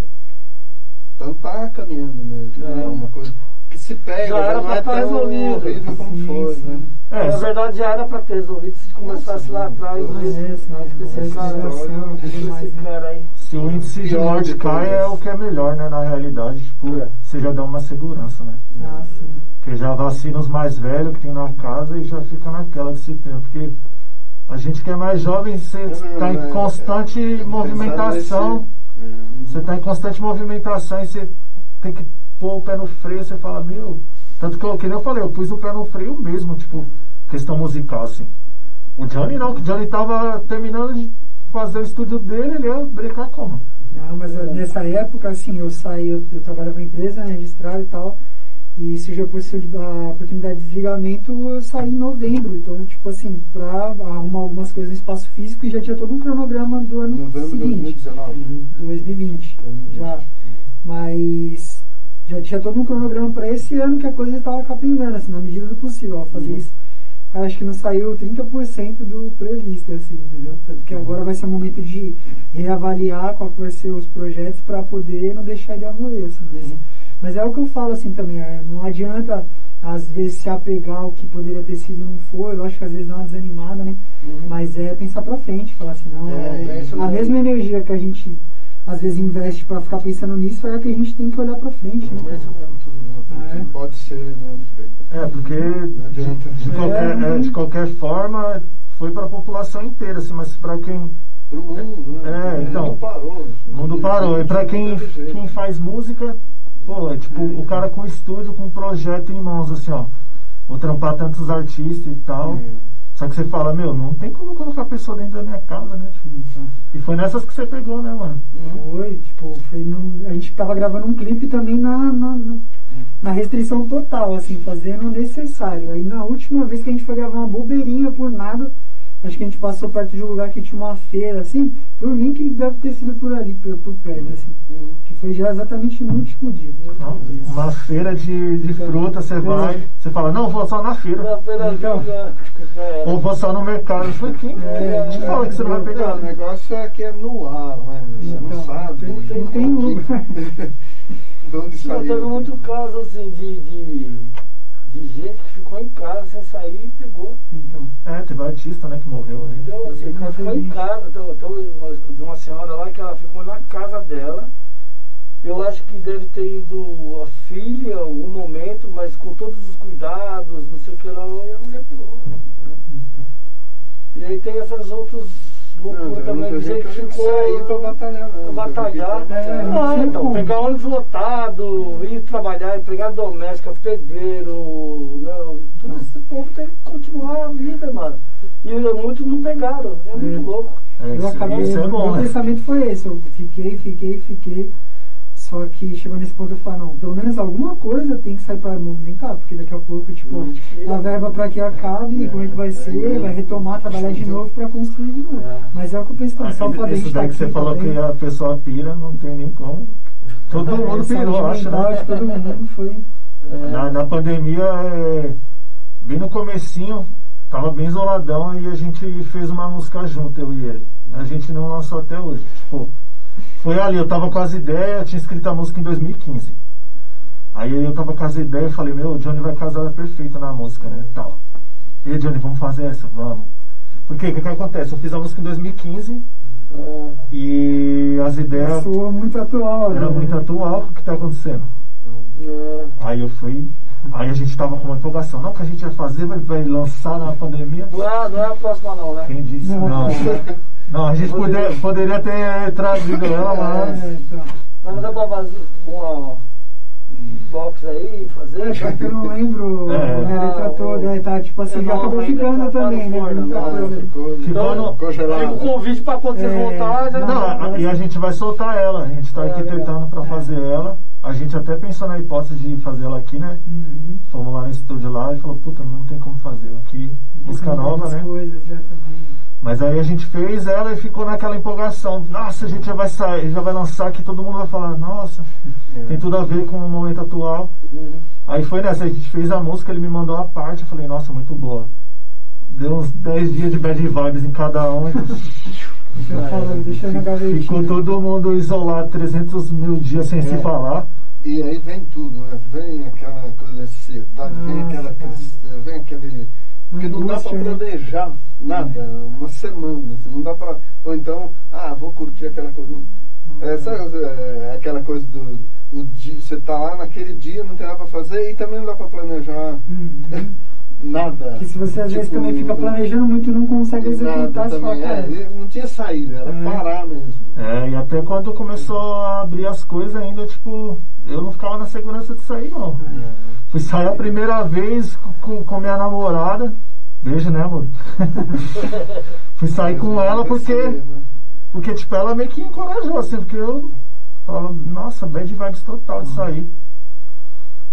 Então tá caminhando mesmo. É. É uma coisa que se pega, Já era não pra é tá tão resolvido. horrível como Sim, foi, sim. né? É, Na verdade já era pra ter resolvido se começasse lá atrás. É, esse cara, aí. se o índice de morte cai é o que é melhor, né? Na realidade, tipo, É. você já dá uma segurança, né? Ah, sim. Porque já vacina os mais velhos que tem na casa e já fica naquela disciplina. Porque a gente que é mais jovem, você está em constante Tem que movimentação. Você está em constante movimentação e você tem que pôr o pé no freio, você fala, meu. Tanto que eu, que nem eu falei, eu pus o pé no freio mesmo, tipo, questão musical, assim. O Johnny não, que o Johnny tava terminando de fazer o estúdio dele, ele ia brincar como? Não, mas eh, nessa época, assim, eu saí, eu, eu trabalhava em empresa, né, registrado e tal, e surgiu a oportunidade de desligamento, eu saí em novembro, então, tipo assim, pra arrumar algumas coisas no espaço físico e já tinha todo um cronograma do ano Novembro de seguinte, 2019. 2020, já. Mas já tinha todo um cronograma para esse ano que a coisa estava capengando, assim, na medida do possível, ó, fazer isso. Cara, acho que não saiu 30% do previsto, assim, entendeu? Tanto que agora vai ser o momento de reavaliar qual que vai ser os projetos para poder não deixar ele morrer, assim. Mas, mas é o que eu falo, assim, também, é, não adianta às vezes se apegar ao que poderia ter sido e não foi, eu acho que às vezes dá uma desanimada, né? Mas é pensar pra frente, falar assim, não, É, é, é a mesma energia que a gente às vezes investe pra ficar pensando nisso é a que a gente tem que olhar pra frente, né? É né? É. Pode ser, né? É, porque adianta. de qualquer, é, de qualquer forma foi para a população inteira, assim, mas para quem Pro mundo, né? É, então, O mundo parou. O mundo parou. E pra quem, quem faz música, pô, é tipo, o cara com estúdio, com projeto em mãos, assim, ó. vou trampar tantos artistas e tal. Só que você fala, meu, não tem como colocar a pessoa dentro da minha casa, né? Tipo, E foi nessas que você pegou, né, mano? Foi, tipo, foi num- a gente tava gravando um clipe também na, na, na- na restrição total, assim, fazendo o necessário. Aí na última vez que a gente foi gravar uma bobeirinha por nada, acho que a gente passou perto de um lugar que tinha uma feira, assim, por mim que deve ter sido por ali, por, por perto, assim. Que foi já exatamente no último dia. Uma feira de, de fruta, você vai, você fala, não, vou só na feira. Na feira Então. Ou vou só no mercado. Eu falei, quem É, te fala que você não vai pegar? Não, o negócio é que é no ar, né? Você Então, não sabe. não tem- não tem de- lugar. De onde Não, saiu. teve muito caso assim de, de, de gente que ficou em casa sem sair e pegou. Então, É, teve um artista, né, que morreu aí. Entendeu? Assim, o cara ficou em casa. Uma, de uma senhora lá que ela ficou na casa dela. Eu acho que deve ter ido a filha em algum momento, mas com todos os cuidados, não sei o que lá, e a mulher pegou. E aí tem essas outras Não, loucuras tem também, gente que ficou. sair pra batalhar, né? Pra batalhar. É, não, não então, como. pegar ônibus lotado, ir trabalhar, empregado doméstica, pedreiro, né? Todo esse povo tem que continuar a vida, mano. E muitos não pegaram, é muito É. louco. É, eu acabei, é meu né? pensamento foi esse, eu fiquei, fiquei, fiquei. Só que chegou nesse ponto eu falei, não, pelo menos alguma coisa tem que sair para movimentar, porque daqui a pouco, tipo, Hum. a verba para que acabe, como é que vai ser, vai retomar, trabalhar de novo para construir de novo. É. Mas é o que eu penso também, só o fato de a gente Isso daí que você falou também, que a pessoa pira, não tem nem como. Todo mundo saúde pirou, acho, né? todo mundo foi. Na, na pandemia, é, bem no comecinho, tava bem isoladão e a gente fez uma música junto, eu e ele. A gente não lançou até hoje. Tipo, foi ali, eu tava com as ideias, eu tinha escrito a música em 2015. Aí eu tava com as ideias e falei, meu, o Johnny vai casar perfeito na música, né? Tal. E aí, Johnny, vamos fazer essa? Vamos. Porque o que, que acontece? Eu fiz a música em 2015 É, e as ideias Soou muito atual. eram né? muito atual o que tá acontecendo. é. Aí eu fui. Aí a gente tava com uma empolgação. Não, o que a gente vai fazer, vai, vai lançar na pandemia. Não, é, não é a próxima não, né? Quem disse? Não. Não. Não, a gente poder- poderia ter trazido ela, mas. É, então. Mas não dá pra fazer uma box aí, fazer? É, só que eu não lembro É. a letra Ah, toda, aí tá tipo assim, é já acabou ficando tá- tá também, né? forno, Muita né? coisa. Ficou, congelado. Fica o convite pra quando vocês É, voltarem. Não, e a gente vai soltar ela. A gente tá É, arquitetando pra fazer ela. A gente até pensou na hipótese de fazer ela aqui, né? Uhum. Fomos lá no estúdio lá e falou, puta, não tem como fazer. Aqui, música nova, né? coisas já também. Mas aí a gente fez ela e ficou naquela empolgação. Nossa, a gente já vai sair, já vai lançar que todo mundo vai falar, nossa, tem tudo a ver com o momento atual. Uhum. Aí foi nessa, a gente fez a música, ele me mandou a parte, eu falei, nossa, muito boa. Deu uns 10 dias de bad vibes em cada um. então gavetinha. Ficou todo mundo isolado 300 mil dias sem se É. falar. E aí vem tudo, né? Vem aquela coisa de ansiedade, vem aquela cara. vem aquele. Porque não dá né? planejar nada, uma semana, assim, não dá pra. Ou então, ah, vou curtir aquela coisa. É, sabe, é, aquela coisa do. O dia, você tá lá naquele dia, não tem nada pra fazer e também não dá pra planejar Uhum. nada. Que se você às vezes Tipo, também fica planejando muito e não consegue executar, você fala, cara. é, não tinha saída, era É. parar mesmo. É, e até quando começou a abrir as coisas ainda, tipo, eu não ficava na segurança de sair, não. Fui sair a primeira vez com, com minha namorada. Beijo, né, amor? Fui sair com ela porque, Né? porque, tipo, ela meio que encorajou, assim, porque eu falava, nossa, bad vibes total de sair.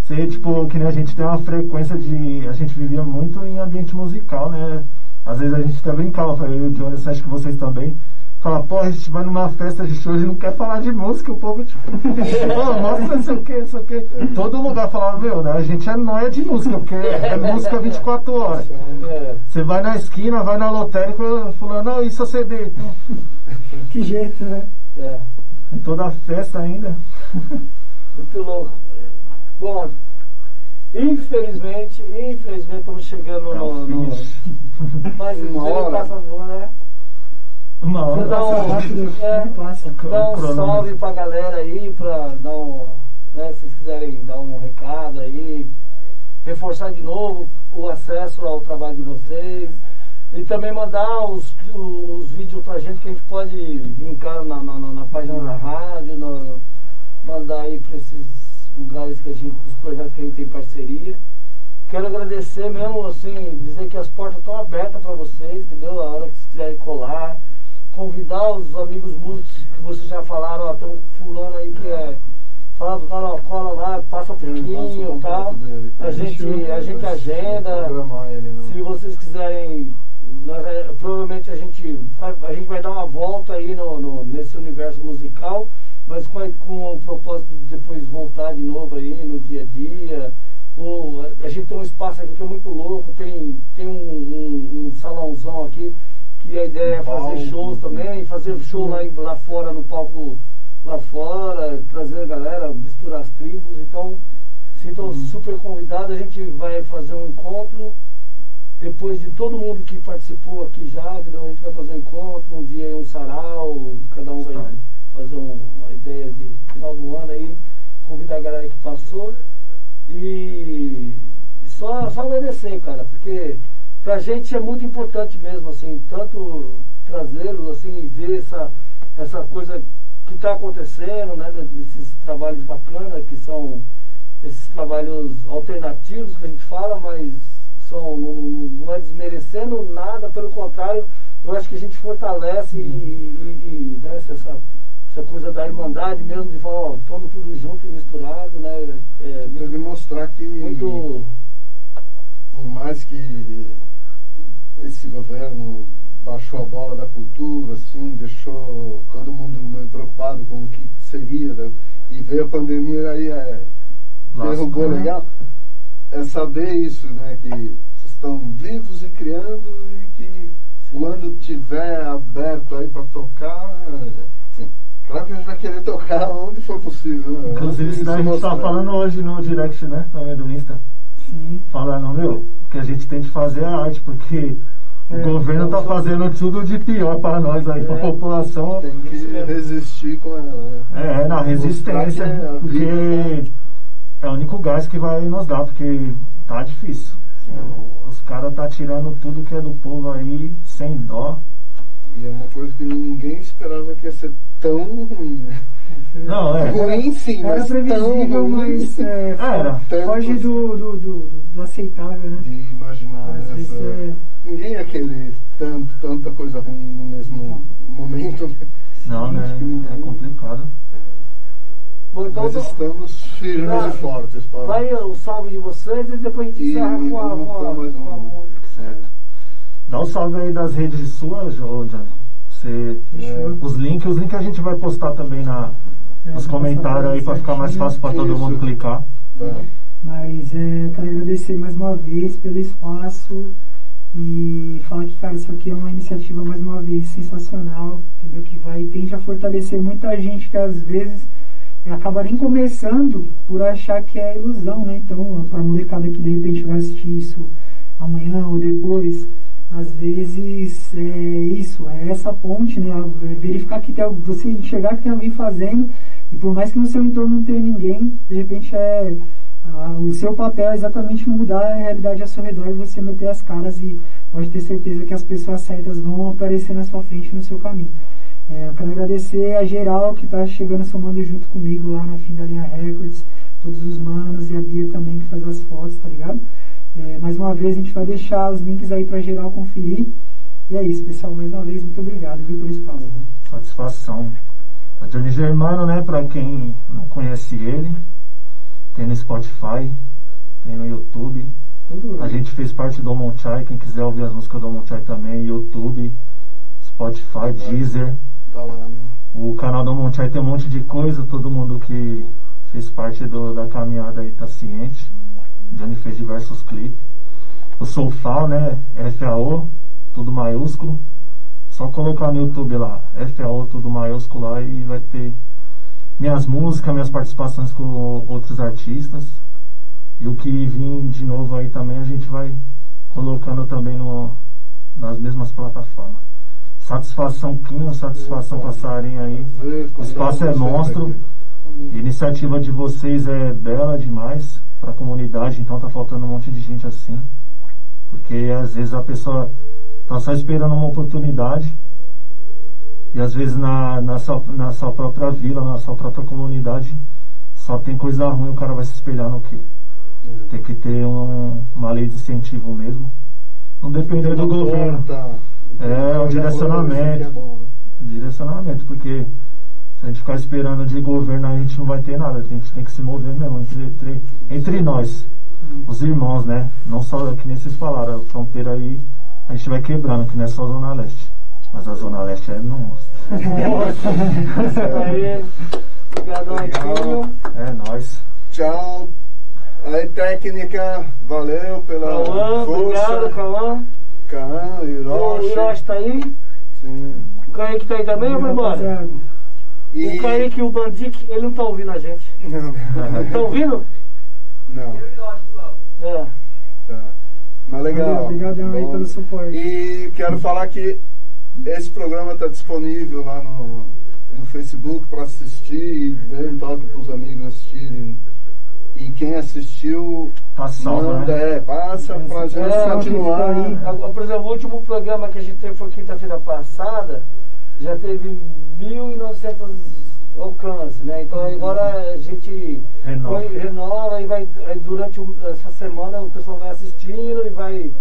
Você, tipo, que nem a gente tem uma frequência de. A gente vivia muito em ambiente musical, né? Às vezes a gente até brincava, eu falei, eu e o Jonas, acho que vocês também. Fala, pô, a gente vai numa festa de show e não quer falar de música, o povo, tipo, pô, mostra não sei o que, não sei o que. Todo lugar falava, meu, né? A gente é nóia de música, porque é música 24 horas. Você vai na esquina, vai na lotérica, falando, não, isso é CD. Então, Que jeito, né? É. em toda festa ainda. Muito louco. Bom, infelizmente, infelizmente estamos chegando no. no mas Uma hora. passa voando, né? Uma hora. dar Passa um, rápido, é, passa. dar um salve pra galera aí, pra dar um. Né, se vocês quiserem dar um recado aí, reforçar de novo o acesso ao trabalho de vocês. E também mandar os, os vídeos pra gente que a gente pode linkar na, na, na- na página da rádio, na- mandar aí pra esses lugares que a gente, os projetos que a gente tem parceria. quero agradecer mesmo, assim, dizer que as portas estão abertas para vocês, entendeu? A hora que vocês quiserem colar. Convidar os amigos músicos que vocês já falaram, ó, tem um fulano aí que é. Fala do canal, cola lá, passa um pouquinho e tal. dele. A gente, a gente agenda. ele no- Se vocês quiserem, nós, eh, provavelmente a gente, vai- a gente vai dar uma volta aí no, no- nesse universo musical, mas com, a- com o propósito de depois voltar de novo aí no dia a dia. O, a gente tem um espaço aqui que é muito louco, tem, tem um, um- um salãozão aqui que a ideia é fazer shows também, fazer show lá, lá fora, no palco lá fora, trazer a galera, misturar as tribos, então sintam super convidados, a gente vai fazer um encontro depois de todo mundo que participou aqui já, entendeu? a gente vai fazer um encontro, um dia um sarau, cada um vai fazer um- uma ideia de final do ano aí, convidar a galera que passou e só, só agradecer, cara, porque pra gente é muito importante mesmo, assim, tanto trazê-los assim ver essa, essa coisa que está acontecendo, né, desses trabalhos bacanas que são esses trabalhos alternativos que a gente fala, mas são, não, não- é desmerecendo nada, pelo contrário, eu acho que a gente fortalece e, e- e, né, essa, da irmandade mesmo, de falar, ó, estamos tudo junto e misturado, né? É, Tem muito, que mostrar que, muito por mais que esse governo baixou a bola da cultura, assim, deixou todo mundo meio preocupado com o que seria, né? e veio a pandemia aí é, Lascou, derrubou né? legal, é saber isso, né? Que vocês estão vivos e criando e que quando tiver aberto aí para tocar, assim, claro que a gente vai querer tocar onde for possível. né? Inclusive, isso daí a gente mostrar. tava falando hoje no direct, né? Também do Insta. Sim. Falando, meu, que a gente tem que fazer a arte, porque É, o governo tá só- fazendo tudo de pior para nós aí, pra É. população. Tem que resistir com ela. né? É, na resistência, é a porque vida é o único gás que vai nos dar, porque tá difícil. Os caras tá tirando tudo que é do povo aí, sem dó. E é uma coisa que ninguém esperava que ia ser tão ruim. né? Não, é. Ruim sim, Era mas tão previsível, ruim mas é, fo- Era. foge do, do, do, do aceitável, né? de imaginar. Às né, essa- é- Ninguém ia querer tanto, tanta coisa ruim no mesmo momento. né? Não, né? Acho que ninguém- É complicado. Bom, então, Nós estamos firmes Ah, e fortes. Para... vai o salve de vocês e depois a gente encerra com a, vamos com a, com a música. É. Dá um salve aí das redes suas, Johnny. Você, Fechou. os links, os links a gente vai postar também na, É, nos comentários aí pra ficar mais fácil pra todo mundo clicar. Tá. Mas é, eu quero agradecer mais uma vez pelo espaço e falar que, cara, isso aqui é uma iniciativa, mais uma vez, sensacional, entendeu? Que vai tende a fortalecer muita gente que às vezes é, acaba nem começando por achar que é ilusão, né? Então, pra molecada que de repente vai assistir isso amanhã ou depois, às vezes é isso, é essa ponte, né? É Verificar que tem, você enxergar que tem alguém fazendo e por mais que no seu entorno não tenha ninguém, de repente é o seu papel é exatamente mudar a realidade ao seu redor e você meter as caras e pode ter certeza que as pessoas certas vão aparecer na sua frente no seu caminho. É, eu quero agradecer a geral que está chegando somando junto comigo lá na Fim da Linha Records, todos os manos e a Bia também que faz as fotos, tá ligado? É, mais uma vez a gente vai deixar os links aí para geral conferir. E é isso, pessoal. Mais uma vez, muito obrigado viu, pelo espaço. Satisfação. A Johnny Germano, né, pra quem não conhece ele, tem no Spotify, tem no YouTube. Tudo A gente fez parte do Monchai, quem quiser ouvir as músicas do Monchai também, YouTube, Spotify, Deezer. Tá lá, né? O canal do Monchai tem um monte de coisa, todo mundo que fez parte do- da caminhada aí tá ciente. Johnny fez diversos clipes. Eu sou o FAO, né? FAO, tudo maiúsculo. Só colocar no YouTube lá, FAO, tudo maiúsculo lá e vai ter minhas músicas, minhas participações com outros artistas. E o que vir de novo aí também a gente vai colocando também no, nas mesmas plataformas. Satisfação Quinho, satisfação passarinho aí. O espaço é monstro. A iniciativa de vocês é bela demais para a comunidade, então tá faltando um monte de gente assim. Porque às vezes a pessoa tá só esperando uma oportunidade e às vezes na, na, sua, na sua própria vila, na sua própria comunidade, só tem coisa ruim, o cara vai se espelhar no quê? Tem que ter um- uma lei de incentivo mesmo. Não depender do governo. É, um direcionamento. É bom, né? Direcionamento, porque se a gente ficar esperando de governo a gente não vai ter nada. A gente tem que se mover mesmo entre, entre, entre nós, os irmãos, né? Não só que nem vocês falaram, a fronteira aí a gente vai quebrando, que não é só a Zona Leste. Mas a Zona Leste é nossa. Aí. É nós. Tchau. Aí, técnica, valeu pela Cauã, obrigado, força. Cauã. Cauã, O Hiroshi. Hiroshi tá aí. Sim. O Kaique tá aí também ou foi embora? E... O Kaique e o Bandic, ele não tá ouvindo a gente. Não, Tá ouvindo? não. É. Tá. Mas legal. Obrigadão aí Bom. pelo suporte. E quero falar que esse programa está disponível lá no, no Facebook para assistir e ver um toque para os amigos assistirem. E quem assistiu, Tá salvo, manda, né? é, passa para a gente É, continuar. Agora, Por exemplo, o último programa que a gente teve foi quinta-feira passada, já teve 1.900 alcances, né? Então agora a gente Renova. foi- renova e vai, aí durante essa semana o pessoal vai assistindo e vai.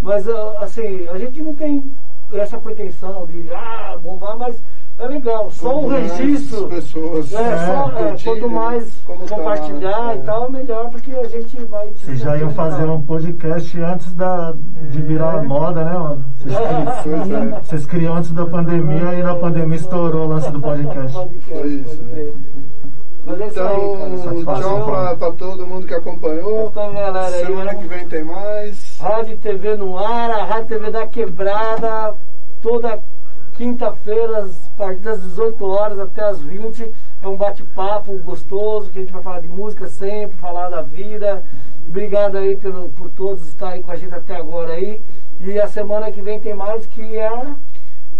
Mas ah, assim, a gente não tem essa pretensão de ah, bombar, mas é legal. Só o mais registro. pessoas É, só, é, quanto mais como tá, compartilhar é. e tal, melhor, porque a gente vai. Vocês já iam fazer um podcast antes da, de virar moda, né, mano? Vocês Pois é. Vocês criam antes da pandemia e na pandemia estourou o lance do podcast. Foi isso. Mas é aí. Então, tchau para todo mundo que acompanhou. Então, galera, aí, Semana né? que vem tem mais. Rádio e TV no ar, a Rádio TV da Quebrada, toda quinta-feira, a partir das 18 horas até as 20. É um bate-papo gostoso, que a gente vai falar de música sempre, falar da vida. Obrigado aí pelo, por todos estarem com a gente até agora aí. E a semana que vem tem mais, que é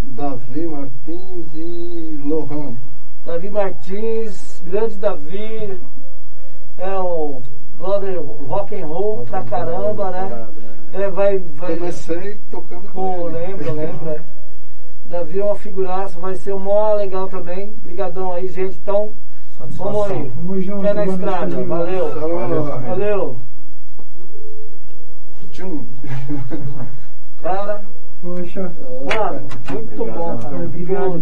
Davi Martins e Lohan. Davi Martins, grande Davi, é o brother rock and roll pra caramba, né? É, vai, vai. Comecei tocando Com, ele. lembra, lembra. Davi é uma figuraça, vai ser um mó legal também. Obrigadão aí, gente. Então, vamos aí. Junto, Pé na estrada. Valeu. Valeu. Valeu. Tchum. Cara, Poxa. mano, muito bom, cara. Obrigado.